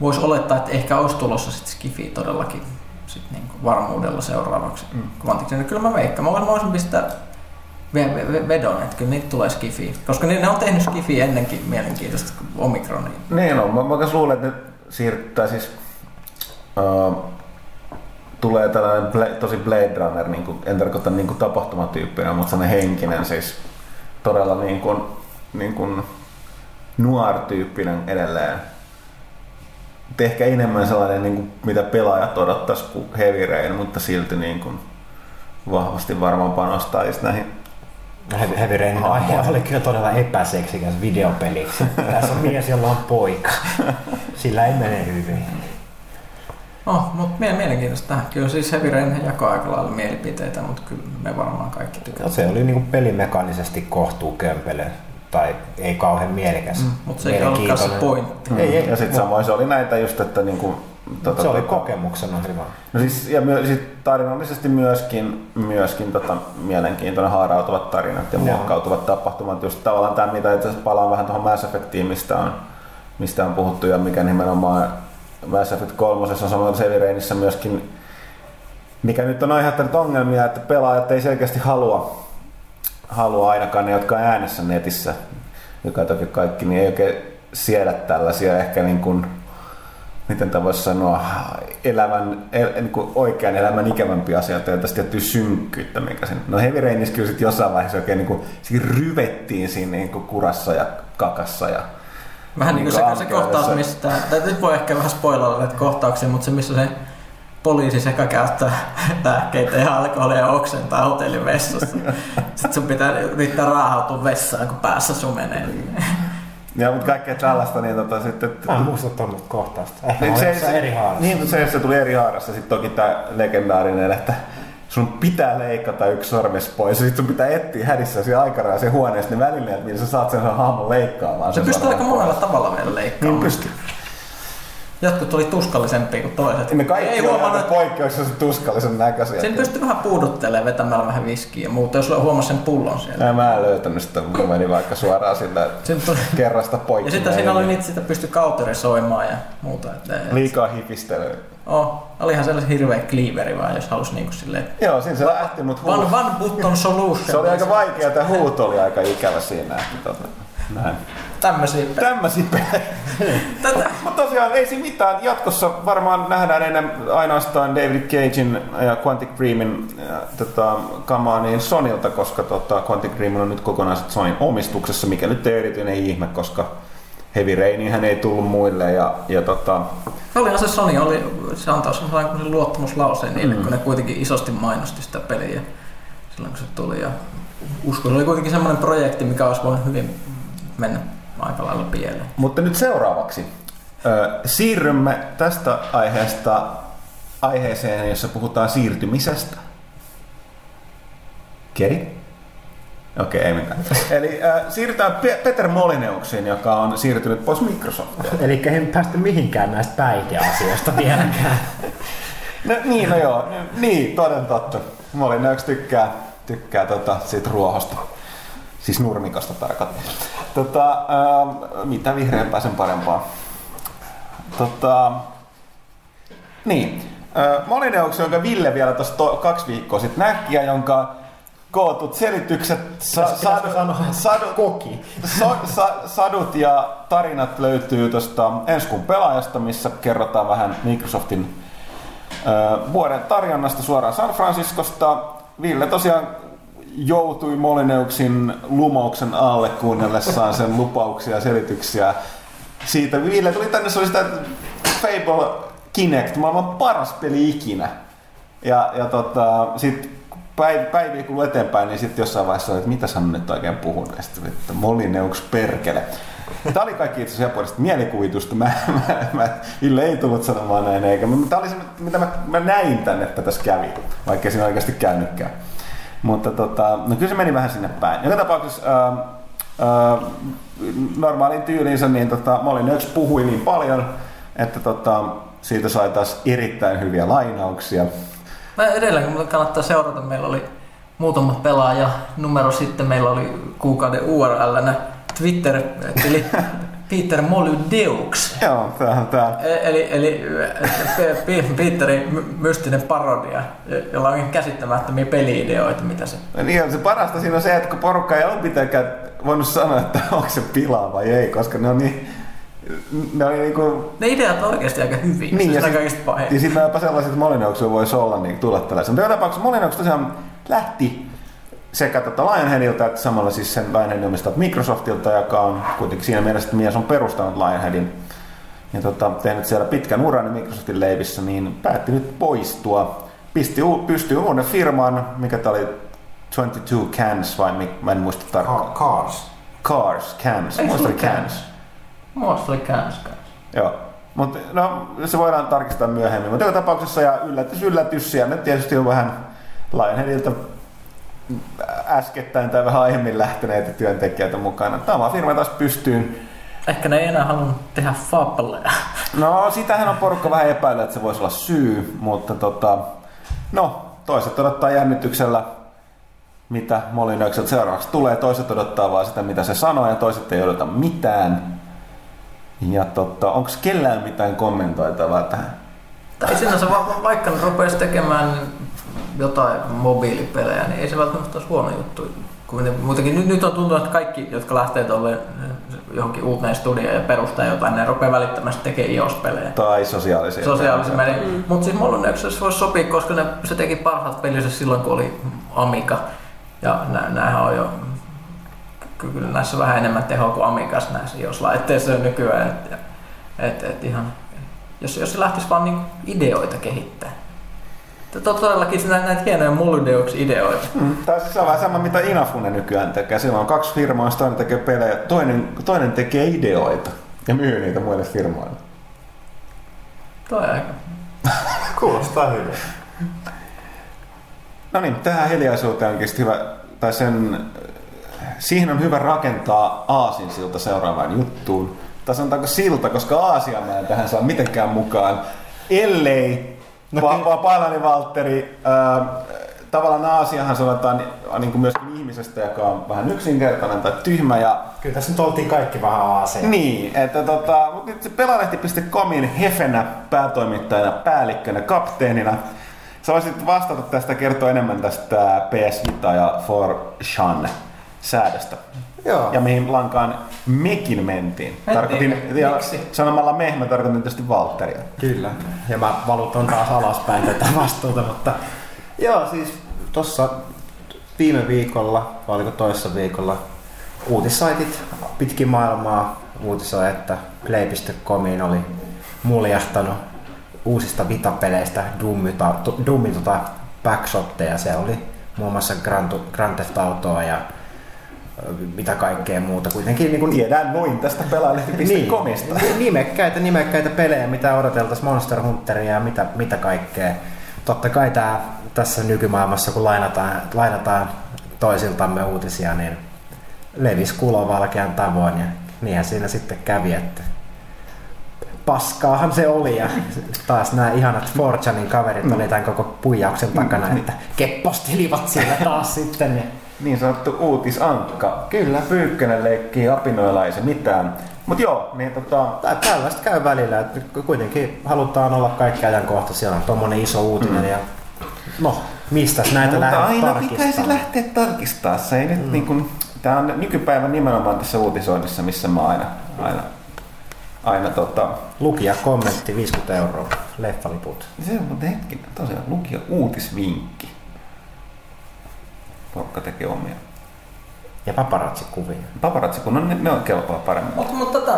voisi olettaa, että ehkä olisi tulossa sitten Skifi todellakin sit niinku varmuudella seuraavaksi. Mm. Niin kyllä mä veikkaan. Mä voisin, pistää ve- ve- ve- vedon, että kyllä niitä tulee Skifi. Koska ne, ne on tehnyt Skifi ennenkin mielenkiintoista kuin Omikroniin. Niin on, mä, mä luulen, että ne siirtää siis... Uh, tulee tällainen tosi Blade Runner, niin kuin, en tarkoita niin kuin tapahtumatyyppinen, mutta sellainen henkinen siis todella niin kuin, niin kuin noir-tyyppinen edelleen. Et ehkä enemmän sellainen, niin kuin, mitä pelaajat odottaisi kuin Heavy Rain, mutta silti niin kuin, vahvasti varmaan panostaa just näihin Heavy Heavy Rainin aihe oli kyllä todella epäseksikäs videopeliksi. Tässä on mies, jolla on poika. Sillä ei mene hyvin. No, mutta mie- mielenkiintoista tähän. Kyllä siis Heavy Rain jakaa aika lailla mielipiteitä, mutta kyllä me varmaan kaikki No, tykkäämme. se oli niinku pelimekaanisesti kohtuu kömpelö. Tai ei kauhean mielekäs. Mm, mutta se ei ollutkaan se pointti. Ei, ei, ja sitten mut- samoin se oli näitä just, että niin kuin, Se oli kokemuksena hyvä. No siis, ja my, siis tarinallisesti myöskin, myöskin tota, mielenkiintoinen haarautuvat tarinat ja Joo. muokkautuvat tapahtumat. Just tavallaan tämä, mitä itse asiassa palaan vähän tuohon Mass Effectiin, mistä on, mistä on puhuttu ja mikä nimenomaan Mass Effect 3 on samoin Sevirainissa myöskin, mikä nyt on aiheuttanut ongelmia, että pelaajat ei selkeästi halua, halua ainakaan ne, jotka on äänessä netissä, joka toki kaikki, niin ei oikein siedä tällaisia ehkä niin kuin, miten tämä voisi sanoa, elämän, el, niin kuin oikean elämän ikävämpiä asioita ja tästä tiettyä synkkyyttä, mikä sen. No Heavy Rainissa kyllä sitten jossain vaiheessa oikein niin kuin, ryvettiin siinä niin kuin kurassa ja kakassa ja Vähän niin kuin se, se kohtaus, tää, tää, nyt voi ehkä vähän spoilata näitä kohtauksia, mutta se missä se poliisi sekä käyttää lääkkeitä ja alkoholia ja oksentaa hotellin vessassa. Sitten sun pitää yrittää raahautua vessaan, kun päässä sumenee. Ja, mutta kaikkea tällaista, niin tota, sitten... Mä en muista tuommoista kohtausta. Ehkä Niin niin se, se, se, eri haarassa. Niin, se, se tuli eri haarassa. Sitten toki tämä legendaarinen, että sun pitää leikata yksi sormes pois ja sit sun pitää etsiä hädissä siinä aikana sen huoneesta ne välineet, millä sä saat sen hahmon leikkaamaan. Se pystyy aika monella tavalla vielä Niin leikkaamaan. pystyy. Jotkut tuli tuskallisempia kuin toiset. Ja me kaikki ei huomannut, että poikkeuksellisen tuskallisen näköisiä. sen pystyy vähän puuduttelemaan vetämällä vähän viskiä ja muuta, jos huomasi sen pullon siellä. Ja mä en löytänyt sitä, kun meni vaikka suoraan sillä Sen tuli... kerrasta poikki. Ja sitten siinä oli niitä, sitä pystyi kauterisoimaan ja muuta. Että, et, Liikaa hifistelyä. oh, olihan sellainen hirveä cleaveri vaan, jos halusi niinku silleen... Joo, siinä se lähti, mutta One, huuto. one button solution. Se oli aika vaikea, tämä huuto oli aika ikävä siinä. että Tota, näin. Tämmöisiä. Tämmöisiä pelejä. Tätä, Mutta tosiaan ei siinä mitään. Jatkossa varmaan nähdään enää ainoastaan David Cagein ja Quantic Dreamin ja, tota, kamaa niin Sonilta, koska tota, Quantic Dream on nyt kokonaiset Sonin omistuksessa, mikä nyt ei erityinen ihme, koska Heavy Rainihän ei tullut muille ja, ja tota, Olihan se Sony, oli, se antoi sellainen luottamuslauseen niille, mm. kun ne kuitenkin isosti mainosti sitä peliä silloin kun se tuli. Ja uskon, se oli kuitenkin semmoinen projekti, mikä olisi voinut hyvin mennä aika lailla pieleen. Mutta nyt seuraavaksi ö, siirrymme tästä aiheesta aiheeseen, jossa puhutaan siirtymisestä. Keri? Okei, ei mitään. Eli äh, siirrytään Pe- Peter Molineuksiin, joka on siirtynyt pois Microsoftia. Eli ei päästy mihinkään näistä päihdeasioista vieläkään. No, niin, no joo. Niin, toden totta. Molineux tykkää, tykkää tota, siitä ruohosta. Siis nurmikosta tarkoitan. Tota, äh, mitä vihreämpää sen parempaa. Tota, niin. Äh, Molineux, jonka Ville vielä tuossa to- kaksi viikkoa sitten näki ja jonka kootut selitykset, sa- Pitäisikö sanoa sadut, koki? so, sa, sadut ja tarinat löytyy tuosta ensi kuun pelaajasta, missä kerrotaan vähän Microsoftin ö, vuoden tarjonnasta suoraan San Franciscosta. Ville tosiaan joutui Molineuksin lumouksen alle kuunnellessaan sen lupauksia ja selityksiä. Siitä Ville tuli tänne, se oli sitä Fable Kinect, maailman paras peli ikinä. Ja, ja tota, sitten päiv- päiviä kun eteenpäin, niin sitten jossain vaiheessa oli, että mitä hän nyt oikein. Ja sitten että Molineux perkele. Tämä oli kaikki itse asiassa mielikuvitusta. Mä, mä, mä, Ville ei tullut sanomaan näin, eikä. Tämä oli se, mitä mä, mä näin tänne, että tässä kävi, vaikka siinä oikeasti käynytkään. Mutta tota, no kyllä se meni vähän sinne päin. Joka tapauksessa ää, ää, normaalin tyyliinsä niin tota, Molineux puhui niin paljon, että tota, siitä sai taas erittäin hyviä lainauksia. Mä edelleen kun kannattaa seurata, meillä oli muutama pelaaja numero sitten, meillä oli kuukauden URL Twitter, eli Peter Molydeux. Joo, tämähän tää. E- Eli, eli P- Peterin my- mystinen parodia, jolla on käsittämättömiä peli-ideoita, mitä se... Niin, se parasta siinä on se, että kun porukka ei alun pitäenkään voinut sanoa, että onko se pilaa vai ei, koska ne on niin... Ne oli niinku... Ne ideat on oikeasti aika hyviä, Niin, se on sit- kaikista pahin. Ja sitten näitä sellaiset Molinouksia voisi olla niin tulla tällaisen. Mutta joka tapauksessa Molinoux tosiaan lähti sekä tota Lionheadilta että samalla siis sen Lionheadin omistat Microsoftilta, joka on kuitenkin siinä mielessä, että mies on perustanut Lionheadin ja tota, tehnyt siellä pitkän uran Microsoftin leivissä, niin päätti nyt poistua. Pisti, u- pystyi uuden firman, mikä tämä oli 22 Cans vai mä en muista tarkkaan. Cars. Cars, Cans, muista ollut Cans. Muista oli kanssa. Joo. Mutta no, se voidaan tarkistaa myöhemmin. Mutta joka tapauksessa ja yllätys, yllätys, siellä nyt tietysti on vähän Lionheadilta äskettäin tai vähän aiemmin lähteneitä työntekijöitä mukana. Tämä firma taas pystyyn. Ehkä ne ei enää halunnut tehdä fableja. No, sitähän on porukka vähän epäillä, että se voisi olla syy, mutta tota, no, toiset odottaa jännityksellä, mitä Molinökseltä seuraavaksi tulee. Toiset odottaa vaan sitä, mitä se sanoo, ja toiset ei odota mitään. Ja tota, onko kellään mitään kommentoitavaa tähän? Tai sinänsä va- va- vaikka ne rupeaisi tekemään jotain mobiilipelejä, niin ei se välttämättä olisi huono juttu. Muutenkin nyt, nyt on tuntunut, että kaikki, jotka lähtee tuolle johonkin uuteen studioon ja perustaa jotain, ne rupeaa välittömästi tekemään iOS-pelejä. Tai sosiaalisia. Sosiaalisen median. Mm. Mutta siis Molyneux voisi sopia, koska ne, se teki parhaat pelinsä silloin, kun oli Amiga. Ja nä, näähän on jo kyllä näissä on vähän enemmän tehoa kuin Amigas näissä jos laitteissa on nykyään. Et, et, et ihan, jos, jos se lähtisi vaan niinku ideoita kehittää. Tätä on todellakin näitä, näitä hienoja Mullydeux-ideoita. Mm, tai siis on vähän sama, mitä Inafune nykyään tekee. Siellä on kaksi firmaa, joista toinen tekee pelejä, toinen, toinen tekee ideoita ja myy niitä muille firmoille. Toi aika. Kuulostaa hyvin. No niin, tähän hiljaisuuteen onkin hyvä, tai sen, siihen on hyvä rakentaa aasinsilta seuraavaan juttuun. Tai sanotaanko silta, koska Aasia mä en tähän saa mitenkään mukaan. Ellei, no, vaan, vaan Pailani Valtteri, ää, tavallaan Aasiahan sanotaan niin kuin myöskin ihmisestä, joka on vähän yksinkertainen tai tyhmä. Ja... Kyllä tässä nyt oltiin kaikki vähän Aasia. Niin, että tota, mutta nyt se pelalehti.comin hefenä, päätoimittajana, päällikkönä, kapteenina, Sä voisit vastata tästä, kertoa enemmän tästä PS Vita ja For Shan säädöstä. Joo. Ja mihin lankaan mekin mentiin. Tarkoitin, ja sanomalla me, mä tarkoitin tietysti Valtteria. Kyllä. Ja mä valutan taas alaspäin tätä vastuuta, mutta joo, siis tossa viime viikolla, vai oliko toissa viikolla, uutissaitit pitkin maailmaa uutisoi, että Play.comiin oli muljahtanut uusista Vita-peleistä Doomita, Doomin tota backshotteja. Se oli muun muassa Grand, Grand Theft Autoa ja mitä kaikkea muuta. Kuitenkin niin kun... Tiedään noin tästä pelaajalehti.comista. niin, nimekkäitä, nimekkäitä pelejä, mitä odoteltaisiin Monster Hunteria ja mitä, mitä kaikkea. Totta kai tää, tässä nykymaailmassa, kun lainataan, lainataan toisiltamme uutisia, niin levisi kulovalkean tavoin ja niinhän siinä sitten kävi, että paskaahan se oli ja taas nämä ihanat Fortunin kaverit oli tämän koko puijauksen takana, että keppostelivat siellä taas sitten. Ja... Niin sanottu uutisankka. Kyllä. Pyykkönen leikkii apinoilla, ei se mitään. Mut joo, niin tota... Tällaista käy välillä, että kuitenkin halutaan olla kaikki ajankohtaisia. On tuommoinen iso uutinen mm. ja no, mistä näitä no, lähdetään aina tarkistaa? pitäisi lähteä tarkistaa. Se ei mm. nyt niin kuin, Tämä on nykypäivän nimenomaan tässä uutisoinnissa, missä mä aina, aina aina tota... Lukija kommentti 50 euroa, leffaliput. Se on hetki, tosiaan lukija uutisvinkki. Porukka tekee omia. Ja paparazzi-kuvia. Paparazzi-kuvia, no ne, ne on kelpaa paremmin. Mutta mut, tota,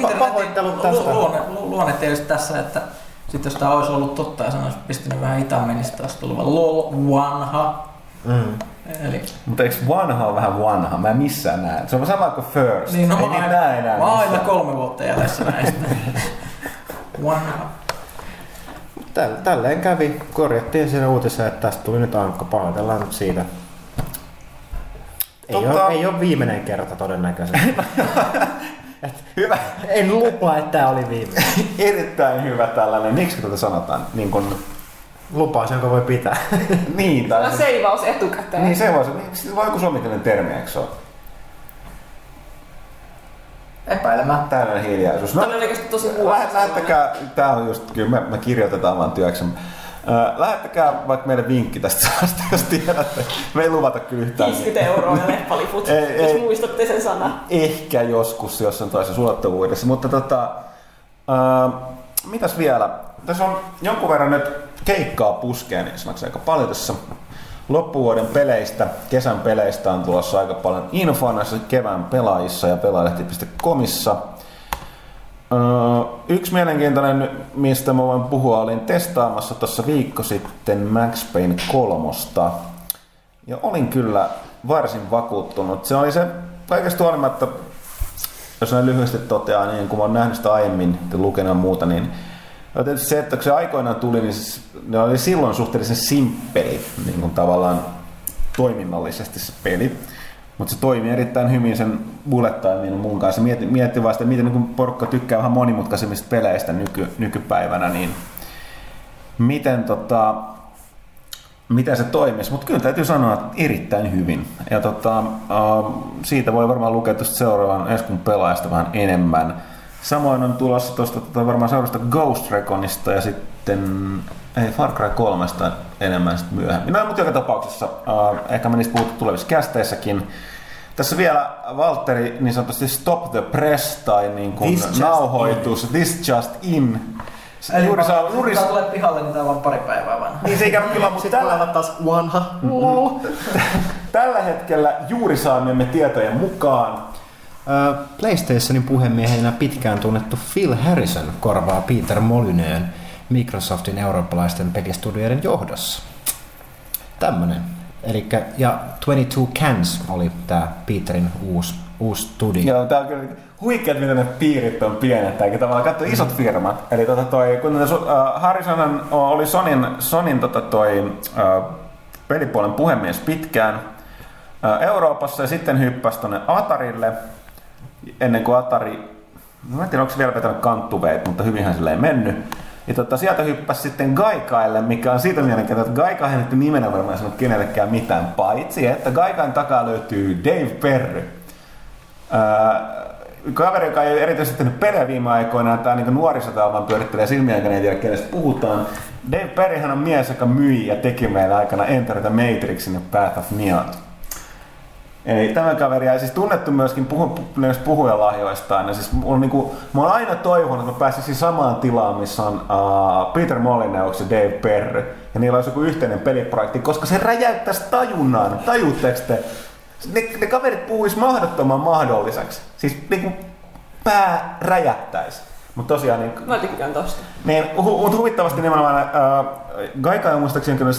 Mut pahoittelut tästä. Luonne, luonne tietysti tässä, että sitten jos tämä olisi ollut totta ja sanoisi pistänyt vähän Itämenistä, niin olisi tullut lol vanha. Mm. Eli... Mutta eikö vanha on vähän vanha? Mä en missään näe. Se on sama kuin first. Niin, no, Ei mä, aina, enää mä aina kolme vuotta jäljessä näistä. vanha. Täl, tälleen kävi. Korjattiin siinä uutisessa, että tästä tuli nyt ankka. Pahoitellaan nyt siitä. Ei, Totta... ole, ei ole viimeinen kerta todennäköisesti. Et hyvä. En lupaa, että tämä oli viimeinen. Erittäin hyvä tällainen. Miksi tätä sanotaan? Niin kun Lupaus, jonka voi pitää. niin, tai... No seivaus etukäteen. Niin, seivaus. Niin, vai joku suomikielinen termi, eikö se ole? Epäilemättä. Tällainen hiljaisuus. No, Todennäköisesti tosi huono. Lähettäkää, tää on just, kyllä me, me kirjoitetaan vaan työksemme. Äh, lähettäkää vaikka meille vinkki tästä saasta, jos tiedätte. Me ei luvata kyllä yhtään. 50 euroa ja leppaliput, ei, jos ei, muistatte sen sanan. Ehkä joskus jossain toisessa ulottavuudessa. Mutta tota, äh, mitäs vielä? Tässä on jonkun verran nyt keikkaa puskeen niin sanoksi aika paljon tässä loppuvuoden peleistä, kesän peleistä on tulossa aika paljon infoa näissä kevään pelaajissa ja pelaajalehti.comissa. Yksi mielenkiintoinen, mistä mä voin puhua, olin testaamassa tuossa viikko sitten Max Payne kolmosta. Ja olin kyllä varsin vakuuttunut. Se oli se kaikesta huolimatta, jos näin lyhyesti toteaa, niin kun mä oon nähnyt sitä aiemmin ja lukenut muuta, niin No tietysti se, että kun se aikoinaan tuli, niin se, ne oli silloin suhteellisen simppeli niin kuin tavallaan toiminnallisesti se peli. Mutta se toimii erittäin hyvin sen bullet timein mun kanssa. Mietti, mietti vasta, miten niin porukka tykkää vähän monimutkaisemmista peleistä nyky, nykypäivänä, niin miten, tota, miten se toimisi. Mutta kyllä täytyy sanoa, että erittäin hyvin. Ja tota, siitä voi varmaan lukea seuraavan Eskun pelaajasta vähän enemmän. Samoin on tulossa tuosta tota, varmaan seurasta Ghost Reconista ja sitten ei Far Cry 3 enemmän sitten myöhemmin. No, mutta joka tapauksessa uh, ehkä me niistä puhuttu tulevissa kästeissäkin. Tässä vielä Valtteri niin sanotusti Stop the Press tai niin kuin this nauhoitus in. This Just In. Eli juuri saa, juuri... Kun tulee pihalle, niin tämä on pari päivää vanha. Niin se ikävä kyllä, mutta tällä on taas vanha. Tällä hetkellä juuri saamiemme tietojen mukaan Ö, PlayStationin puhemiehenä pitkään tunnettu Phil Harrison korvaa Peter Molyneen Microsoftin eurooppalaisten pelistudioiden johdossa. Tämmönen. Elikkä, ja 22 Cans oli tää Peterin uusi, uusi studio. Joo, tää on kyllä huikeet, miten ne piirit on pienet, eikä tavallaan katso isot firmat. Eli tota toi, kun uh, Harrison oli Sonin, Sonin tota toi, uh, pelipuolen puhemies pitkään uh, Euroopassa ja sitten hyppäsi tonne Atarille ennen kuin Atari, mä en tiedä onko se vielä vetänyt kanttuveit, mutta hyvinhän sille ei mennyt. Ja tota, sieltä hyppäsi sitten Gaikaille, mikä on siitä mielenkiintoista, että Gaika ei nyt nimenä varmaan sanonut kenellekään mitään, paitsi että Gaikan takaa löytyy Dave Perry. Ää, kaveri, joka ei erityisesti tehnyt pelejä viime aikoina, tämä niin nuorisotalvan vaan pyörittelee silmiä, eikä ei tiedä kenestä puhutaan. Dave Perryhän on mies, joka myi ja teki meillä aikana Enter the Matrixin ja Path of Neon. Eli tämä kaveri, ja siis tunnettu myöskin puhu, myös puhujalahjoistaan. Ja siis mulla, niin kuin, mä oon aina toivonut, että mä pääsisin samaan tilaan, missä on uh, Peter Molyneux ja Dave Perry. Ja niillä olisi joku yhteinen peliprojekti, koska se räjäyttäisi tajunnan. Tajuutteko te? Ne, ne kaverit puhuis mahdottoman mahdolliseksi. Siis niin kuin pää räjättäisi. Mutta tosiaan niin... Mä tykkään tosta. Niin, hu- mutta huvittavasti nimenomaan äh, Gaika on muistaakseni kyllä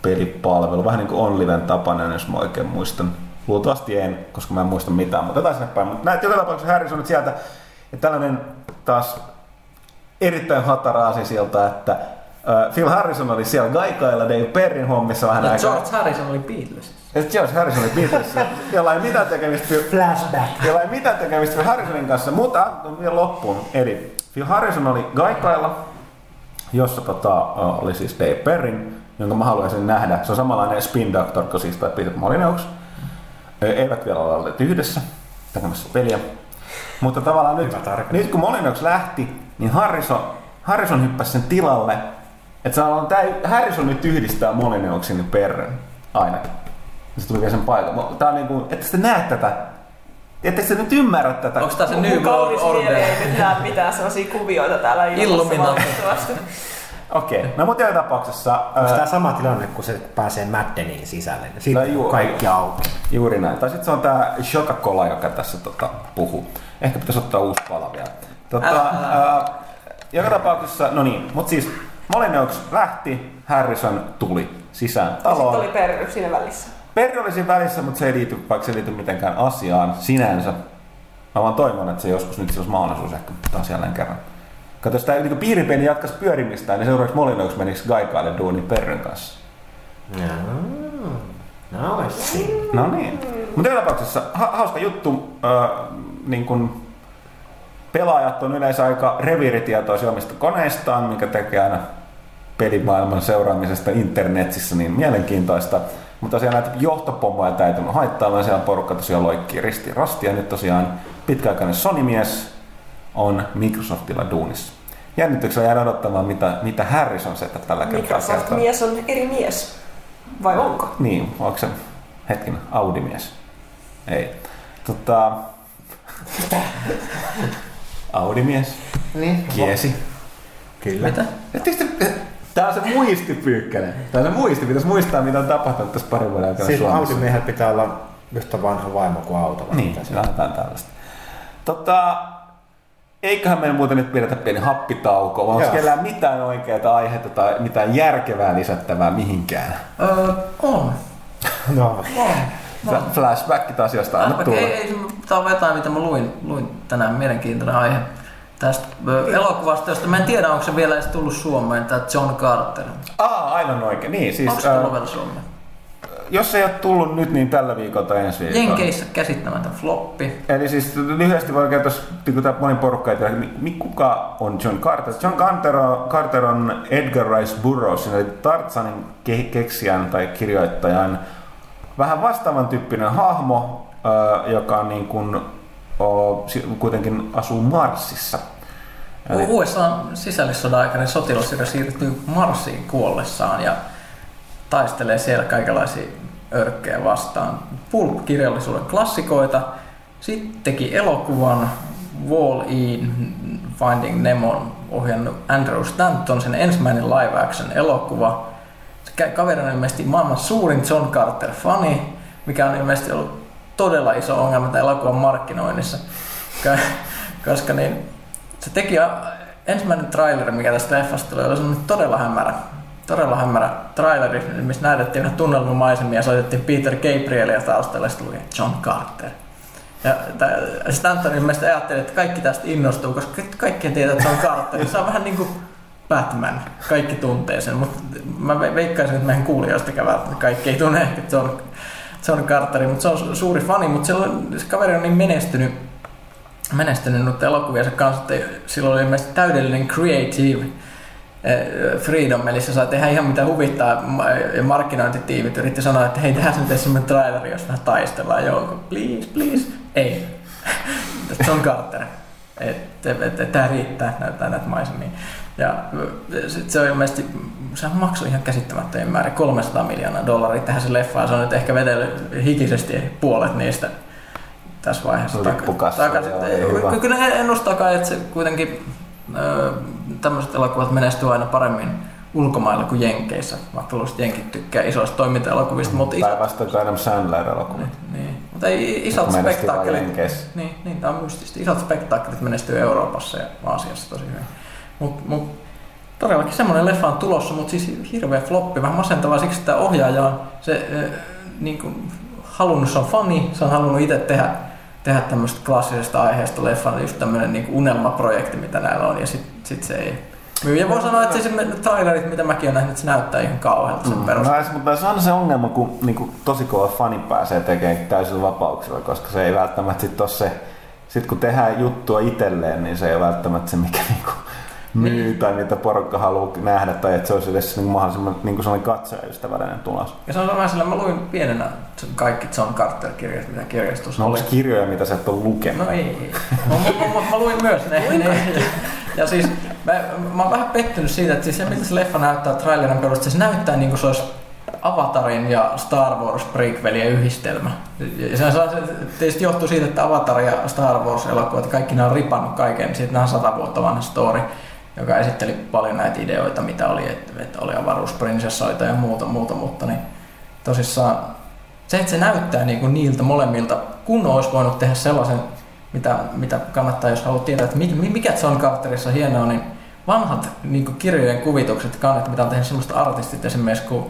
striimauspelipalvelu, vähän niin kuin OnLiven tapainen, jos mä oikein muistan. Luultavasti en, koska mä en muista mitään, mutta jotain sinne päin. Mutta näet joka tapauksessa Harrison nyt sieltä, että tällainen taas erittäin hatara asia sieltä, että Phil Harrison oli siellä Gaikailla Dave Perrin hommissa vähän Ja aikaa. George Harrison oli Beatlesissa. Ja George Harrison oli Beatlesissa, jolla ei mitään tekemistä Phil, Flashback. jolla ei mitään tekemistä Phil Harrisonin kanssa, mutta on vielä loppuun. Eli Phil Harrison oli Gaikailla, jossa tota, oli siis Dave Perrin, jonka mä haluaisin nähdä. Se on samanlainen Spin Doctor kuin siis toi Peter Molyneux. Ö, Eivät vielä ole olleet yhdessä tekemässä peliä. Mutta tavallaan nyt, nyt kun Molyneux lähti, niin Harrison, Harrison hyppäsi sen tilalle. Että se on, tää, Harrison nyt yhdistää Molyneuxin ja Perren ainakin. Ja se tuli vielä sen paikan. Tää on niinku, että te näet tätä. Ettekö te nyt ymmärrä tätä? Onko tää se New World Order? ei näe mitään sellaisia kuvioita täällä ilmassa Illuminati. Okei, okay. no mutta joka tapauksessa... Onko ää, tämä sama tilanne, kun se pääsee Maddeniin sisälle? Sitten No juu, kaikki auki. Juuri näin. Tai sitten se on tää Coca-Cola, joka tässä tota, puhuu. Ehkä pitäisi ottaa uusi pala vielä. Tota, ää, joka tapauksessa, no niin, mutta siis Molyneux lähti, Harrison tuli sisään Ja sitten taloon. oli Perry siinä välissä. Perri oli siinä välissä, mutta se ei liity, vaikka se ei liity mitenkään asiaan sinänsä. Mä vaan toivon, että se joskus nyt se olisi mahdollisuus ehkä taas jälleen kerran. Kato, tämä niin piiripeini jatkaisi pyörimistään, niin seuraavaksi Molyneux menisi Gaikaille duuniin Perrin kanssa. No, see. No niin. Mutta joka tapauksessa ha- hauska juttu. Äh, niin kun pelaajat on yleensä aika reviiritietoisia omista koneistaan, mikä tekee aina pelimaailman seuraamisesta internetissä niin mielenkiintoista. Mutta tosiaan näitä johtopommoja täytynyt haittaamaan. Siellä porukka tosiaan loikkii ristiin rastia. Nyt tosiaan pitkäaikainen Sony-mies on Microsoftilla duunissa. Jännityksellä jäädä odottamaan, mitä, mitä Harrison sieltä tällä kertaa. Microsoft-mies on eri mies. Vai onko? Niin, onko se hetken Audi-mies? Ei. Tota... Audi-mies. Niin. Kiesi. Kyllä. Mitä? Tää on se muistipyykkäinen. Tää on se muisti. Pitäisi muistaa, mitä on tapahtunut tässä parin vuoden aikana Siis Suomessa. Audi-miehellä pitää olla yhtä vanha vaimo kuin autolla. Niin, se- jotain tällaista. Tota, eiköhän meidän muuten nyt pidetä pieni happitauko, vai onko kellään mitään oikeaa aihetta tai mitään järkevää lisättävää mihinkään? Öö, on. No, On. Fla- Flashbackit asioista anna Flashback, tulla. ei, ei, tää on jotain, mitä mä luin, luin tänään, mielenkiintoinen aihe tästä elokuvasta, josta mä en tiedä, onko se vielä edes tullut Suomeen, tämä John Carter. Aa, aivan oikein. Niin, siis, Onko se tullut vielä Suomeen? Jos ei ole tullut nyt, niin tällä viikolla tai ensi viikolla. Jenkeissä käsittämätön floppi. Eli siis lyhyesti voi kertoa, niin kun tää moni porukka ei tiedä, mi- kuka on John Carter. John Carter on, Carter on Edgar Rice Burroughs, eli Tartsanin ke- keksijän tai kirjoittajan vähän vastaavan tyyppinen hahmo, joka on niin kuin, kuitenkin asuu Marsissa. Eli, USA sisällissodan aikainen sotilas, joka siirtyy Marsiin kuollessaan ja taistelee siellä kaikenlaisia örkkejä vastaan. Pulp-kirjallisuuden klassikoita. Sitten teki elokuvan Wall-E Finding Nemon ohjannut Andrew Stanton, sen ensimmäinen live action elokuva. Se kaveri on ilmeisesti maailman suurin John Carter-fani, mikä on ilmeisesti ollut todella iso ongelma tämän elokuvan markkinoinnissa. Ka- Koska niin, se teki ensimmäinen traileri, mikä tästä leffasta tuli, oli todella hämärä. Todella hämärä traileri, missä näytettiin vähän tunnelmamaisemia ja soitettiin Peter Gabrielia taustalla ja sitten luki John Carter. Ja Stanton ilmeisesti ajatteli, että kaikki tästä innostuu, koska kaikki tietää, että on Carter. Se on vähän niin kuin Batman. Kaikki tuntee sen, mutta mä ve- veikkaisin, että meidän kuulijoistakaan välttämättä kaikki ei tunne ehkä John, John Carterin, mutta se on su- suuri fani, mutta se, kaveri on niin menestynyt, menestynyt nyt elokuviensa kanssa, että sillä oli ilmeisesti täydellinen creative freedom, eli se saa tehdä ihan mitä huvittaa, ja markkinointitiimit yritti sanoa, että hei, tehdään nyt semmoinen traileri, jos vähän taistellaan joukko, please, please, ei. John Carter. Että et, et, et, tämä riittää, näyttää näitä maisemia. Ja sit se on ilmeisesti, se maksoi ihan käsittämättömiä määrä, 300 miljoonaa dollaria tähän se leffaan. Se on nyt ehkä vedellyt hikisesti puolet niistä tässä vaiheessa. Lippukassa, takaisin. Kyllä ennustakaa, että se kuitenkin tämmöiset elokuvat menestyy aina paremmin ulkomailla kuin Jenkeissä, vaikka luulisin, Jenkit tykkää isoista toiminta-elokuvista, mutta isot, Päinvastoin kuin Adam Sandler-elokuva. niin, niin. Mutta ei isot spektaakkelit. Niin, niin tämä on mystistä. Isot spektaakkelit menestyy Euroopassa ja Aasiassa tosi hyvin. Mut, mut, todellakin semmoinen leffa on tulossa, mutta siis hirveä floppi, vähän masentavaa siksi, että ohjaaja on se äh, niin kuin, halunnut, se on fani, se on halunnut itse tehdä, tehdä tämmöistä klassisesta aiheesta leffan, just tämmöinen niin unelmaprojekti, mitä näillä on, ja sitten sit se ei myy. Ja voi sanoa, että se, se trailerit, mitä mäkin olen nähnyt, se näyttää ihan kauhealta sen Mm. perusteella. No, mutta se on se ongelma, kun niinku, tosi kova fani pääsee tekemään täysillä vapauksilla, koska se ei välttämättä sit ole se, sit kun tehdään juttua itselleen, niin se ei ole välttämättä se, mikä niinku myy Niin. tai mitä porukka haluaa nähdä, tai että se olisi edes niinku mahdollisimman niinku sellainen katsojaystävällinen tulos. Ja se on vähän sillä, mä luin pienenä kaikki John Carter-kirjat, mitä kirjastossa No oli. onko kirjoja, mitä sä et ole lukenut? No ei, ei. Mä, mä, mä, mä luin myös ne. ne. Ja siis mä, mä oon vähän pettynyt siitä, että siis se miltä se leffa näyttää trailerin perusteella, se näyttää niin kuin se olisi Avatarin ja Star Wars prequelien yhdistelmä. Ja se, se tietysti johtuu siitä, että Avatar ja Star Wars elokuvat, kaikki nämä on ripannut kaiken, siitä nämä on sata vuotta vanha story, joka esitteli paljon näitä ideoita, mitä oli, että, että oli avaruusprinsessoita ja muuta, muuta mutta niin tosissaan se, että se näyttää niin kuin niiltä molemmilta, kun olisi voinut tehdä sellaisen, mitä, mitä kannattaa, jos haluat tietää, että mi- mikä John Carterissa hienoa, niin vanhat niin kuin kirjojen kuvitukset, kannet, mitä on tehnyt semmoista artistit esimerkiksi kuin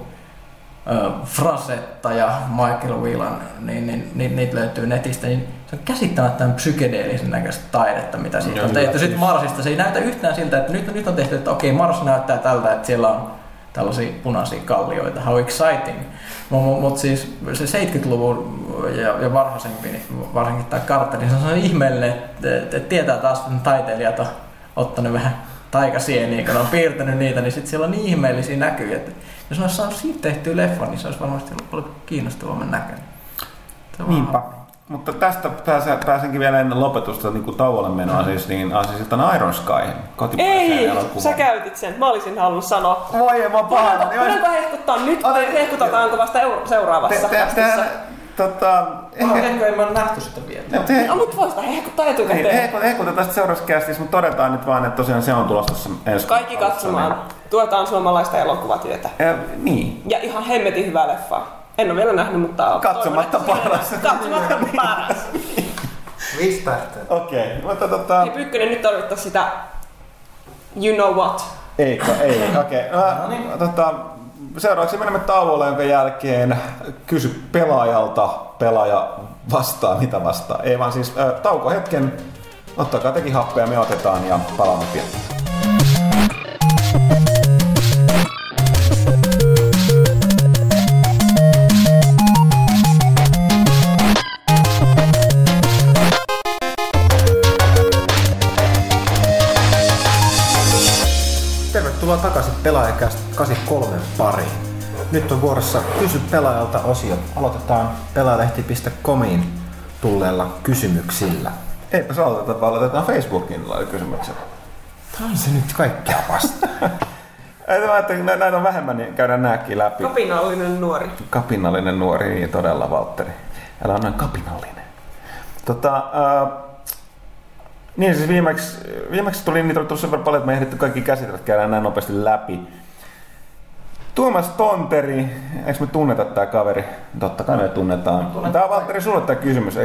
Frasetta ja Michael Whelan, niin, niin, niin, niitä löytyy netistä, niin se on käsittämättömän psykedeellisen näköistä taidetta, mitä siitä on tehty. Sitten Marsista se ei näytä yhtään siltä, että nyt, nyt on tehty, että okei, Mars näyttää tältä, että siellä on tällaisia punaisia kallioita, how exciting. Mutta mut, siis se 70-luvun ja, ja varhaisempi, niin varsinkin tämä Carter, niin se on ihmeellinen, että, että tietää taas, että ne taiteilijat on ottanut vähän taikasieniä, kun on piirtänyt niitä, niin sitten siellä on niin ihmeellisiä näkyjä, että jos olisi saanut siitä tehtyä leffa, niin se olisi varmasti ollut paljon kiinnostavamman näköinen. Niinpä. vaan- Mutta tästä pääsen, pääsenkin vielä ennen lopetusta niin kuin tauolle menoa, siis, niin aasisiltaan Iron Sky, Ei, elokuvaan. sä käytit sen. Mä olisin halunnut sanoa. Voi, mä oon pahana. Voidaanko, hehkuttaa nyt vai hehkutetaanko vasta euro- seuraavassa Te, te, te, tota, Mä ehkä en mä ole nähty sitä vielä. te, No, mut voi sitä hehkuttaa niin, etukäteen. hehku- hehkutetaan sitten seuraavassa kästissä, mutta todetaan nyt vaan, että tosiaan se on tulossa tässä ensi Kaikki alussa, katsomaan. Tuetaan suomalaista elokuvatyötä. Niin. Ja, niin. Ja ihan hemmetin hyvää leffaa. En ole vielä nähnyt, mutta... Katsomatta toivon, paras. Katsomatta paras. Viisi tähteä. Okei, okay. mutta tota... Hei Pykkönen, nyt tarvittaisiin sitä You know what? Eikö, ei, okei. Okay. No niin. tota, seuraavaksi menemme tauolle, jonka jälkeen kysy pelaajalta, pelaaja vastaa, mitä vastaa. Ei vaan siis äh, tauko hetken, ottakaa tekin happea, me otetaan ja palaamme pian. Tervetuloa takaisin Pelaajakäst 83 pariin. Nyt on vuorossa Kysy pelaajalta osio. Aloitetaan pelaajalehti.comiin tulleella kysymyksillä. Eipä se aloiteta, vaan aloitetaan Facebookin kysymykset. Tämä on se nyt kaikkea vastaan. Ei, mä ajattelin, että näitä on vähemmän, niin käydään nääkin läpi. Kapinallinen nuori. Kapinallinen nuori, niin todella Valtteri. Älä on näin kapinallinen. Tota, äh, niin siis viimeksi, viimeksi tuli niitä tuli sen verran paljon, että me ehditty kaikki käsitellä, käydään näin nopeasti läpi. Tuomas Tonteri, eikö me tunneta tää kaveri? Totta kai me tunnetaan. Tää on Valtteri sulle tää kysymys.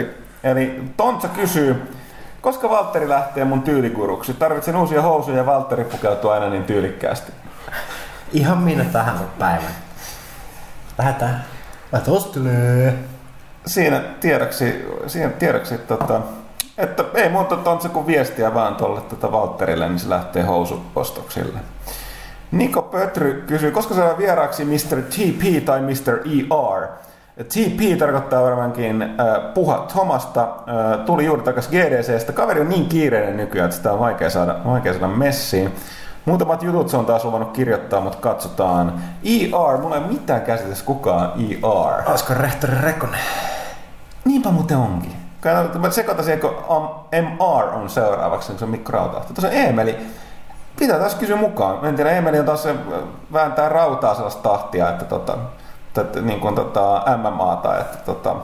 Eli Tontsa kysyy, koska Valtteri lähtee mun tyylikuruksi? Tarvitsen uusia housuja ja Valtteri pukeutuu aina niin tyylikkäästi. Ihan minne tahansa päivän. Lähetään. Lähetään ostelee. Siinä tiedoksi, siinä tiedoksi tota, että ei muuta Tontsa kuin viestiä vaan tuolle tota Valtterille, niin se lähtee housupostoksille. Niko Pötry kysyy, koska saadaan vieraaksi Mr. TP tai Mr. ER? TP tarkoittaa varmaankin äh, Puha Thomasta. Äh, tuli juuri takaisin GDCstä. Kaveri on niin kiireinen nykyään, että sitä on vaikea saada, vaikea saada messiin. Muutamat jutut se on taas luvannut kirjoittaa, mutta katsotaan. ER, mulla ei ole mitään käsitys kukaan ER. Olisiko rehtori Rekonen? Niinpä muuten onkin. Mä sekoitan siihen, kun MR on seuraavaksi, niin se on Mikko Rautahti. Tuossa on Eemeli. Pitää taas kysyä mukaan. En tiedä, Eemeli on taas se vääntää rautaa sellaista tahtia, että tota, että niin kuin tota MMAta, että tota,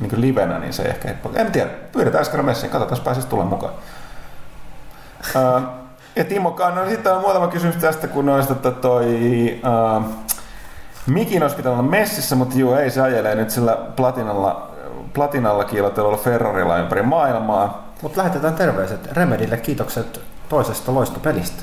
niin kuin livenä, niin se ei ehkä helppo. En tiedä, pyydetään äsken messiin, katsotaan, jos pääsisi tulla mukaan. Uh, ja Timo Kanno, sitten on muutama kysymys tästä, kun olisi että toi uh, Mikin olisi pitänyt olla messissä, mutta juu, ei se ajelee nyt sillä platinalla, platinalla kiilotelulla Ferrarilla ympäri maailmaa. Mutta lähetetään terveiset Remedille kiitokset toisesta loistopelistä.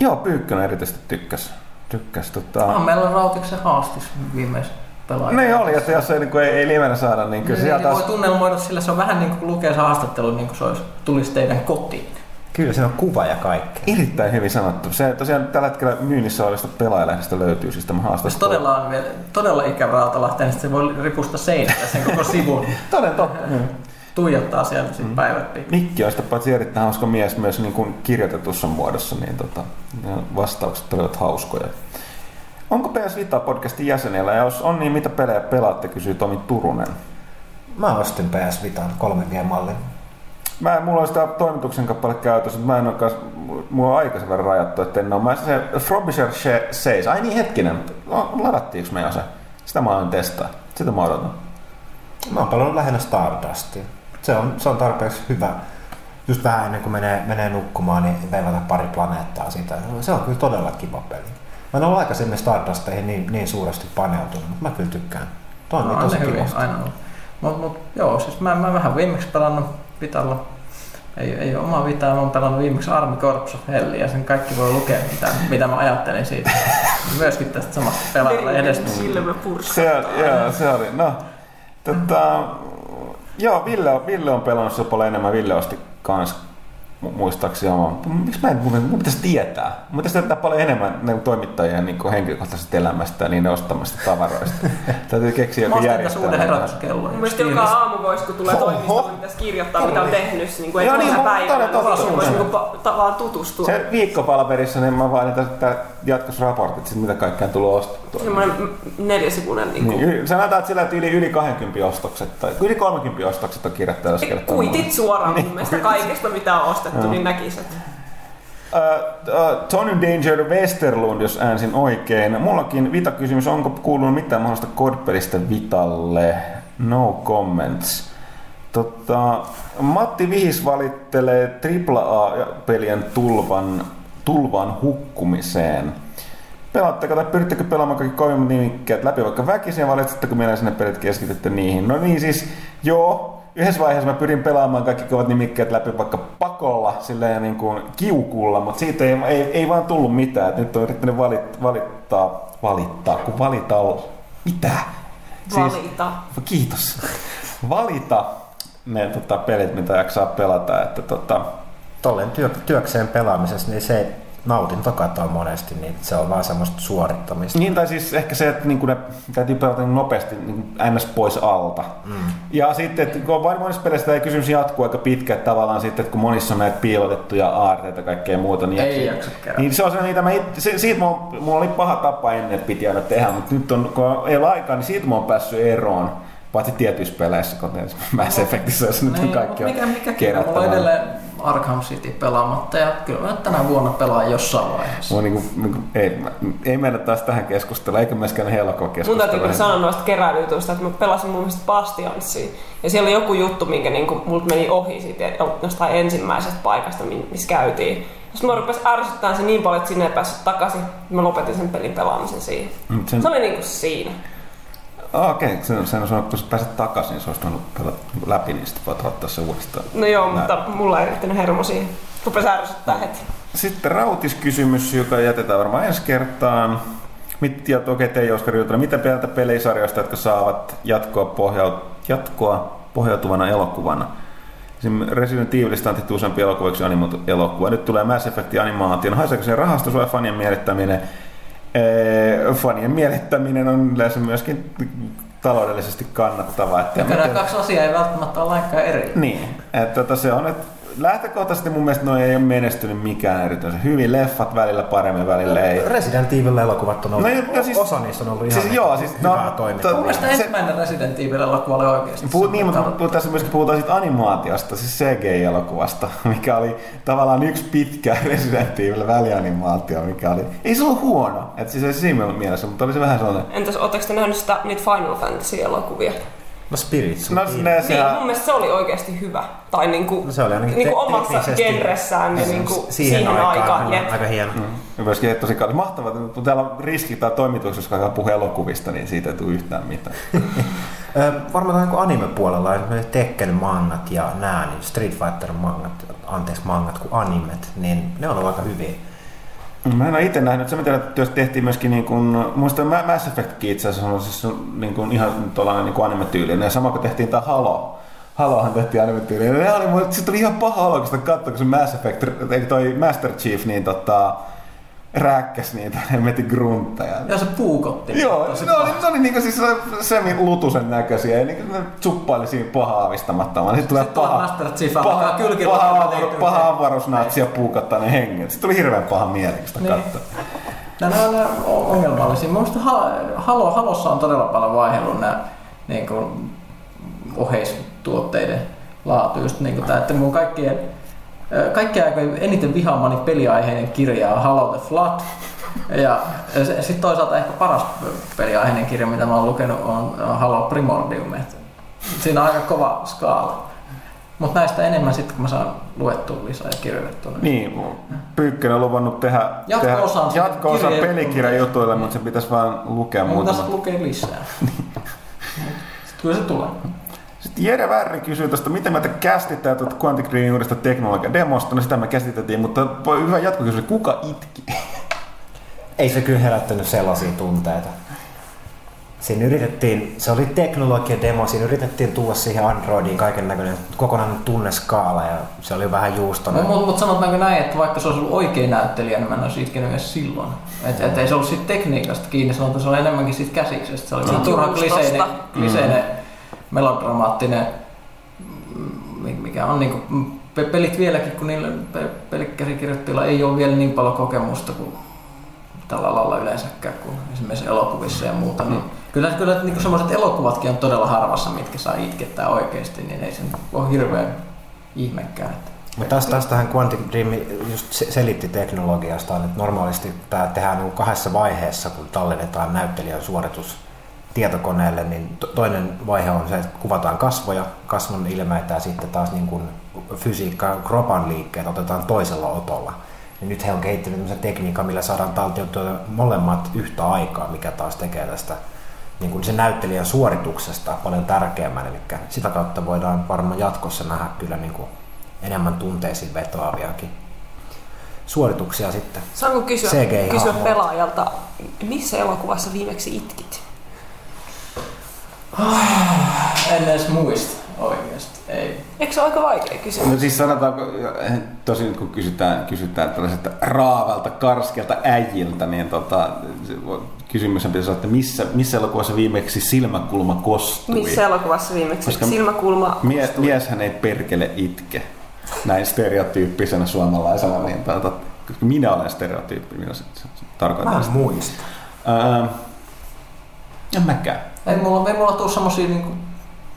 Joo, Pyykkönen erityisesti tykkäsi tykkäs. Tota... Ah, meillä on Rautiksen haastis viimeis pelaaja. Niin oli, että jos ei, niin kuin, ei, ei livenä saada, niin kyllä niin, sieltä... Voi tunnelmoida sillä, se on vähän niin kuin lukee se haastattelu, niin kuin se olisi, tulisi teidän kotiin. Kyllä se on kuva ja kaikki. Erittäin hyvin sanottu. Se tosiaan tällä hetkellä myynnissä olevasta pelaajalehdestä löytyy siis tämä haastattelu. Jos todella on vielä, todella ikävä Rautalahteen, niin se voi ripusta seinällä sen koko sivun. Toden totta. Mm. Tuijottaa siellä mm. päivät pitkin. Mikki on sitä paitsi erittäin hauska mies myös niin kuin kirjoitetussa muodossa, niin tota, vastaukset olivat hauskoja. Onko PS Vita podcastin jäsenillä? Ja jos on, niin mitä pelejä pelaatte, kysyy Tomi Turunen. Mä ostin PS Vitan 3G-mallin. Mä, mulla on sitä toimituksen kappale käytössä, mutta mä en ole mulla on aika sen verran rajattu, että en ole. Mä se Frobisher 6, ai niin hetkinen, ladattiinko me jo se? Sitä mä oon testaa. Sitä mä odotan. Mä oon paljon lähinnä Stardustia. Se on, se on tarpeeksi hyvä. Just vähän ennen kuin menee, menee nukkumaan, niin veivata pari planeettaa siitä. Se on kyllä todella kiva peli. Mä en ole aikaisemmin Stardusteihin niin, niin suuresti paneutunut, mutta mä kyllä tykkään. Toimii no, tosi hyvin, aina on. Mut, mut, joo, siis mä, mä vähän viimeksi pelannut Vitalla. Ei, ei ole omaa vitaa, mä oon pelannut viimeksi Army Corps of Hell ja sen kaikki voi lukea, mitä, mitä mä ajattelin siitä. Myöskin tästä samasta pelaajalla edestä. Silmä se, joo, se oli. No, tota, joo, Ville, Ville on pelannut se paljon enemmän. Ville osti kans muistaakseni oma. Miksi mä en, mun, mun pitäisi tietää. Mun pitäisi tietää paljon enemmän ne toimittajien niin henkilökohtaisesta elämästä ja niiden ostamasta tavaroista. Täytyy keksiä joku järjestelmä. uuden herätyskello. Mun mielestä joka aamu voisi, kun tulee toimistoon, niin pitäisi kirjoittaa, mitä on tehnyt. Niin kuin ei niin, päivänä, niin voisi niin tavallaan tutustua. Se viikkopalverissa, niin mä vaan niitä jatkosraportit, mitä kaikkea on tullut ostettua. Semmoinen neljäsivuinen. Niin kuin... niin, sanotaan, että sillä yli, yli 20 ostokset tai yli 30 ostokset on kirjoittu. Kuitit suoraan mun mielestä kaikesta, mitä on ostettu ostettu, niin näkisit. Uh, uh, Tony Danger Westerlund, jos äänsin oikein. Mullakin Vita-kysymys, onko kuulunut mitään mahdollista kodpelistä Vitalle? No comments. Tota, Matti Vihis valittelee AAA-pelien tulvan, tulvan hukkumiseen. Pelaatteko tai pyrittekö pelaamaan kaikki kovimmat nimikkeet läpi vaikka väkisin ja valitsetteko meillä sinne pelit keskitytte niihin? No niin siis, joo, yhdessä vaiheessa mä pyrin pelaamaan kaikki kovat nimikkeet läpi vaikka pakolla, silleen niin kuin kiukulla, mutta siitä ei, ei, ei vaan tullut mitään. Et nyt on yrittänyt valit, valittaa, valittaa, kun valitaa, mitä? Siis, Valita. Kiitos. Valita ne tota, pelit, mitä jaksaa pelata. Että, tota, Tolleen työ, työkseen pelaamisessa, niin se nautinto katoaa monesti, niin se on vaan semmoista suorittamista. Niin, tai siis ehkä se, että niin ne täytyy pelata niin nopeasti niin ns. pois alta. Mm. Ja sitten, että kun vain monissa peleissä tämä kysymys jatkuu aika pitkä, että tavallaan sitten, että kun monissa on näitä piilotettuja aarteita ja kaikkea muuta, niin, ei jaksa Niin se on se, niitä, mä, se, siitä mulla, mulla, oli paha tapa ennen, että piti aina tehdä, mutta nyt on, kun ei ole aikaa, niin siitä mä oon päässyt eroon. Paitsi tietyissä peleissä, kun Mass Effectissä, jos nyt on niin, kaikki mikä, mikä kerättävää. Mulla edelleen Arkham City pelaamatta ja kyllä mä tänä vuonna pelaan jossain vaiheessa. Mua niinku, niinku, ei, ei mennä taas tähän keskusteluun, eikä myöskään helkoa Mun täytyy sanoa noista keräilytuista, että mä pelasin mun mielestä Bastionsia. Ja siellä oli joku juttu, minkä niinku, multa meni ohi siitä jostain ensimmäisestä paikasta, mi- missä käytiin. Sitten mä rupesin ärsyttämään se niin paljon, että sinne ei päässyt takaisin. Mä lopetin sen pelin pelaamisen siihen. Mm, sen- Se oli niinku siinä. Okei, okay. sen, sen on sanonut, kun sä pääset takaisin, niin se olisi pelata läpi, niin sitten voit ottaa se uudestaan. No joo, Näin. mutta mulla ei riittänyt hermo siihen. Rupesi ärsyttää heti. Sitten rautiskysymys, joka jätetään varmaan ensi kertaan. Mit, ja okei, te Oskari Jutila, mitä mieltä pelisarjoista, jotka saavat jatkoa, pohjaut, jatkoa pohjautuvana elokuvana? Esimerkiksi Resident Evilistä on tehty useampi elokuvaksi animoitu elokuva. Nyt tulee Mass Effect animaatio. Haiseeko se rahastus vai fanien mielittäminen? Fanien mielittäminen on yleensä myöskin taloudellisesti kannattavaa. Että Ja nämä kaksi asiaa ei välttämättä ole lainkaan eri. niin, että tota se on, että lähtökohtaisesti mun mielestä noi ei ole menestynyt mikään erityisen hyvin. Leffat välillä paremmin, välillä ei. Resident Evil-elokuvat on ollut, No, no siis- osa niistä on ollut siis ihan joo, siis no, hyvää toimintaa. to- Mun mielestä ensimmäinen Resident Evil-elokuva oli oikeasti. Puhut, niin, mutta tässä myöskin puhutaan siitä animaatiosta, siis CGI-elokuvasta, mikä oli tavallaan yksi pitkä Resident Evil välianimaatio, mikä oli, ei se ollut huono, että siis ei se siinä mielessä, mutta oli se vähän sellainen, Entäs ootteko te nähnyt sitä, niitä Final Fantasy-elokuvia? No Spirits. no niin. ne Niin, sehän, mun mielestä se oli oikeasti hyvä. Tai niinku, No se oli ainakin niinku te- omassa genressään ja niinku siihen, siihen, aikaan. aikaan aika hieno. Ja myöskin tosi kallis. Mahtavaa, että kun täällä on riski tai toimituksessa, joka puhuu elokuvista, niin siitä ei tule yhtään mitään. Varmaan niin anime-puolella esimerkiksi Tekken mangat ja nää, niin Street Fighter mangat, anteeksi mangat kuin animet, niin ne on ollut aika hyviä. Mä en ole itse nähnyt, se mitä tehtiin myöskin, niin kuin, muistan Ma- Mass Effectkin itse asiassa on siis niin kuin, ihan tuollainen niin anime-tyylinen. Ja sama kuin tehtiin tämä Halo. Halohan tehtiin anime-tyylinen. Ne oli, sitten tuli ihan paha olo, kun sitä katsoi, kun se Mass Effect, toi Master Chief, niin tota, rääkkäs niitä hemmetin gruntteja. Ja se puukotti. Joo, Tosi ne oli, ne oli niinku siis semi lutusen näköisiä ja niinku ne suppaili siinä pahaa avistamattomaan. Sitten tulee paha, paha, paha, paha, paha ja puukottaa ne henget. Sitten tuli hirveän paha mieli, kun sitä Niin. katsoi. No, nämä on ongelmallisia. Mielestäni Halo, Halossa on todella paljon vaihdellut nämä niin kuin, oheistuotteiden laatu. Just niin kuin tämä, että mun kaikkien, ö, kaikkien aikojen eniten vihaamani peliaiheinen kirja on Halo the Flood. Ja sitten toisaalta ehkä paras peliaiheinen kirja, mitä mä oon lukenut, on Halo Primordium. Et Siinä on aika kova skaala. Mutta näistä enemmän sitten, kun mä saan luettua lisää ja kirjoitettua. Niin, Pyykkönen on luvannut tehdä, tehdä Jatko-osan jatko-osan kirjeen- pelikirjajutuille, mutta se pitäisi vaan lukea muutama. pitäisi lukea lisää. Sitten kyllä se tulee. Sitten Jere Värri kysyy tuosta, miten me kästittää tuota Quantic Dreamin uudesta teknologia-demosta. No sitä me käsitettiin, mutta voi hyvä jatkokysymys, kuka itki? Ei se kyllä herättänyt sellaisia tunteita. Siinä yritettiin, se oli teknologia-demo, siinä yritettiin tuoda siihen Androidiin kaiken näköinen kokonainen tunneskaala ja se oli vähän No, juustoinen. mutta mut sanotaanko näin, että vaikka se olisi ollut oikein näyttelijä, niin mä en olisi itkenyt edes silloin. Että et ei se ollut siitä tekniikasta kiinni, sanotaan, että se oli enemmänkin siitä käsiksestä. Se oli vähän turha kliseinen, kliseinen melodramaattinen, mm, mikä on niinku, mm, pe- pelit vieläkin, kun niillä pe- pelikäsikirjoittajilla ei ole vielä niin paljon kokemusta kuin tällä alalla yleensäkään kuin esimerkiksi elokuvissa ja muuta. Niin kyllä, kyllä niin semmoiset elokuvatkin on todella harvassa, mitkä saa itkettää oikeasti, niin ei se ole hirveän ihmekään. Mutta tästä, tästähän Quantic Dream just se- selitti teknologiasta, että normaalisti tämä tehdään niin kahdessa vaiheessa, kun tallennetaan näyttelijän suoritus tietokoneelle, niin to- toinen vaihe on se, että kuvataan kasvoja, kasvon ilmeitä ja sitten taas niin kuin fysiikka, kropan liikkeet otetaan toisella otolla. Niin nyt he on kehittänyt tämmöisen tekniikan, millä saadaan taltioitua molemmat yhtä aikaa, mikä taas tekee tästä niin kuin sen näyttelijän suorituksesta paljon tärkeämmän. Eli sitä kautta voidaan varmaan jatkossa nähdä kyllä niin kuin enemmän tunteisiin vetoaviakin suorituksia sitten. Saanko kysyä, kysyä pelaajalta, missä elokuvassa viimeksi itkit? En edes muista oikeasti. Ei. Eikö se ole aika vaikea kysymys? No siis sanotaanko, tosin kun kysytään, kysytään tällaiselta raavalta, karskelta äijiltä, niin tota, kysymys pitäisi olla, että missä, missä elokuvassa viimeksi silmäkulma kostui? Missä elokuvassa viimeksi Koska silmäkulma Mie, kostui? mieshän ei perkele itke näin stereotyyppisenä suomalaisena, niin tota, minä olen stereotyyppi, minä se, se, se Mä en muista. Ää, en mäkään. Ei mulla, ei mulla tuu semmosia niinku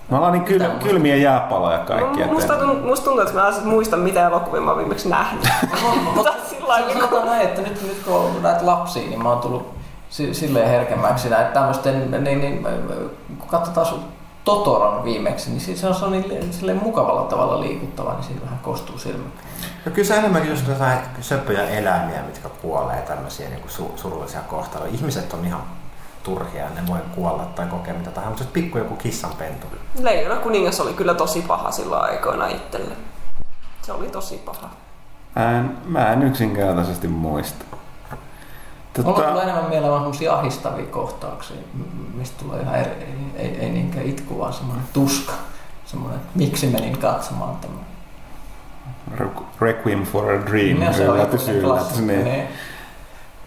Me ollaan niin kyl, kylmiä jääpaloja kaikki. No, musta, tuntuu, musta tuntuu, että mä en muista mitä elokuvia mä oon viimeksi nähnyt. Mutta sillä lailla niin kuin- Sanotaan näin, että nyt, nyt kun on näitä lapsia, niin mä oon tullut si- silleen herkemmäksi näitä tämmöisten, niin, niin, kun katsotaan sun Totoron viimeksi, niin se on, se on niin, silleen mukavalla tavalla liikuttava, niin siinä vähän kostuu silmät. No kyllä se enemmänkin just jotain söpöjä eläimiä, mitkä kuolee tämmöisiä niin kuin su- surullisia kohtaloja. Ihmiset on ihan turhia, ne voi kuolla tai kokea mitä tahansa, mutta jos pikku joku kissanpentu. Leijona kuningas oli kyllä tosi paha silloin aikoina itselle. Se oli tosi paha. Mä en, mä en yksinkertaisesti muista. Mulla tulee Tota, enemmän mieleen vaan semmosia ahistavia kohtauksia, mistä tulee ihan eri, ei, ei, ei niinkään itku, vaan semmoinen tuska. Semmoinen, että miksi menin katsomaan tämän. Re- Requiem for a Dream. Ja se on yllätys, yllätys, klassikko, niin. niin.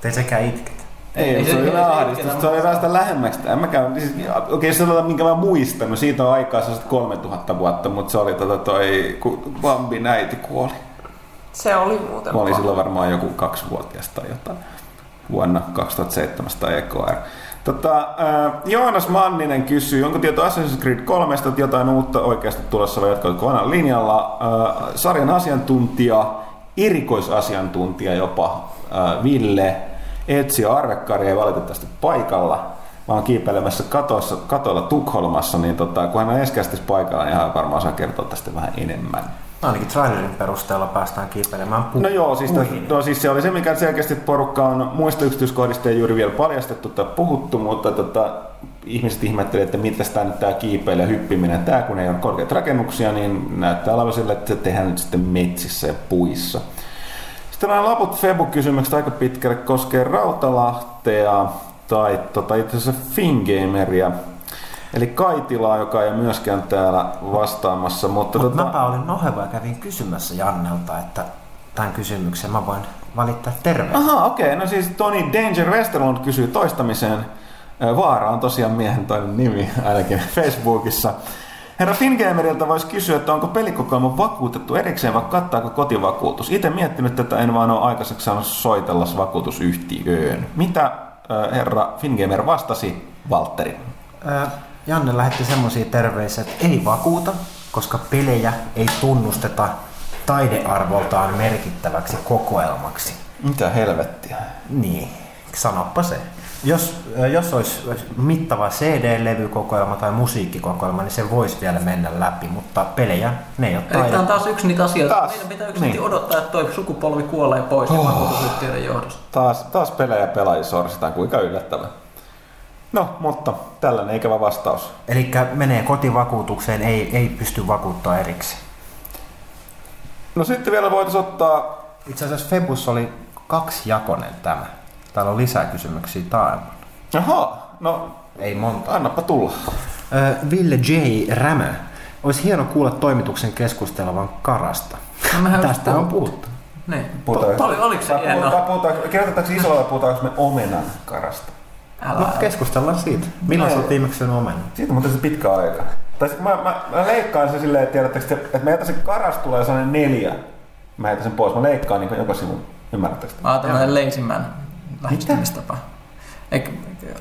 Te sekä itket. Ei, Ei se, se- oli se ahdistusta. Se oli muista. päästä lähemmäksi. En mäkään, siis, okei, jos sanotaan minkä mä muistan, no siitä on aikaa sellaiset 3000 vuotta, mutta se oli tota toi, kun Bambin äiti kuoli. Se oli muuten Mä olin silloin varmaan joku kaksivuotias tai jotain vuonna 2007 tai EKR. Tota, äh, Joonas Manninen kysyy, onko tieto Assassin's Creed 3 että jotain uutta oikeasti tulossa vai jatkoiko vanhalla linjalla? Äh, sarjan asiantuntija, erikoisasiantuntija jopa äh, Ville Etsi Arvekkari ei valitettavasti paikalla, vaan kiipeilemässä katossa, katoilla Tukholmassa, niin tota, kun hän on eskästis paikalla, niin hän varmaan saa kertoa tästä vähän enemmän. Ainakin trailerin perusteella päästään kiipeilemään pu- No joo, siis, puihin. no siis se oli se, mikä selkeästi porukka on muista yksityiskohdista ei juuri vielä paljastettu tai puhuttu, mutta tota, ihmiset ihmettelivät, että mitä tämä nyt tämä kiipeily ja hyppiminen, tämä kun ei ole korkeita rakennuksia, niin näyttää olevan sille, että se tehdään nyt sitten metsissä ja puissa. Sitten nämä loput Febu-kysymykset aika pitkälle koskee Rautalahtea tai tota, itse asiassa Fingameria. Eli Kaitilaa, joka ei myöskään täällä vastaamassa. Mutta Mutta tota, mäpä olin noheva ja kävin kysymässä Jannelta, että tämän kysymyksen mä voin valittaa terveyttä. Aha, okei. Okay. No siis Tony Danger Westerlund kysyy toistamiseen. Vaara on tosiaan miehen toinen nimi, ainakin Facebookissa. Herra Fingamerilta voisi kysyä, että onko pelikokoelma vakuutettu erikseen vai kattaako kotivakuutus? Itse miettinyt tätä, en vaan ole aikaiseksi saanut soitella vakuutusyhtiöön. Mitä herra Fingamer vastasi Valtteri? Ää, Janne lähetti semmoisia terveisiä, että ei vakuuta, koska pelejä ei tunnusteta taidearvoltaan merkittäväksi kokoelmaksi. Mitä helvettiä? Niin, sanoppa se. Jos, ää, jos olisi mittava CD-levykokoelma tai musiikkikokoelma, niin se voisi vielä mennä läpi, mutta pelejä, ne ei ole tämä on taas yksi niitä asioita, Taas. meidän pitää yksinkertaisesti Niin. odottaa, että toi sukupolvi kuolee pois oh. vakuutusyhtiöiden johdosta. Taas, taas pelejä pelaajia sorsitaan, kuinka yllättävää. No, mutta tällainen ikävä vastaus. Eli menee kotivakuutukseen, ei, ei pysty vakuuttaa erikseen. No sitten vielä voitaisiin ottaa Itse asiassa Febus oli kaksijakonen tämä. Täällä on lisää kysymyksiä taailman. Jaha, no Ei monta. annappa tulla. Ö, Ville J. Rämö. Olisi hieno kuulla toimituksen keskustelevan karasta. No, Tästä on puhuttu. Niin. Puhutaan- oliko se hienoa? puhutaan- Kirjoitetaanko isolla puhutaanko me omenan karasta? Älä. No keskustellaan siitä. Milloin Ei. sä oot viimeksi syönyt omenan? Siitä on se pitkä aika. Tai sit mä, mä, mä, leikkaan sen silleen, että tiedättekö, te, että mä jätän sen karas tulee sellainen neljä. Mä jätän sen pois. Mä leikkaan niin joka sivun. Ymmärrättekö? te? Mä oon tämmönen leisimmän lähestymistapa. Eikö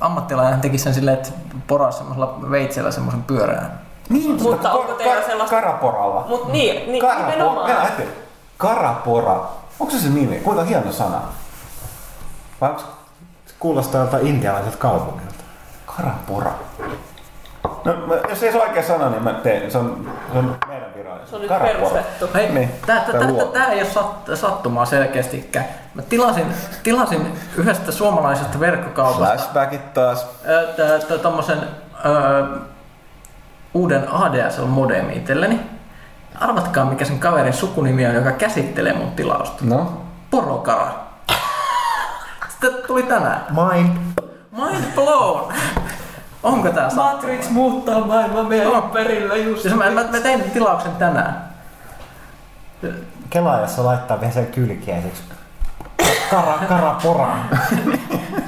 ammattilainen teki sen silleen, että poraa semmoisella veitsellä semmoisen pyöreän. Niin, Mutta onko teillä sellaista- Karaporalla. Mut niin, niin Karapora. nimenomaan. Mennään heti. Karapora. Onko se se nimi? Kuinka hieno sana? Vai onko Kuulostaa joltain intialaiselta kaupungilta. Karapora? No, jos ei se ole oikea sana, niin mä teen. Se on, se on. Se on nyt Karapora. perustettu. Hei, Niin, tää, tää, tää tää, tää ei ole sat, sattumaa selkeästikään. Mä tilasin, tilasin yhdestä suomalaisesta verkkokaupasta Flashbackit taas. ö, uuden ADSL-modemi itselleni. Arvatkaa mikä sen kaverin sukunimi on, joka käsittelee mun tilausta. No. Porokara. Sitten tuli tänään. Mind. Mind blown. Onko tää sattumaa? Matrix muuttaa maailmaa meidän On. perillä just. Siis mä, mä, mä tein tilauksen tänään. Kelaajassa laittaa vielä sen kylkiäiseksi. Kara, karaporaan.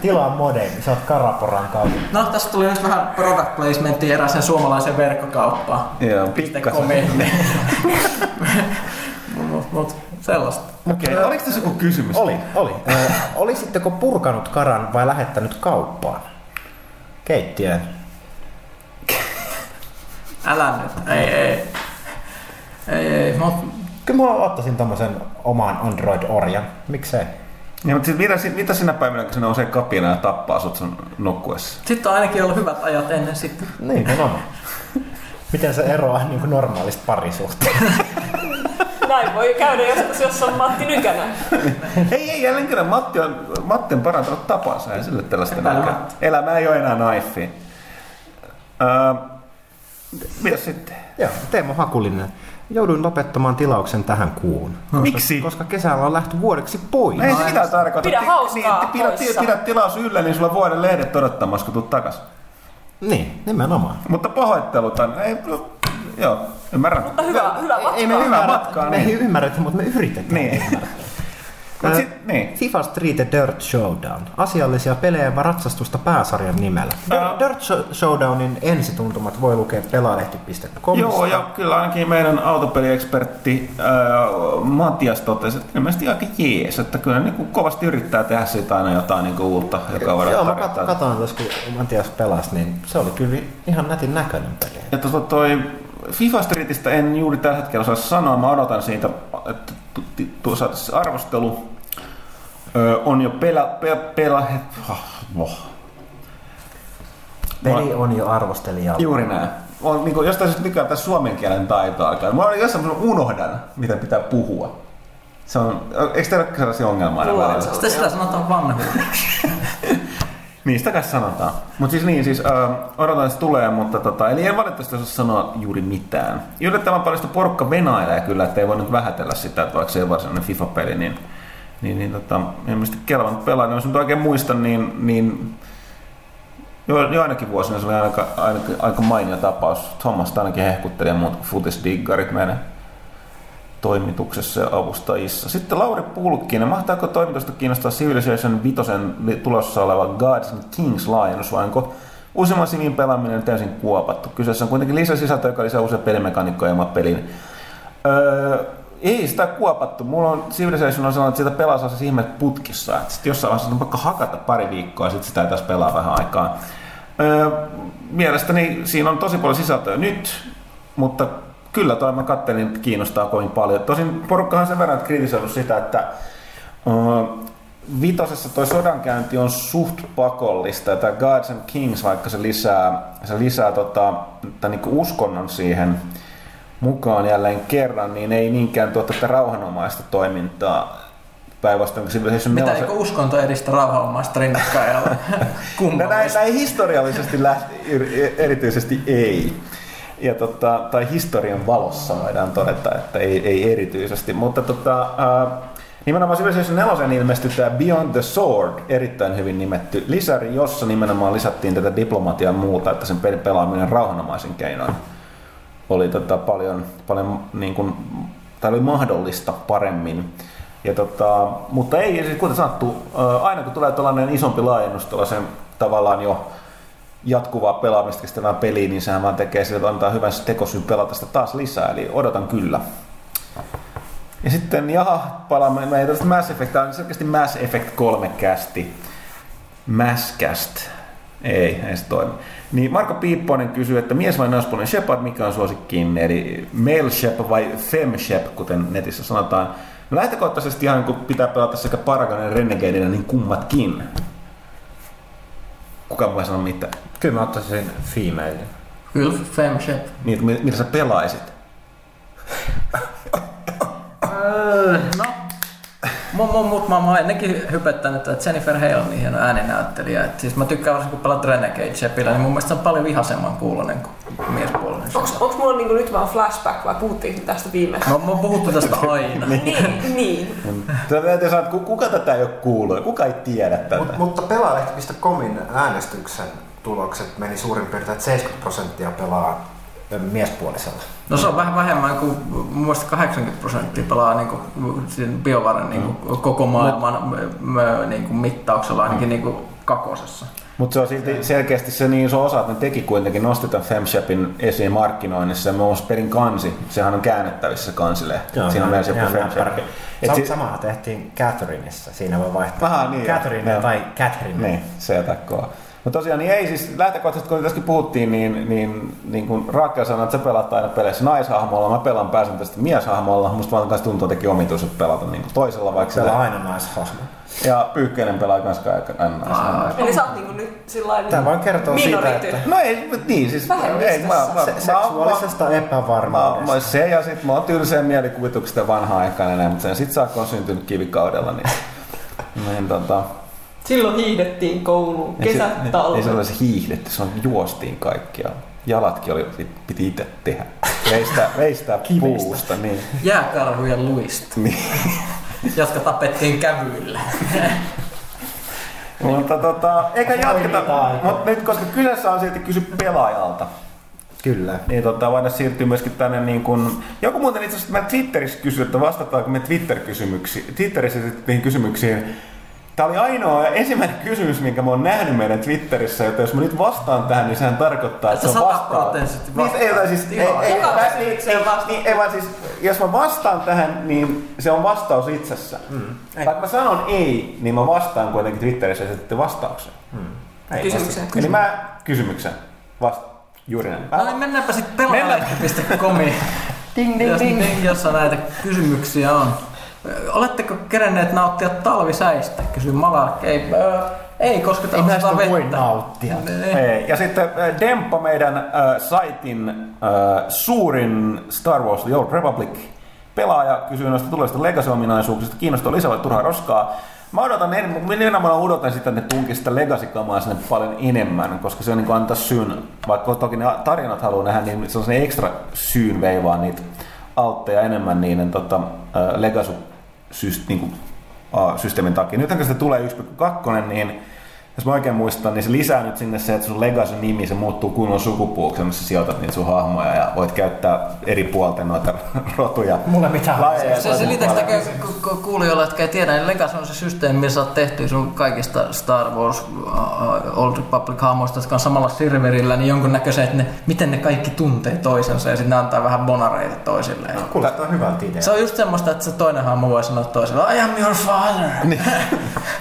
Tilaa modemi, sä oot karaporaan kautta. No, tässä tuli nyt vähän product placementia erääseen suomalaiseen verkkokauppaan. Joo, pikkasen. Mut, mut, sellaista. Okei, okay. oliko tässä joku kysymys? Oli, oli. Ö, olisitteko purkanut karan vai lähettänyt kauppaan? Keittiöön. Älä nyt. Ei, ei. Ei, ei. Mut, Kyllä mä ottaisin tommosen oman Android-orjan. Miksei? Ja, mutta sit mitä, mitä sinä päivänä, kun se nousee kapina ja tappaa sut sun nukkuessa? sitten on ainakin ollut hyvät ajat ennen sitten. Niin, on oma. Miten se eroaa niin kuin normaalista parisuhteesta? Näin voi käydä joskus, jos on Matti Nykänä. Ei, ei, jälleen kerran Matti on, Matti on parantanut tapansa, ei sille tällaista näkään. Elämä ei ole enää naifi. Öö, mitäs sitten? Joo, Teemo Hakulinen. Jouduin lopettamaan tilauksen tähän kuun. Koska, Miksi? Koska kesällä on lähty vuodeksi pois. Ei se mitään tarkoita. Pidä hauskaa niin, pidä, poissa. pidä tilaus yllä, niin sulla vuoden lehdet odottamassa, kun tulet takas. Niin, nimenomaan. Mutta pahoittelut on, ei, joo, ymmärrän. Mutta hyvä, hyvä matka. Ei me ymmärrä, matkaa, me niin. ei ymmärretä, mutta me yritetään. Niin. Mut sit, niin. FIFA Street Dirt Showdown. Asiallisia pelejä ja ratsastusta pääsarjan nimellä. Ää. Dirt Show- Showdownin ensituntumat voi lukea pelaalehti.com. Joo, ja kyllä ainakin meidän autopeliekspertti ää, Matias totesi, että ilmeisesti aika jees, että kyllä niin kuin kovasti yrittää tehdä siitä aina jotain niin kuin uutta, joka voidaan Joo, mä tarjota. kat- katoin tuossa, kun Matias pelasi, niin se oli kyllä ihan nätin näköinen peli. Ja tuota toi FIFA Streetistä en juuri tällä hetkellä osaa sanoa, mä odotan siitä, että tuossa arvostelu ö, on jo pelä, pe, pelä, oh, oh. Peli on jo arvostelijalla. Juuri näin. On, niin kuin, jostain syystä nykyään tässä suomen kielen taito alkaa. Mä olen jossain mä unohdan, mitä pitää puhua. Se on, eikö teillä ole sellaisia ongelmia aina Mulla on välillä? Sitten sitä sanotaan vanhuus. Sitä kai sanotaan. Mutta siis niin, siis äh, odotan, että tulee, mutta tota, eli en valitettavasti osaa sanoa juuri mitään. Yllättävän paljon sitä porukka venailee kyllä, että ei voi nyt vähätellä sitä, että vaikka se ei varsinainen FIFA-peli, niin, niin, niin tota, ilmeisesti kelvan pelaa, niin jos nyt oikein muistan, niin, niin jo, jo ainakin vuosina se oli aika, aika, aika mainio tapaus. Thomas ainakin hehkutteli ja muut futisdiggarit meidän toimituksessa ja avustajissa. Sitten Lauri Pulkkinen, mahtaako toimitusta kiinnostaa Civilization 5 tulossa oleva Gods and Kings laajennus vai onko useamman sivin pelaaminen täysin kuopattu? Kyseessä on kuitenkin lisäsisältö, joka lisää uusia pelimekaniikkoja oman pelin. Öö, ei sitä kuopattu. Mulla on Civilization on sanonut, että sitä pelaa sellaisessa ihme putkissa. Että sit jossain vaiheessa on pakko hakata pari viikkoa ja sitten sitä ei taas pelaa vähän aikaa. Öö, mielestäni siinä on tosi paljon sisältöä nyt, mutta kyllä toi mä kattelin, että kiinnostaa kovin paljon. Tosin porukkahan sen verran kritisoinut sitä, että uh, vitosessa toi sodankäynti on suht pakollista, ja tämä Gods and Kings, vaikka se lisää, se lisää tota, tämän niinku uskonnon siihen mukaan jälleen kerran, niin ei niinkään tuo tätä rauhanomaista toimintaa päinvastoin Civilization Mitä 4. eikö uskonto edistä rauhanomaista rinnakkaajalla? No näin, näin historiallisesti lähti, erityisesti ei. Ja tota, tai historian valossa voidaan todeta, että ei, ei erityisesti. Mutta tota, äh, nimenomaan Civilization 4 ilmestyi tämä Beyond the Sword, erittäin hyvin nimetty lisäri, jossa nimenomaan lisättiin tätä diplomatiaa ja muuta, että sen pelaaminen rauhanomaisen keinoin oli tota, paljon, paljon niin kuin, tai oli mahdollista paremmin. Ja tota, mutta ei, siis kuten sanottu, ää, aina kun tulee tällainen isompi laajennus tällaisen tavallaan jo jatkuvaa pelaamista kestävään peliin, niin sehän vaan tekee sille, antaa hyvän tekosyyn pelata sitä taas lisää, eli odotan kyllä. Ja sitten, jaha, palaamme, me ei tällaista Mass Effect, tämä on selkeästi Mass Effect 3 kästi. Masscast. Ei, ei se toimi. Niin Marko Piipponen kysyy, että mies vai naispuolinen Shepard, mikä on suosikkiin, eli male Shep vai fem Shep, kuten netissä sanotaan. No lähtökohtaisesti ihan kun pitää pelata sekä Paragonin ja Renegadeina, niin kummatkin. Kuka voi sanoa mitä? Kyllä mä ottaisin female. Kyllä, femship. Niin, että mi- mitä sä pelaisit? Öö, no, Mun, mun, mut mä, mä oon ennenkin hypettänyt, että Jennifer Hale on niin hieno ääninäyttelijä. Et siis mä tykkään varsinkin kun pelaat Renegade Shepillä, niin mun mielestä se on paljon vihasemman kuulonen kuin miespuolinen. Onks, onks mulla niinku nyt vaan flashback vai puhuttiin tästä viimeksi? Mä, mä oon puhuttu tästä aina. Niin, niin. Tätä täytyy sanoa, että ku- kuka tätä ei ole kuullut, kuka ei tiedä tätä. Mut, mutta pelaalehti.comin äänestyksen tulokset meni suurin piirtein, että 70 prosenttia pelaa miespuolisella. No se on vähän vähemmän kuin mun mielestä 80 prosenttia pelaa niin kuin, BioVaren niin kuin, koko maailman niin kuin, mittauksella ainakin niin kuin, kakosessa. Mutta se on silti selkeästi se niin iso osa, että ne teki kuitenkin, nosti tämän Femshapin esiin markkinoinnissa ja muun muassa perin kansi, sehän on käännettävissä se kansilehti. Siinä on myös joku Femshap. Si- Samaa tehtiin Catherineissa, siinä voi vaihtaa. Aha, niin, Catherine joo. tai Catherine. Niin, se takkoa. Mutta tosiaan niin ei siis lähtökohtaisesti, kun tässäkin puhuttiin, niin, niin, niin kuin Rakel sanoi, että sä pelaat aina peleissä naishahmolla, mä pelaan pääsääntöisesti mieshahmolla. Musta vaan kanssa tuntuu jotenkin omituiselta pelata niin kuin toisella, vaikka Se on se aina naishahmo. Ja Pyykkönen pelaa kans aina. Eli sä oot niinku nyt sillä Tämä vaan kertoo siitä, että No ei, niin siis... Ei, mä, mä, se, mä, seksuaalisesta mä, epävarmuudesta. mä, se ja sit mä oon tylseen mielikuvituksesta ja vanha-aikainen, näin, mutta sen sit saa kun on syntynyt kivikaudella, niin, niin tota... Silloin hiihdettiin kouluun, Ei se- kesä, Ei talvi. se hiihdetty, se on juostiin kaikkia. Jalatkin oli, piti itse tehdä. Veistää, veistää puusta, niin. Jääkarhujen luista, niin. jotka tapettiin kävyillä. mutta tota, eikä jatketa, mutta nyt koska kyseessä on silti kysy pelaajalta, Kyllä. niin tota, voidaan siirtyä myöskin tänne niin kuin, joku muuten itse asiassa mä Twitterissä kysyi, että vastataanko me Twitter-kysymyksiin, Twitterissä esitettyihin kysymyksiin. Tämä oli ainoa ensimmäinen kysymys, minkä mä oon nähnyt meidän Twitterissä, että jos mä nyt vastaan tähän, niin sehän tarkoittaa, että, Että se prosenttisesti Niin, ei, tai siis, ei, ei, Ihan. ei, niin, ei, vaan siis, jos mä vastaan tähän, niin se on vastaus itsessä. Mm. Ei. Vaikka mä sanon ei, niin mä vastaan kuitenkin Twitterissä esitetty vastauksen. Ei Kysymykseen. Eli mä kysymyksen. Vasta. Juuri näin. No niin, mennäänpä sitten pelaajalehti.comiin. Ding, ding, jos, ding. ding, jossa näitä kysymyksiä on. Oletteko kerenneet nauttia talvisäistä? Kysyy Malark. Ei, ö, ei koska Ei näistä sataa voi vettä. nauttia. Ei. Ei. Ja sitten äh, Demppa, meidän äh, saitin äh, suurin Star Wars The Old Republic pelaaja, kysyy noista tulevista Legacy-ominaisuuksista. Kiinnostaa lisää turhaa roskaa? Mä odotan, en, mä nimenomaan odotan sitä, että ne tunkisi sitä Legacy-kamaa sinne paljon enemmän, koska se on niin antaa syyn, vaikka toki ne tarinat haluaa nähdä, niin se on se ekstra syyn veivaa niitä altteja enemmän niiden tota, äh, Legacy syst, niin kuin, systeemin takia. Nyt kun se tulee 1.2, niin jos mä oikein muistan, niin se lisää nyt sinne se, että sun Legacy nimi, se muuttuu kunnon sukupuuksi, missä sijoitat niitä sun hahmoja ja voit käyttää eri puolten noita rotuja. Mulla mitään lajeja. Se selitääkö sitä ku- ku- kuulijoille, jotka ei tiedä, niin Legacy on se systeemi, missä olet tehty sun kaikista Star Wars uh, Old Republic hahmoista, jotka on samalla serverillä, niin jonkunnäköisen, että ne, miten ne kaikki tuntee toisensa ja sitten ne antaa vähän bonareita toisilleen. Kuulostaa hyvältä idealta. Se on just semmoista, että se toinen hahmo voi sanoa toiselle, I am your father. Niin.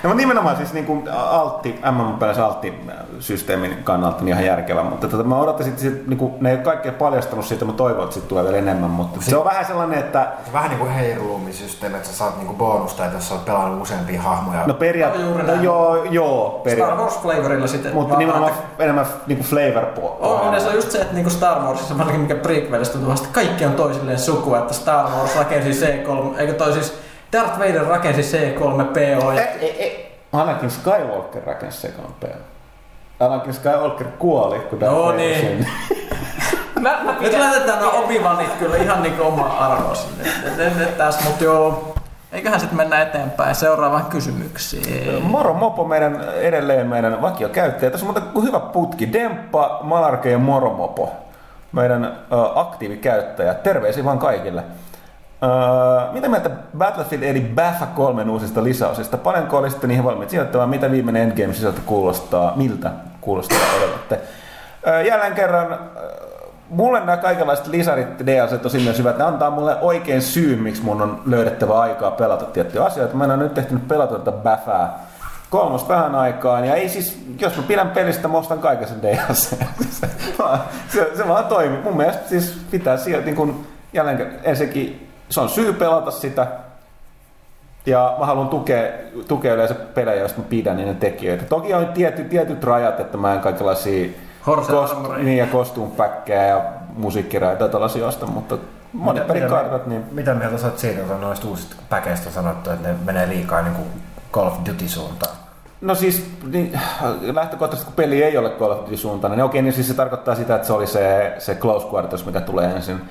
No, nimenomaan siis niin kuin altti, MM-peleissä altti-systeemin kannalta niin ihan järkevä, mutta tota, mä odottaisin, että sit, niin kuin, ne ei ole kaikkea paljastanut siitä, mä toivon, että siitä tulee vielä enemmän, mutta se on vähän sellainen, että Vähän niin kuin heiruluumisysteemi, että sä saat niinku bonusta, että jos sä oot pelannut useampia hahmoja. no periaat, No, joo, joo, Star periaatteessa. Wars flavorilla sitten. Mutta nimenomaan että- enemmän niin kuin flavor On, ja se on just se, että niinku Star Warsissa, varsinkin mikä prequelista tulee, että kaikki on toisilleen sukua, että Star Wars rakensi C3, eikö toi siis Darth Vader rakensi C3PO ja Ei, ei, ei. Anakin Skywalker rakensi sekaan peli. Anakin Skywalker kuoli, kun Darth No Vader niin. syntyi. Mä, mä Nyt laitetaan nuo obivanit kyllä ihan niinku oma arvoisi. tässä, mutta joo. Eiköhän sitten mennä eteenpäin seuraavaan kysymyksiin. Moro Mopo, meidän edelleen meidän vakiokäyttäjä. Tässä on muuten hyvä putki. Demppa, Malarke ja Moro Mopo. Meidän ö, aktiivikäyttäjä. Terveisiä vaan kaikille. Öö, mitä mieltä Battlefield eli BAFA 3 uusista lisäosista? Paljonko olisitte niihin valmiit sijoittamaan? Mitä viimeinen Endgame sisältö kuulostaa? Miltä kuulostaa odotatte? Öö, jälleen kerran, öö, mulle nämä kaikenlaiset lisarit DLC on siinä hyvät. Ne antaa mulle oikein syyn, miksi mun on löydettävä aikaa pelata tiettyjä asioita. Mä en ole nyt tehnyt pelata tätä BAFää kolmosta vähän aikaan. Ja ei siis, jos mä pidän pelistä, mä ostan kaiken sen DLC. se, se, se vaan toimii. Mun mielestä siis pitää sieltä niin kun, jälleen ensinnäkin se on syy pelata sitä. Ja mä haluan tukea, tukea yleensä pelejä, joista mä pidän niiden tekijöitä. Toki on tietty, tietyt rajat, että mä en kaikenlaisia kost, niin, ja kostuumpäkkejä ja musiikkiraita tällaisia osta, mutta monet pelikartat, niin mitä mieltä sä oot siitä, että on noista uusista päkeistä sanottu, että ne menee liikaa niin kuin Call of Duty suuntaan? No siis niin, lähtökohtaisesti kun peli ei ole Call of Duty suuntainen, niin okei, niin siis se tarkoittaa sitä, että se oli se, se Close Quarters, mikä tulee ensin.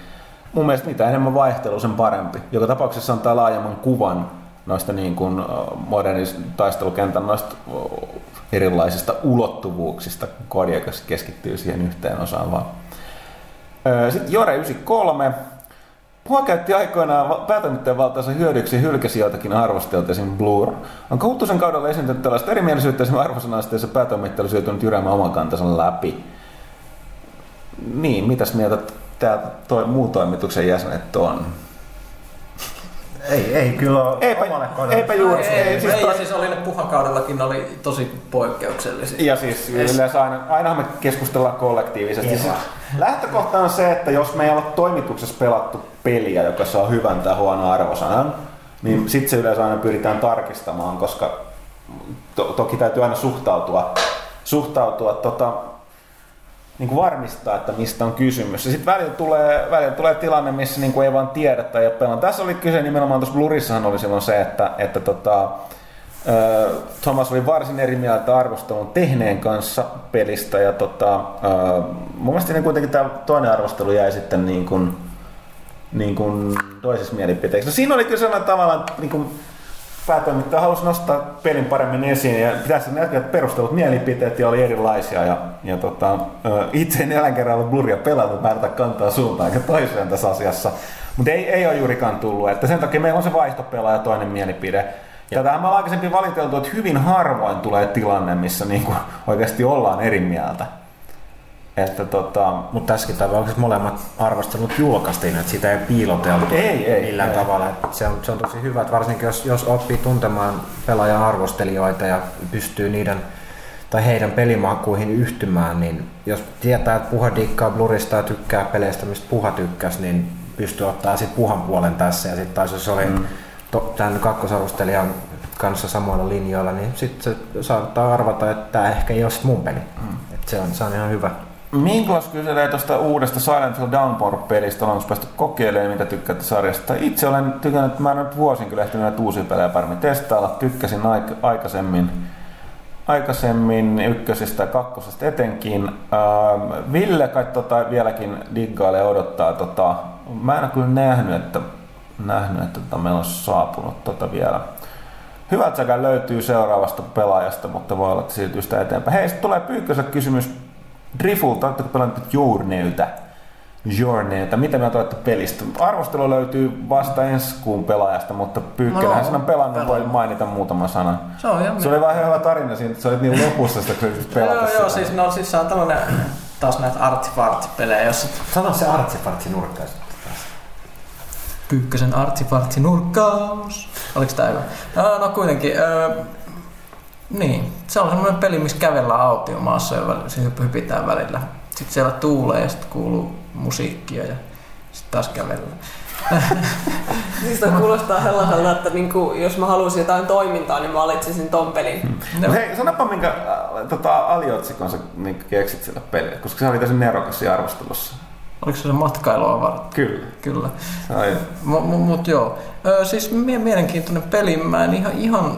Mun mielestä mitä enemmän vaihtelu, sen parempi. Joka tapauksessa antaa laajemman kuvan noista niin kuin modernis taistelukentän noista erilaisista ulottuvuuksista. Kodi, joka keskittyy siihen yhteen osaan vaan. Sitten Jore 93. Mua käytti aikoinaan päätoimittajan valtaansa hyödyksi hylkäsi joitakin arvostelta, esim. Blur. On Kouttusen kaudella esiintynyt tällaista erimielisyyttä esimerkiksi arvosanasteessa päätoimittaja olisi joutunut jyräämään oman kantansa läpi. Niin, mitäs mieltä tää toi, muu toimituksen jäsenet on? Ei, ei kyllä ole Eipä, omalle kohdalle. eipä juuri. Ei, ei, siis ei, toi- ja siis oli ne puhakaudellakin oli tosi poikkeuksellisia. Ja siis yleensä aina, ainahan me keskustellaan kollektiivisesti. Siis lähtökohta on se, että jos me ei olla toimituksessa pelattu peliä, joka saa hyvän tai huonon arvosanan, niin sitten se yleensä aina pyritään tarkistamaan, koska to, toki täytyy aina suhtautua, suhtautua tota, niin kuin varmistaa, että mistä on kysymys. Ja sitten välillä tulee, välillä tulee tilanne, missä niin kuin ei vaan tiedä tai ei ole. Tässä oli kyse nimenomaan tuossa Blurissahan oli silloin se, että, että tota, Thomas oli varsin eri mieltä arvostelun tehneen kanssa pelistä ja tota, mun mielestä niin kuitenkin tämä toinen arvostelu jäi sitten niin kuin, niin kuin toisessa mielipiteessä. No siinä oli kyllä sellainen tavallaan niin kuin päätoimittaja halusi nostaa pelin paremmin esiin ja pitäisi näkyä, että perustelut mielipiteet ja oli erilaisia. Ja, ja tota, itse en eläin kerran ollut Bluria pelannut, mä en kantaa suuntaan eikä toiseen tässä asiassa. Mutta ei, ei ole juurikaan tullut, että sen takia meillä on se vaihtopelaaja toinen mielipide. Ja tähän me ollaan aikaisemmin valiteltu, että hyvin harvoin tulee tilanne, missä niinku oikeasti ollaan eri mieltä. Että tota, Mutta tässäkin tapauksessa molemmat arvostelut julkaistiin, että sitä ei piiloteltu Ei, ei, millään ei. tavalla. Että se, on, se on tosi hyvä, että varsinkin jos, jos oppii tuntemaan pelaajan arvostelijoita ja pystyy niiden tai heidän pelimakuihin yhtymään, niin jos tietää, että Puha dikkaa Blurista ja tykkää peleistä, mistä Puha tykkäsi, niin pystyy ottaa sitten Puhan puolen tässä. Ja sitten taas jos oli mm. to, tämän kakkosarvostelijan kanssa samoilla linjoilla, niin sitten se saattaa arvata, että tämä ehkä ei ole mun peli. Mm. Et se, on, se on ihan hyvä. Minklas kyselee tuosta uudesta Silent Hill Downpour-pelistä, onko päästy kokeilemaan, mitä tykkäätte sarjasta. Itse olen tykännyt, mä en nyt vuosin kyllä ehtinyt näitä uusia pelejä paremmin testailla. Tykkäsin aik- aikaisemmin, aikaisemmin ykkösestä ja kakkosesta etenkin. Ähm, Ville kai tota vieläkin diggailee odottaa. Tota, mä en ole kyllä nähnyt, että, nähnyt, että tota, meillä on saapunut tota vielä. Hyvät säkä löytyy seuraavasta pelaajasta, mutta voi olla, että siirtyy sitä eteenpäin. Hei, tulee Pyykkösen kysymys Drifulta. Oletteko pelannut Journeyltä? Journeyltä. Mitä mieltä olette pelistä? Arvostelu löytyy vasta ensi kuun pelaajasta, mutta Pyykkönenhän No, sen on pelannut, voi mainita muutaman sanan. Se on ihan Se oli vähän hyvä tarina siinä, että sä olit niin lopussa sitä, kun pelata Joo, sitä. joo, siis, no, siis se on tällainen taas näitä artsifart-pelejä, jossa Sano se artsipartsi nurkka sitten taas. Pyykkösen artsifartsi nurkkaus. Oliko tää hyvä? No, no kuitenkin. Öö, niin, se on semmoinen peli, missä kävellään autiomaassa ja välillä, se hyp- hypitään välillä. Sitten siellä tuulee ja sitten kuuluu musiikkia ja sitten taas kävellään. Siis toi kuulostaa sellaiselta, että niinku, jos mä haluaisin jotain toimintaa, niin mä valitsisin ton pelin. No, No hei, sanoppa minkä äh, tota, aliotsikon sä niin keksit sillä pelillä, koska se oli tosi nerokas siinä arvostelussa. oliko se se matkailua varten? Kyllä. Kyllä. Oli, Mutta mut joo. Ö, siis mie- mielenkiintoinen peli. Mä en ihan, ihan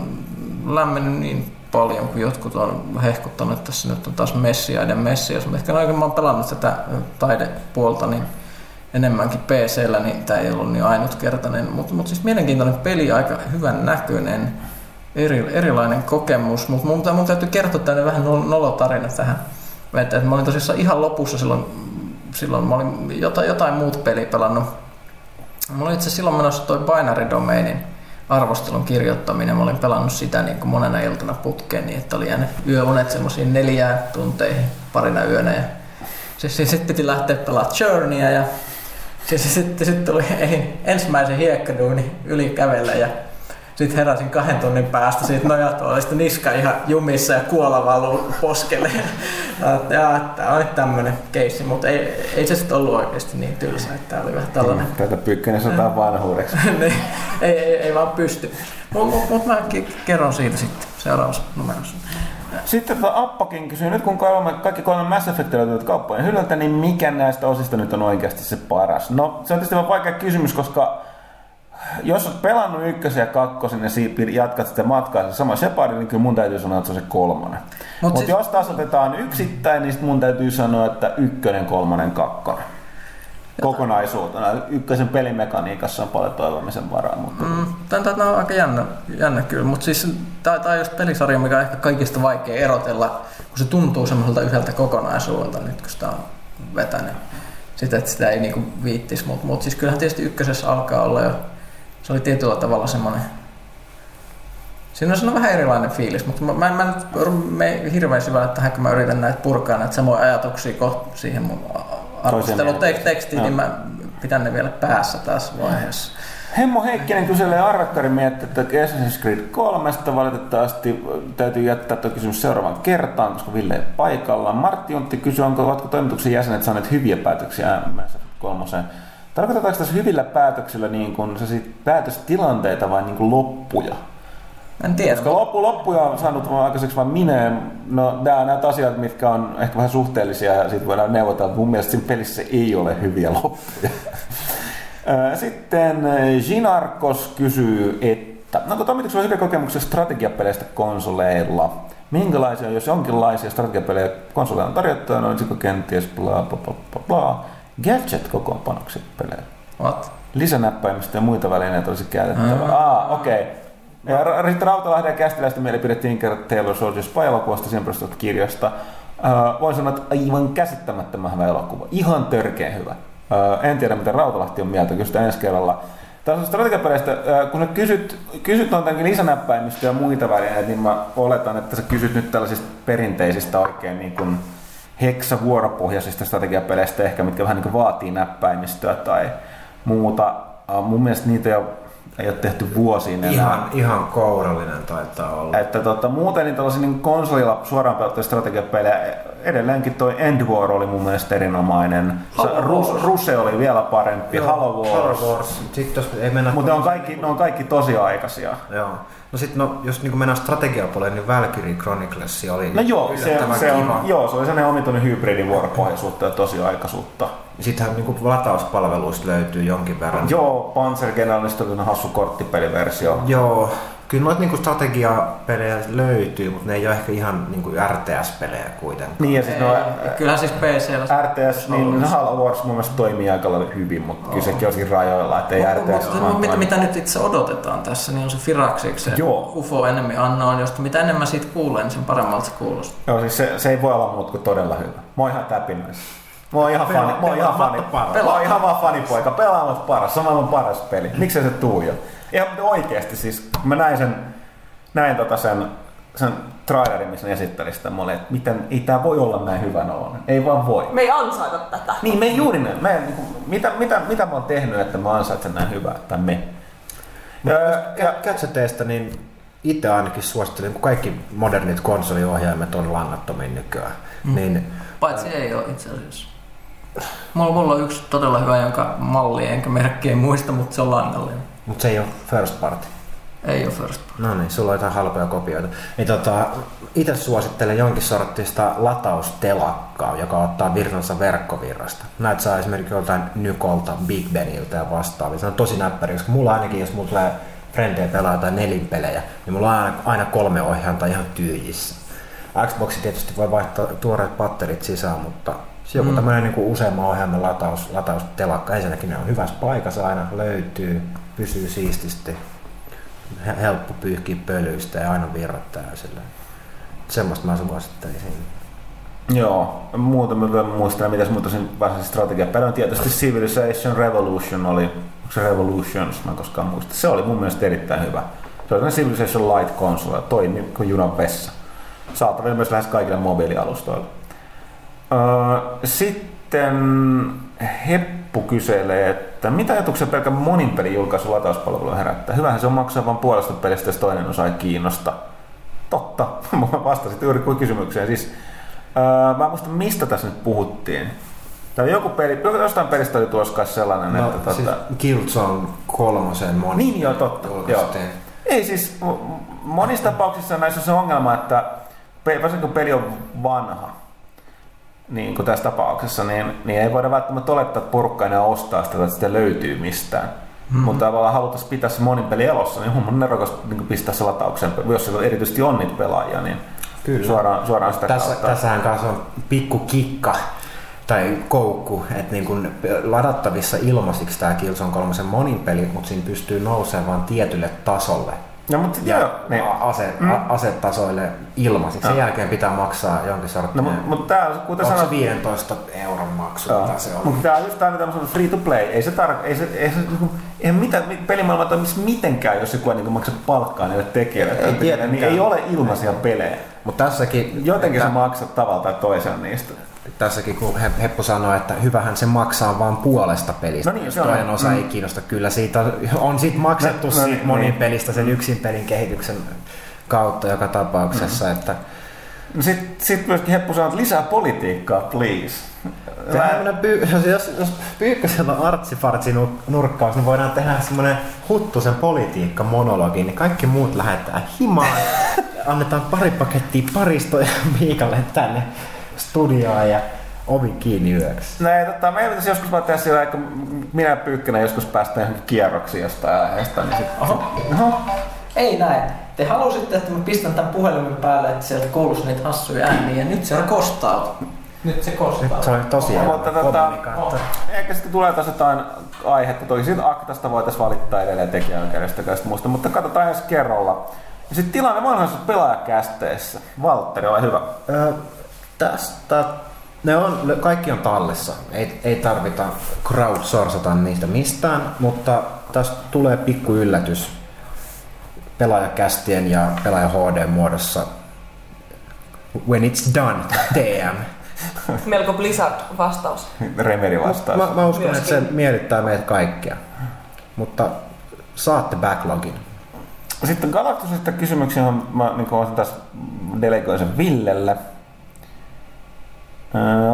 lämmennyt niin paljon kuin jotkut on hehkuttanut, että tässä nyt on taas Messiaiden Messias. Mutta ehkä kun mä oon pelannut tätä taidepuolta, niin enemmänkin PCllä, niin tämä ei ollut niin ainutkertainen. Mutta mut siis mielenkiintoinen peli, aika hyvän näköinen, eri, erilainen kokemus. Mutta mun, mun täytyy kertoa tänne vähän nol- nolotarina tähän. Että, että mä olin tosissaan ihan lopussa silloin, silloin mä olin jotain, jotain muuta peliä pelannut Mulla oli itse silloin menossa toi Binary Domainin arvostelun kirjoittaminen. Mä olin pelannut sitä niin kuin monena iltana putkeen, niin että oli jäänyt yöunet semmoisiin neljään tunteihin parina yönä. Ja sitten sit piti lähteä pelaamaan Journeyä ja sitten sit, sit tuli ensimmäisen hiekkaduuni yli kävellä ja sitten heräsin kahden tunnin päästä siitä nojatuolista niska ihan jumissa ja kuola valuu poskelle. Ja tämä on nyt tämmönen keissi, mutta ei, ei se sitten ollut oikeasti niin tylsä, että tämä oli vähän tällainen tätä pyykkönen sanotaan vanhuudeksi. niin, ei, ei, ei vaan pysty. Mutta mut, mut mä kerron siitä sitten seuraavassa numerossa. Sitten tota Appakin kysyy, nyt kun kolme, kaikki kolme Mass Effect löytyvät kauppojen hyllyltä, niin mikä näistä osista nyt on oikeasti se paras? No, se on tietysti vaikea kysymys, koska jos olet pelannut ykkösen ja kakkosen ja jatkat sitä matkaa se sama Shepard, niin kyllä mun täytyy sanoa, että se on se kolmonen. Mut Mutta siis- jos taas otetaan yksittäin, niin mun täytyy sanoa, että ykkönen, kolmonen, kakkonen. Kokonaisuutena. Ykkösen pelimekaniikassa on paljon toivomisen varaa, mutta Mm, tämä on aika jännä, jännä kyllä, mutta siis tämä on just pelisarja, mikä on ehkä kaikista vaikea erotella, kun se tuntuu semmoiselta yhdeltä kokonaisuudelta nyt, kun sitä on vetänyt. Sitä, että sitä ei niinku viittis, mutta mut siis kyllähän tietysti ykkösessä alkaa olla jo, se oli tietyllä tavalla semmoinen Siinä on vähän erilainen fiilis, mutta mä, mä en, mä nyt mene hirveän syvälle tähän, kun mä yritän näitä purkaa näitä samoja ajatuksia kohta siihen mun arvostelutekstiin, niin mä pitän ne vielä päässä tässä vaiheessa. Hemmo Heikkinen kyselee Arvekkari miettii, että Assassin's Creed 3 valitettavasti täytyy jättää tuo kysymys seuraavan kertaan, koska Ville ei paikalla. Martti Juntti kysyy, onko, ovatko toimituksen jäsenet saaneet hyviä päätöksiä Mass Effect 3. Tarkoitetaanko tässä hyvillä päätöksillä niin kuin se sit päätöstilanteita vai niin kuin loppuja? En tiedä. Koska loppu, loppuja on saanut vaan aikaiseksi vain minä. No nämä on näitä asiat, mitkä on ehkä vähän suhteellisia ja sitten voidaan neuvotella. Mun mielestä siinä pelissä ei ole hyviä loppuja. Sitten Ginarkos kysyy, että no, onko toimituksella hyviä kokemuksia strategiapeleistä konsoleilla? Minkälaisia, jos jonkinlaisia strategiapelejä konsoleilla on tarjottu, no olisiko kenties bla bla bla bla bla. Gadget-kokoonpanokset pelejä. What? Lisänäppäimistä ja muita välineitä olisi käytettävä. Mm. Ah, okei. Okay. Ja Riitta Rautalahden ja Kästiläistä mielipide Tinker Taylor Soldier Spy-elokuvasta siihen perustuvasta kirjasta. Uh, voin sanoa, että aivan käsittämättömän hyvä elokuva. Ihan törkeä hyvä. Uh, en tiedä, mitä Rautalahti on mieltä, kyllä sitä ensi kerralla. Tässä on strategiapeleistä, uh, kun sä kysyt, kysyt on tämänkin lisänäppäimistä ja muita välineitä, niin mä oletan, että sä kysyt nyt tällaisista perinteisistä oikein niin kuin heksa-vuoropohjaisista strategiapeleistä ehkä, mitkä vähän niin vaatii näppäimistöä tai muuta. Mun mielestä niitä ei ole, ei ole tehty vuosiin enää. Ihan, ihan kourallinen taitaa olla. Että tota, muuten niin tällaisia niin konsolilla suoraan pelattuja strategiapelejä, edelleenkin toi End War oli mun mielestä erinomainen. Rus. Ruse oli vielä parempi, Joo, Halo Wars. Halo Wars. Sitten jos ei mennä... Mutta ne on kaikki, ne on kaikki tosiaikaisia. Joo. No sit no, jos niin mennään strategiapuolelle, niin Valkyrie Chronicles oli No joo, se, se, kiva. on, joo, se oli sellainen omituinen hybridivuoropohjaisuutta ja tosiaikaisuutta. Sittenhän niin latauspalveluista löytyy jonkin verran. Joo, Panzer Generalista oli hassu korttipeliversio. Joo. Kyllä noita niinku strategiapelejä löytyy, mutta ne ei ole ehkä ihan niinku RTS-pelejä kuitenkaan. Niin ja siis no, Kyllähän siis PCllä... RTS, niin Halo Wars mun mielestä toimii aika lailla hyvin, mutta kyllä sekin olisikin rajoilla, että ei RTS Mutta no, mitä, mitä nyt itse odotetaan tässä, niin on se Firaxiksi, Joo. UFO Enemy Unknown, josta mitä enemmän siitä kuulee, niin sen paremmalta se kuulostaa. Joo, siis se, se ei voi olla muuta kuin todella hyvä. Mä oon ihan täpinöissä. Mä oon ihan fani, mä oon ihan fani, mä oon ihan vaan fanipoika. Pelaamat paras, se on maailman paras peli. Miksei se tuu jo? Ihan oikeesti siis, mä näin sen, näin tota sen, sen trailerin, missä ne esitteli sitä. Mä olin, että miten, ei tää voi olla näin hyvä oloinen. Ei vaan voi. Me ei ansaita tätä. Niin, me ei juuri näin. Mä niin kuin, mitä, mitä, mitä mä oon tehnyt, että mä ansaitsen näin hyvää, tai me. Öö, ja, Gadgeteista niin itse ainakin suosittelen, kun kaikki modernit konsoliohjaimet on langattomia nykyään, mm. niin Paitsi ei ole itse asiassa. Mulla, mulla on yksi todella hyvä, jonka malli enkä merkkiä muista, mutta se on langallinen. Mutta se ei ole first party. Ei ole first. No niin, sulla on jotain halpoja kopioita. Niin tota, itse suosittelen jonkin sorttista lataustelakkaa, joka ottaa virtansa verkkovirrasta. Näitä saa esimerkiksi joltain Nykolta, Big Beniltä ja vastaavia. Se on tosi näppäri, koska mulla ainakin, jos mulla tulee frendejä pelaa jotain nelinpelejä, niin mulla on aina, aina kolme ohjainta ihan tyhjissä. Xboxi tietysti voi vaihtaa tuoreet patterit sisään, mutta se joku mm. tämmöinen niin useamman ohjaimen lataus, lataustelakka, ensinnäkin ne on hyvässä paikassa aina, löytyy, pysyy siististi, he- helppo pyyhkiä pölyistä ja aina virrat täysillä. Semmoista mä suosittelisin. Joo, muuta mä vielä muistelen, mitäs muuta sen varsinaisesti strategia. Pelon tietysti Civilization Revolution oli, onko se Revolutions, mä en koskaan muista. Se oli mun mielestä erittäin hyvä. Se oli Civilization Light console, toimi kuin junan vessa. Saatavilla myös lähes kaikille mobiilialustoille. Öö, sitten Heppu kyselee, että mitä ajatuksia pelkkä monin pelin julkaisu latauspalvelu herättää? Hyvähän se on maksaa vain puolesta pelistä, jos toinen osa ei kiinnosta. Totta, mä vastasit juuri kuin kysymykseen. Siis, öö, mä muista mistä tässä nyt puhuttiin. Tai joku peli, jostain pelistä oli tuossa sellainen, No, että siis tota, Killzone kolmosen moni Niin joo, totta. julkaistiin. ei siis, monissa tapauksissa näissä on se ongelma, että varsinkin kun peli on vanha, niin kuin tässä tapauksessa, niin, niin ei voida välttämättä olettaa, että porukka enää ostaa sitä, että sitä löytyy mistään. Mm. Mutta tavallaan haluttaisiin pitää se monin peli elossa, niin on nerokas niin pistää se lataukseen, jos siellä erityisesti on niitä pelaajia, niin Kyllä. Suoraan, suoraan sitä Tässä, kautta. tässähän kanssa on pikku kikka tai koukku, että niin kun ladattavissa ilmaisiksi tämä Killzone 3 monin peli, mutta siinä pystyy nousemaan vain tietylle tasolle. No, mutta Ja joo, niin. ase, Mm. asetasoille ilmaisiksi. Sen No. jälkeen pitää maksaa jonkin sortin. No, mutta mut tää, kuten Onko se sanoit, 15 euron maksu, mitä se on? Mutta tämä on just aina tämmöinen free to play. Ei se, tar- ei se, ei se, niinku- Eihän mitä, pelimaailma toimisi mitenkään, jos joku ei niin maksa palkkaa niille tekijöille. Ei Ei, niin ei ole ilmaisia pelejä. Mutta tässäkin, Jotenkin sä tä- maksat tavalla tai toisella niistä. Tässäkin kun He- Heppu sanoi, että hyvähän se maksaa vaan puolesta pelistä. No niin, se on. toinen osa Mm. ei kiinnosta. Kyllä siitä on, siitä maksettu No, no, no siitä niin, monin niin. pelistä sen yksin pelin kehityksen kautta joka tapauksessa. Mm-hmm. Että No sit, sit myöskin Heppu sanoo, että lisää politiikkaa, please. Tehdään tämmönen pyy- jos, jos, jos Pyykkösellä on artsifartsi nu- nurkkaus, niin voidaan tehdä semmoinen huttusen politiikka monologi, niin kaikki muut lähettää himaan. Annetaan pari pakettia paristoja Miikalle tänne studioon ja ovi kiinni yöksi. Näin, tota, meidän pitäisi joskus vaan tehdä sillä, että minä ja Pyykkönen joskus päästään johonkin kierroksiin jostain aiheesta. Niin sit, Oho. Oho. Ei näin. Te halusitte, että mä pistän tämän puhelimen päälle, että sieltä kuuluisi niitä hassuja ääniä, ja nyt se kostaa. Nyt se kostaa. Nyt se oli tosiaan Mutta tota, ehkä sitten tulee taas jotain aihetta. Toki siitä aktasta voitaisiin valittaa edelleen tekijäoikeudesta ja muusta, mutta katsotaan ensi kerralla. Ja sitten tilanne vanhoissa pelaajakästeissä. Valtteri, ole hyvä. Ö, tästä, ne on, kaikki on tallessa. Ei, ei tarvita crowdsourcata niistä mistään, mutta tästä tulee pikku yllätys pelaajakästien ja pelaaja HD muodossa. When it's done, TM. Melko Blizzard-vastaus. Remedi vastaus. Mä, mä uskon, että se Myöskin. miellyttää meitä kaikkia. Mutta saatte backlogin. Sitten Galactusista kysymyksiä, mä niin olisin taas delegoin sen Villelle.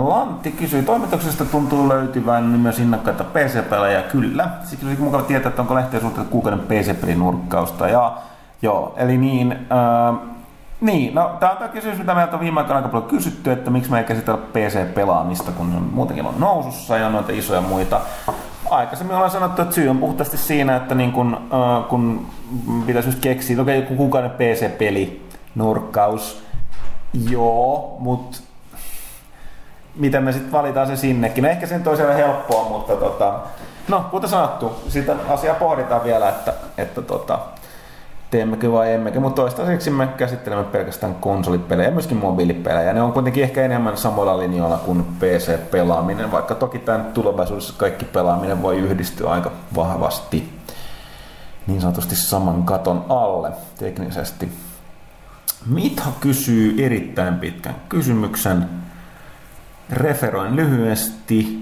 Lantti kysyi, toimituksesta tuntuu löytyvän myös innokkaita PC-pelejä. Kyllä. Siksi olisi mukava tietää, että onko lehtiä suhteen kuukauden PC-pelinurkkausta. Ja, joo, eli niin, ää, niin, no tämä on tämä kysymys, mitä meiltä on viime aikoina aika paljon kysytty, että miksi me ei käsitellä PC-pelaamista, kun on muutenkin on nousussa ja noita isoja muita. Aikaisemmin ollaan sanottu, että syy on puhtaasti siinä, että niin kun, äh, kun pitäisi just keksiä, että okei, joku kuukauden PC-peli, nurkkaus, joo, mutta miten me sitten valitaan se sinnekin. No ehkä se nyt olisi aina helppoa, mutta tota, no, kuten sanottu, sitä asiaa pohditaan vielä, että, että tota, teemmekö vai emmekö, mutta toistaiseksi me käsittelemme pelkästään konsolipelejä ja myöskin mobiilipelejä. Ne on kuitenkin ehkä enemmän samoilla linjoilla kuin PC-pelaaminen, vaikka toki tämän tulevaisuudessa kaikki pelaaminen voi yhdistyä aika vahvasti niin sanotusti saman katon alle teknisesti. Mitha kysyy erittäin pitkän kysymyksen. Referoin lyhyesti.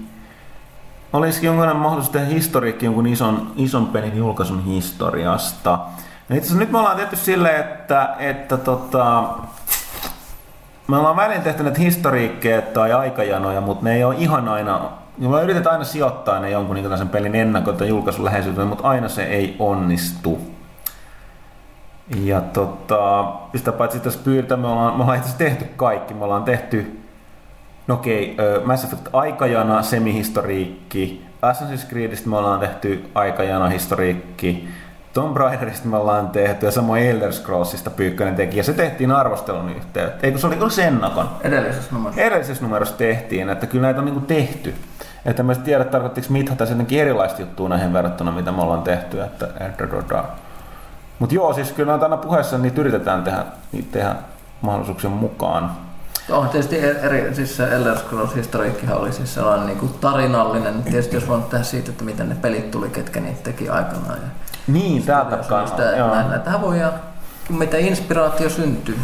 Olisiko jonkinlainen mahdollisuus tehdä historiikki jonkun ison, ison pelin julkaisun historiasta? No itse nyt me ollaan tehty silleen, että, että tota, me ollaan välillä tehty näitä historiikkeja tai aikajanoja, mutta ne ei ole ihan aina, me yritetään aina sijoittaa ne jonkun niin pelin ennakko- tai julkaisun läheisyyteen, mutta aina se ei onnistu. Ja tota, sitä paitsi tässä pyydettä, me ollaan, me ollaan itse tehty kaikki. Me ollaan tehty, no okei, okay, Mass Effect aikajana, semihistoriikki, Assassin's Creedistä me ollaan tehty aikajana, historiikki, Tomb Raiderista me ollaan tehty ja samoin Elder Scrollsista Pyykkönen teki ja se tehtiin arvostelun yhteyttä. Eikö se oli, oliko se ennakon? Edellisessä numerossa. Edellisessä numerossa tehtiin, että kyllä näitä on niinku tehty. Että mä tiedä, tarkoittiko Mitha tässä jotenkin erilaista juttua näihin verrattuna, mitä me ollaan tehty. Että. Mutta joo, siis kyllä näitä aina puheessa niitä yritetään tehdä, niitä tehdä mahdollisuuksien mukaan. On tietysti eri, siis se Elder Scrolls historiikkihan oli siis sellainen niin kuin tarinallinen. Tietysti jos voinut tehdä siitä, että miten ne pelit tuli, ketkä niitä teki aikanaan. Ja Niin, täältä kannalta. näitähän voi ja mitä inspiraatio syntyy.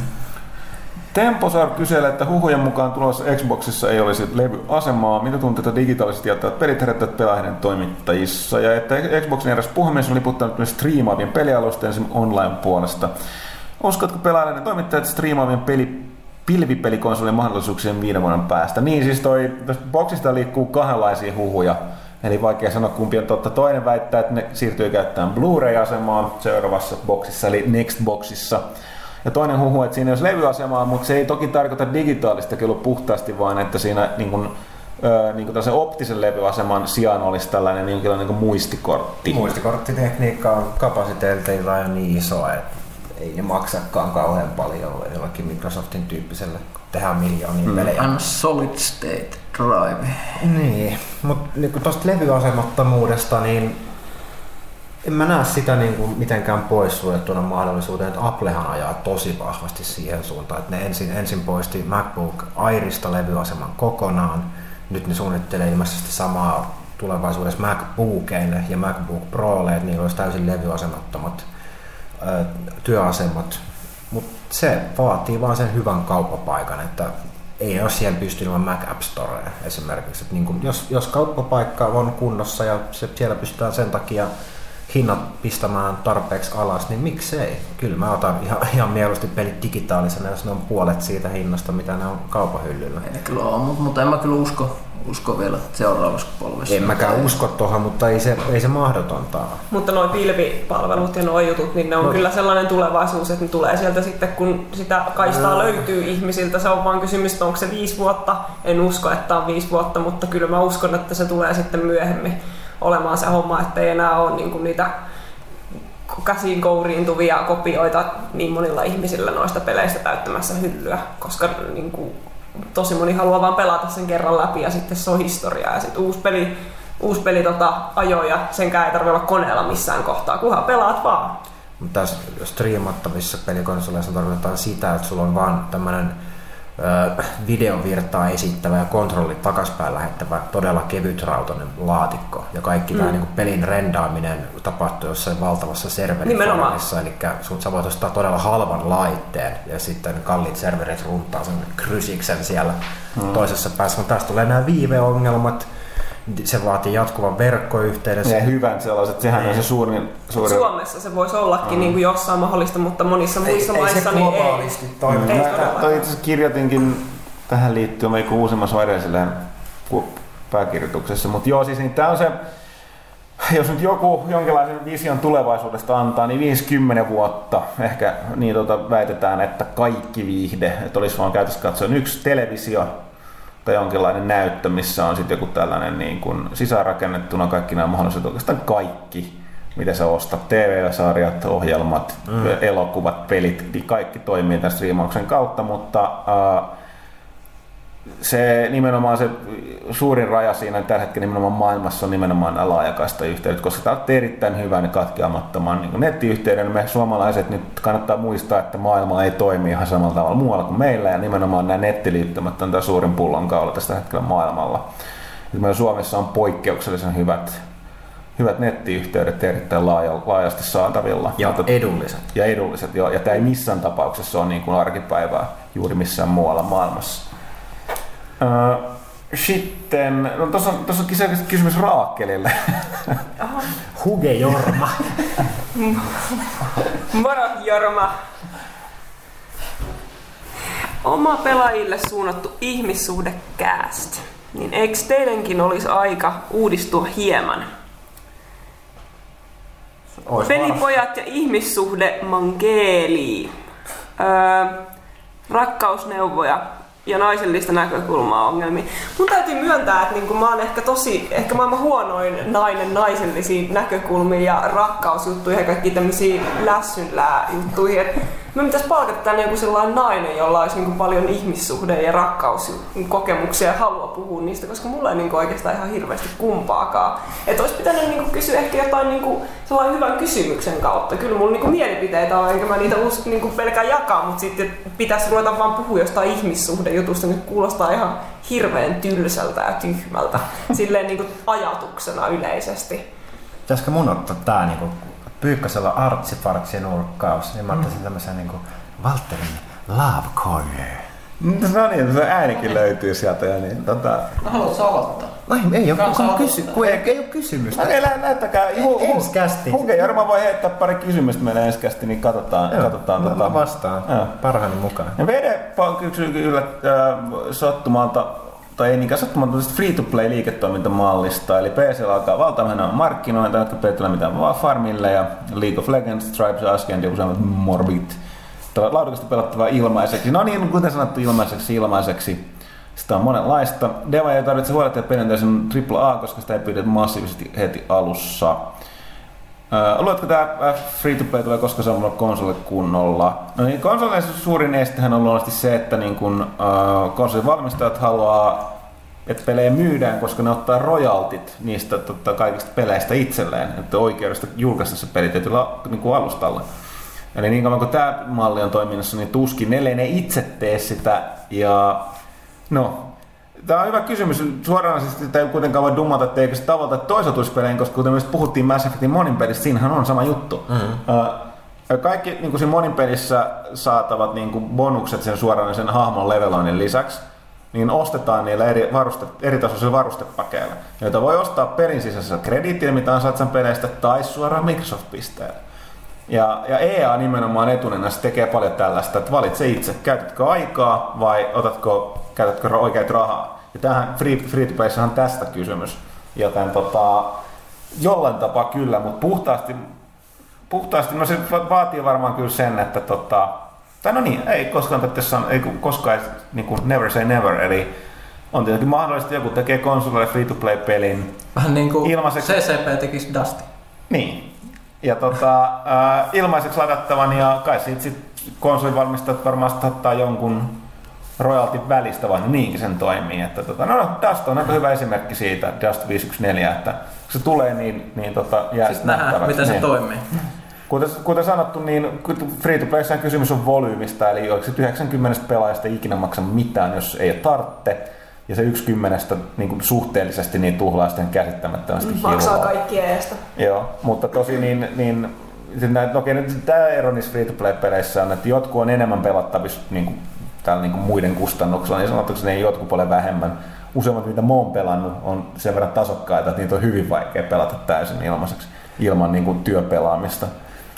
Temposar kyselee, että huhujen mukaan tulossa Xboxissa ei olisi levyasemaa. Mitä tunteita digitaalisesti jättävät pelit herättävät pelaajien toimittajissa? Ja että Xboxin eräs puhemies on liputtanut myös striimaavien pelialusten online puolesta. Uskotko pelaajien toimittajat striimaavien peli, pilvipelikonsolien mahdollisuuksien viiden vuoden päästä? Niin siis toi, boksista liikkuu kahdenlaisia huhuja. Eli vaikea sanoa kumpi on totta. Toinen väittää, että ne siirtyy käyttämään Blu-ray-asemaa seuraavassa boksissa, eli Next-boxissa. Ja toinen huhu, että siinä ei olisi levyasemaa, mutta se ei toki tarkoita digitaalista kello puhtaasti, vaan että siinä niin kuin, ö, niin kuin optisen levyaseman sijaan olisi tällainen kuin, niin muistikortti. Muistikorttitekniikka on kapasiteetiltaan jo niin iso, että ei ne maksakaan kauhean paljon jollakin Microsoftin tyyppiselle, kun tehdään miljoonia Mm. pelejä. I'm solid state drive. Niin, mutta niin tuosta levyasemattomuudesta, niin en mä näe sitä niin kuin mitenkään poissuljettuna mahdollisuuteen, että Applehan ajaa tosi vahvasti siihen suuntaan, että ne ensin, ensin poisti MacBook Airista levyaseman kokonaan, nyt ne suunnittelee ilmeisesti samaa tulevaisuudessa MacBookeille ja MacBook Proille, että niillä olisi täysin levyasemattomat työasemat. Mutta se vaatii vaan sen hyvän kauppapaikan, että ei ole siellä pysty ilman Mac App Storea esimerkiksi. Että niin kun, jos, jos kauppapaikka on kunnossa ja se, siellä pystytään sen takia hinnat pistämään tarpeeksi alas, niin miksei? Kyllä mä otan ihan, ihan mieluusti pelit digitaalisena, jos ne on puolet siitä hinnasta, mitä ne on kaupahyllyllä. Ei kyllä mutta, mutta en mä kyllä usko, usko vielä seuraavassa polvessa. En mäkään usko tuohon, mutta ei se, ei se mahdotonta ole. Mutta nuo pilvipalvelut ja nuo jutut, niin ne on No. kyllä sellainen tulevaisuus, että ne tulee sieltä sitten, kun sitä kaistaa löytyy ihmisiltä. Se on vaan kysymys, että onko se viisi vuotta. En usko, että on viisi vuotta, mutta kyllä mä uskon, että se tulee sitten myöhemmin olemaan se homma, että ei enää ole niinku niitä käsiin kouriintuvia kopioita niin monilla ihmisillä noista peleistä täyttämässä hyllyä, koska niin kuin, tosi moni haluaa vaan pelata sen kerran läpi ja sitten se on historiaa ja sitten uusi peli, uusi peli tota, ajoi ja senkään ei tarvitse olla koneella missään kohtaa, kunhan pelaat vaan. Mutta tässä striimattavissa pelikonsoleissa tarkoitetaan sitä, että sulla on vaan tämmöinen videovirtaa esittävä ja kontrolli takaspäin lähettävä todella kevyt rautainen laatikko. Ja kaikki mm. tämä niinku pelin rendaaminen tapahtuu jossain valtavassa serveriformissa. Eli sun, sä voit ostaa todella halvan laitteen ja sitten kalliit serverit runtaa sen krysiksen siellä mm. toisessa päässä. Mutta tästä tulee nämä viiveongelmat. Se vaatii jatkuvan verkkoyhteyden. Ja hyvän sellaiset, sehän on se suurin... suurin Suomessa se voisi ollakin mm. niin kuin jossain mahdollista, mutta monissa muissa ei, maissa ei se niin ei. globaalisti toimi. Mm. Ei Mä todellakaan. toi itse asiassa kirjoitinkin tähän liittyen meikö uusimmassa edellisellä pääkirjoituksessa, mutta joo, siis niin tää on se, jos nyt joku jonkinlaisen vision tulevaisuudesta antaa, niin 50 vuotta ehkä niin tota, väitetään, että kaikki viihde, että olisi vaan käytössä katsoen yksi televisio tai jonkinlainen näyttö, missä on sitten joku tällainen niin kuin sisäänrakennettuna kaikki nämä mahdolliset oikeastaan kaikki, mitä sä ostat, TV-sarjat, ohjelmat, mm. elokuvat, pelit, niin kaikki toimii tämän striimauksen kautta, mutta äh, se nimenomaan se suurin raja siinä tällä hetkellä nimenomaan maailmassa on nimenomaan nämä laajakaista yhteydet, koska tämä on erittäin hyvän ja katkeamattoman niin nettiyhteyden. Me suomalaiset nyt kannattaa muistaa, että maailma ei toimi ihan samalla tavalla muualla kuin meillä ja nimenomaan nämä nettiliittymät on tämä suurin pullonkaula tästä hetkellä maailmalla. Ja meillä Suomessa on poikkeuksellisen hyvät, hyvät nettiyhteydet erittäin laaja, laajasti saatavilla. Ja Mutta- edulliset. ja edulliset, joo. Ja tämä ei missään tapauksessa ole niin kuin arkipäivää juuri missään muualla maailmassa. Öö, sitten, no tuossa on, tuossa on kysymys- kysymys Raakkelille. Huge Jorma. Moro Jorma! Oma pelaajille suunnattu ihmissuhdekääst. Niin eikö teidänkin olisi aika uudistua hieman? Ois Pelipojat ja ihmissuhde Mangeli. Öö, rakkausneuvoja ja naisellista näkökulmaa ongelmiin. Mun täytyy myöntää, että niinku mä oon ehkä tosi, ehkä maailman huonoin nainen naisellisiin näkökulmiin ja rakkausjuttuihin ja kaikki tämmöisiin lässynlää juttuihin. Et mä pitäisi palkata tänne joku sellainen nainen, jolla olisi niinku paljon ihmissuhde- ja rakkauskokemuksia ja halua puhua niistä, koska mulla ei niinku oikeastaan ihan hirveästi kumpaakaan. Että olisi pitänyt niinku kysyä ehkä jotain niinku sellainen hyvän kysymyksen kautta. Kyllä mulla niinku mielipiteitä on, enkä mä niitä us, niinku pelkään jakaa, mutta sitten pitäisi ruveta vaan puhua jostain ihmissuhdejutusta, nyt kuulostaa ihan hirveän tylsältä ja tyhmältä, silleen niinku ajatuksena yleisesti. Pitäisikö mun ottaa tää niinku Pyykkösellä artsifartsi nurkkaus, niin mä ottaisin tämmösen niinku Valterin Love Corner. no niin, se äänikin löytyy sieltä. Ja niin, tota, Haluatko sä aloittaa? Ai, ei oo, Kansa kun kysy, kun ei, ei oo kysymystä. Okei, lä- näyttäkää. Ensi kästi. Huke Jorma voi heittää pari kysymystä meille ensi kästi, niin katsotaan. Joo, katsotaan mä, tota. mä vastaan Joo. parhaani mukaan. Ja Vede kysyy kyllä äh, sattumalta, tai niinkään sattumalta, tästä free-to-play liiketoimintamallista. Eli PC alkaa valtavana markkinoita, jotka pelaa mitään vaan Farmille ja League of Legends, Tribes, Ascend ja useammat Morbid. Tällä laadukasta pelattavaa ilmaiseksi. No niin, kuten sanottu, ilmaiseksi ilmaiseksi. Sitä on monenlaista. Deva ei tarvitse huolehtia perinteisen AAA, koska sitä ei pyydetä massiivisesti heti alussa. Luuletko, tämä free to play tulee koska samalla konsolille kunnolla? No niin, konsoleissa suurin estehän on luonnollisesti se, että niin kun, öö, konsolin valmistajat haluaa, että pelejä myydään, koska ne ottaa royaltit niistä tota, kaikista peleistä itselleen, että oikeudesta julkaista se peli tietyllä niin kuin alustalla. Eli niin kauan kuin tämä malli on toiminnassa, niin tuskin, ellei ne itse tee sitä. Ja no, Tämä on hyvä kysymys. Suoraan siis sitä ei kuitenkaan voi dummata, että eikö se tavalta toisotuspeleihin, koska kuten me puhuttiin Mass Effectin monin pelissä, siinähän on sama juttu. Mm-hmm. Uh, kaikki niin kuin siinä monin pelissä saatavat niin kuin bonukset sen suoraan sen hahmon leveloinnin lisäksi, niin ostetaan niillä eri, varuste, eri tasoisilla varustepakeilla, joita voi ostaa pelin sisäisellä krediitillä, mitä ansaitsen peleistä, tai suoraan Microsoft-pisteellä. Ja, ja EA nimenomaan etunenässä tekee paljon tällaista, että valitse itse, käytätkö aikaa vai otatko, käytätkö oikeat rahaa. Ja tähän free, free to on tästä kysymys. Joten tota, jollain tapaa kyllä, mutta puhtaasti, puhtaasti, no se vaatii varmaan kyllä sen, että tota, tai no niin, ei koskaan tässä ei koskaan niin kuin never say never, eli on tietenkin mahdollista, että joku tekee konsolille free-to-play-pelin Vähän niin kuin ilmaiseksi. CCP tekisi Dusty. Niin. Ja tota, äh, ilmaiseksi ladattavan ja kai siitä sit konsolivalmistajat varmaan ottaa jonkun royaltin välistä, vaan niinkin sen toimii. Että tota, no, no, Dust on aika hyvä esimerkki siitä, Dust 514, että kun se tulee, niin, niin tota, jää Siis nähdään, miten se niin. toimii. Kuten, kuten sanottu, niin free to playssä kysymys on volyymista, eli oliko se 90 pelaajasta ikinä maksa mitään, jos ei ole tartte, ja se yksi kymmenestä niin kuin suhteellisesti niin tuhlaa sitten käsittämättömästi Maksaa hilloa. kaikki eestä. Joo, mutta tosi niin, niin okei, nyt tämä ero niissä free to play peleissä on, että jotkut on enemmän pelattavissa niin kuin, täällä niin kuin muiden kustannuksella, niin sanotuksi ne jotkut paljon vähemmän. Useimmat, mitä mä oon pelannut, on sen verran tasokkaita, että niitä on hyvin vaikea pelata täysin ilmaiseksi ilman niin kuin työpelaamista.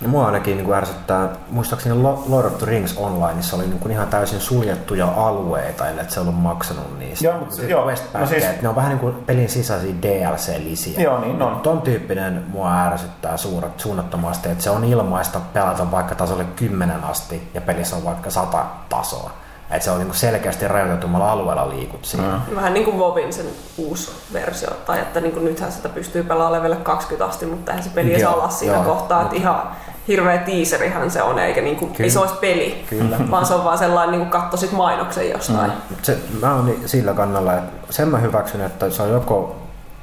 Ja mua ainakin niin kuin ärsyttää, muistaakseni Lo- Lord of the Rings Onlineissa oli niin kuin ihan täysin suljettuja alueita, ellei se ollut maksanut niistä. Joo, mutta- joo. No siis- ne on vähän niin kuin pelin sisäisiä DLC-lisiä. Joo, niin on. Ton tyyppinen mua ärsyttää suuret, suunnattomasti, että se on ilmaista pelata vaikka tasolle 10 asti ja pelissä on vaikka 100 tasoa. Että se on niin kuin selkeästi rajoitetumalla alueella liikut siinä. Mm. Vähän niin kuin Vovin sen uusi versio, tai että niin kuin nythän sitä pystyy pelaamaan levelle 20 asti, mutta eihän se peli Joo, ala siinä joo. kohtaa, että ihan hirveä tiiserihän se on, eikä niin ei se olisi peli, Kyllä. vaan se on vaan sellainen, niin kuin katsoisit mainoksen jostain. Mut Se, mä oon ni- sillä kannalla, että sen mä hyväksyn, että se on joko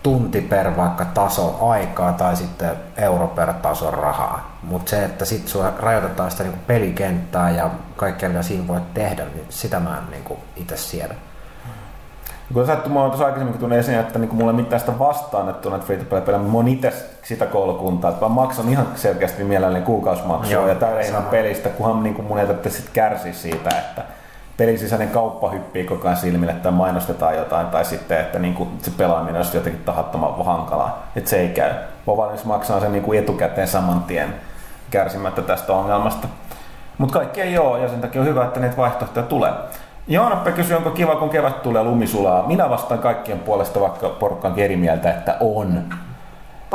tunti per vaikka taso aikaa tai sitten euro per taso rahaa. Mutta se, että sit sua rajoitetaan sitä niinku pelikenttää ja kaikkea mitä siinä voit tehdä, niin sitä mä en niinku itse siedä. Kun sattuu, mä oon tuossa aikaisemminkin tullut esiin, että niinku mulla ei mitään sitä vastaan, että näitä free to play pelejä, mutta mä oon itse sitä koulukuntaa, että mä maksan ihan selkeästi mielelläni kuukausimaksua Joo, ja ihan pelistä, kunhan niinku mun ei tarvitse sit kärsiä siitä, että pelin sisäinen kauppa hyppii koko ajan silmille tai mainostetaan jotain, tai sitten, että niinku se pelaaminen olisi jotenkin tahattoman hankalaa, että se ei käy. Mä valmis maksaa sen niinku etukäteen saman tien kärsimättä tästä ongelmasta. Mutta kaikki ei ole, ja sen takia on hyvä, että näitä vaihtoehtoja tulee. Joonappe kysyy, onko kiva, kun kevät tulee lumisulaa. Minä vastaan kaikkien puolesta, vaikka porukka onkin eri mieltä, että on.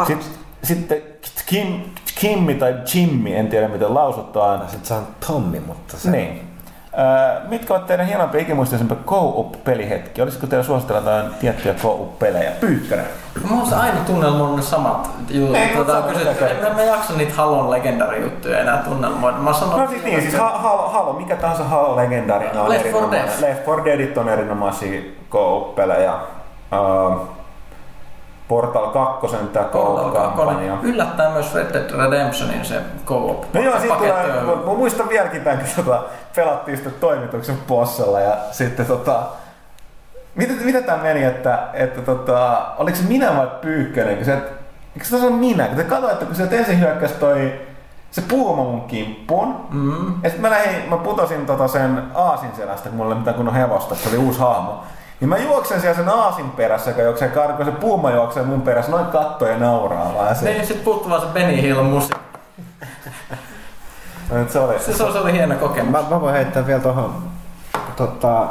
Sitten, sitten Kim, Kimmi tai Jimmy, en tiedä miten lausutaan. Sitten se on Tommi, mutta se... Niin. Äh, mitkä ovat teidän hienompia ikimuistoisempia co-op-pelihetkiä? Olisiko teillä suositella jotain tiettyjä co-op-pelejä? Pyykkönen. Mulla on se aina tunnelma on ne samat jutut. Ei, Tota, en mä jaksa niitä Halon legendarijuttuja enää tunnelmoida. Mä sanon, No siis niin, siis ha- Halo, Halo, mikä tahansa Halo legendaarina on Left 4 erinomainen. Dead. Left 4 Deadit on erinomaisia co-op-pelejä. Uh, Portal 2, tämä Portal 2. co-op-kampanja. Yllättää myös Red Dead Redemptionin se co-op. No joo, siitä tulee, mä, muistan vieläkin tämän, kun tota, pelattiin sitten toimituksen possella ja sitten tota, mitä, mitä tämä meni, että, että tota, oliko se minä vai Pyykkönen, kun se, eikö se ole minä, kun te katsoitte, kun se ensin hyökkäsi toi se puuma mun kimppuun, Mm. ja sitten mä, lähdin, mä putosin tota sen aasin selästä, kun mulla ei mitään kunnon hevosta, se oli uusi hahmo. Niin mä juoksen siellä sen aasin perässä, joka juoksee karkuun, se puuma juoksee mun perässä, noin kattoo ja nauraa vaan. Se, Niin, sit puuttuu vaan se Benny Hill musiikki. no, se oli. Se, se, se oli hieno kokemus. Mä, mä voin heittää vielä tuohon, tota,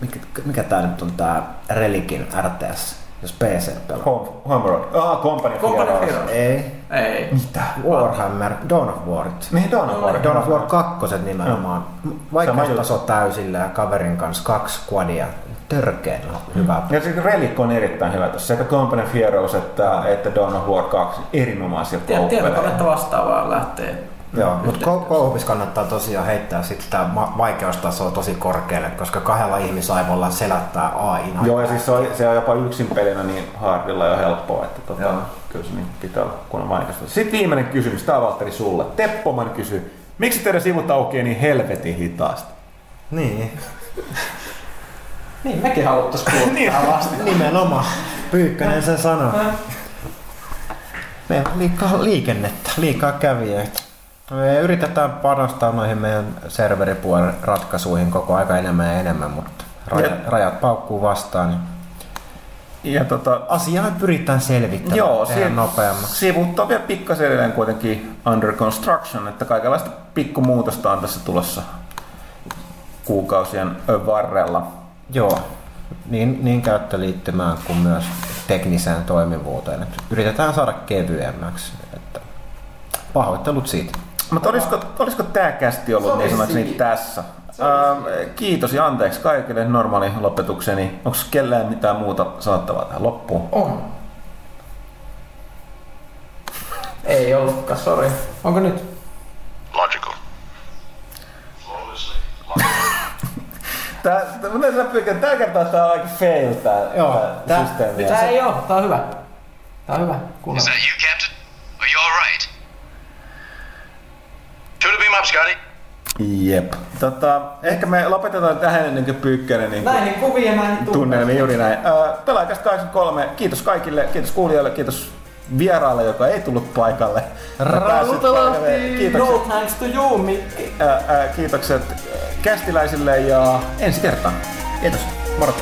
mikä, mikä tää nyt on tää Relikin RTS, jos PC pelaa. Home, Homeworld. Ah, Company, Company of Heroes. Ei. Ei. Mitä? Warhammer, Dawn of Warit. Niin, Dawn of War. Dawn of War 2 nimenomaan. Sama Vaikeustaso täysillä ja kaverin kanssa kaksi squadia. Törkeen hyvä. Ja se Relic on erittäin hyvä tuossa. Sekä Company of Heroes että, että Dawn of War 2. Erinomaisia Tiet- co-op-pelejä. Tietokonetta vastaavaa lähtee. Joo, mutta co-opissa kannattaa tosiaan heittää sitten tämä vaikeustaso tosi korkealle, koska kahdella ihmisaivolla selättää AI. Joo, ja siis se on, se on jopa yksin pelinä niin hardilla jo helppoa, että tota, Joo. kyllä se niin pitää olla kunnon vaikeasta. Sitten viimeinen kysymys, tämä on Valtteri sulle. Teppoman kysyy, miksi teidän sivut aukeaa niin helvetin hitaasti? Niin. Niin, mekin haluttais kuulla Niin. tähän vasta. Nimenomaan. Pyykkönen sen sanoo. Meillä on liikaa liikennettä, liikaa kävijöitä. Me yritetään panostaa noihin meidän serveripuolen ratkaisuihin koko aika enemmän ja enemmän, mutta rajat, Jep. rajat paukkuu vastaan. Niin Ja tota, asiaa pyritään selvittämään Joo, si- nopeammaksi. sivut on vielä pikkasen edelleen kuitenkin under construction, että kaikenlaista pikkumuutosta on tässä tulossa kuukausien varrella. Joo, niin, niin käyttöliittymään kuin myös tekniseen toimivuuteen. Että yritetään saada kevyemmäksi. Että pahoittelut siitä. Mutta olisiko, olisiko tämä kästi ollut niin sanokseni tässä? Ähm, kiitos ja anteeksi kaikille normaali lopetukseni. Onko kellään mitään muuta sanottavaa tähän loppuun? On. Ei ollutkaan, sori. Onko nyt? Logical. Flawlessly. Tää, tää, mutta sä pyykän, tällä kertaa tää on aika fail tää, Joo, tää, tää- systeemi. Tää ei oo, tää on hyvä. Tää on hyvä. Is Kuunnella. that you, Captain? Are you all Tune the beam up, Scotty. Jep. Tota, ehkä me lopetetaan tähän ennen kuin pyykkäinen niin Näihin kuviin ja näihin tunnelmiin juuri näin. Öö, Pelaajakästä 83, kiitos kaikille, kiitos kuulijoille, kiitos vieraalle, joka ei tullut paikalle. Paikalle. No Kiitokset, thanks to you, Mikki. ää, ää, kiitokset kästiläisille ja ensi kertaan. Kiitos. Moro.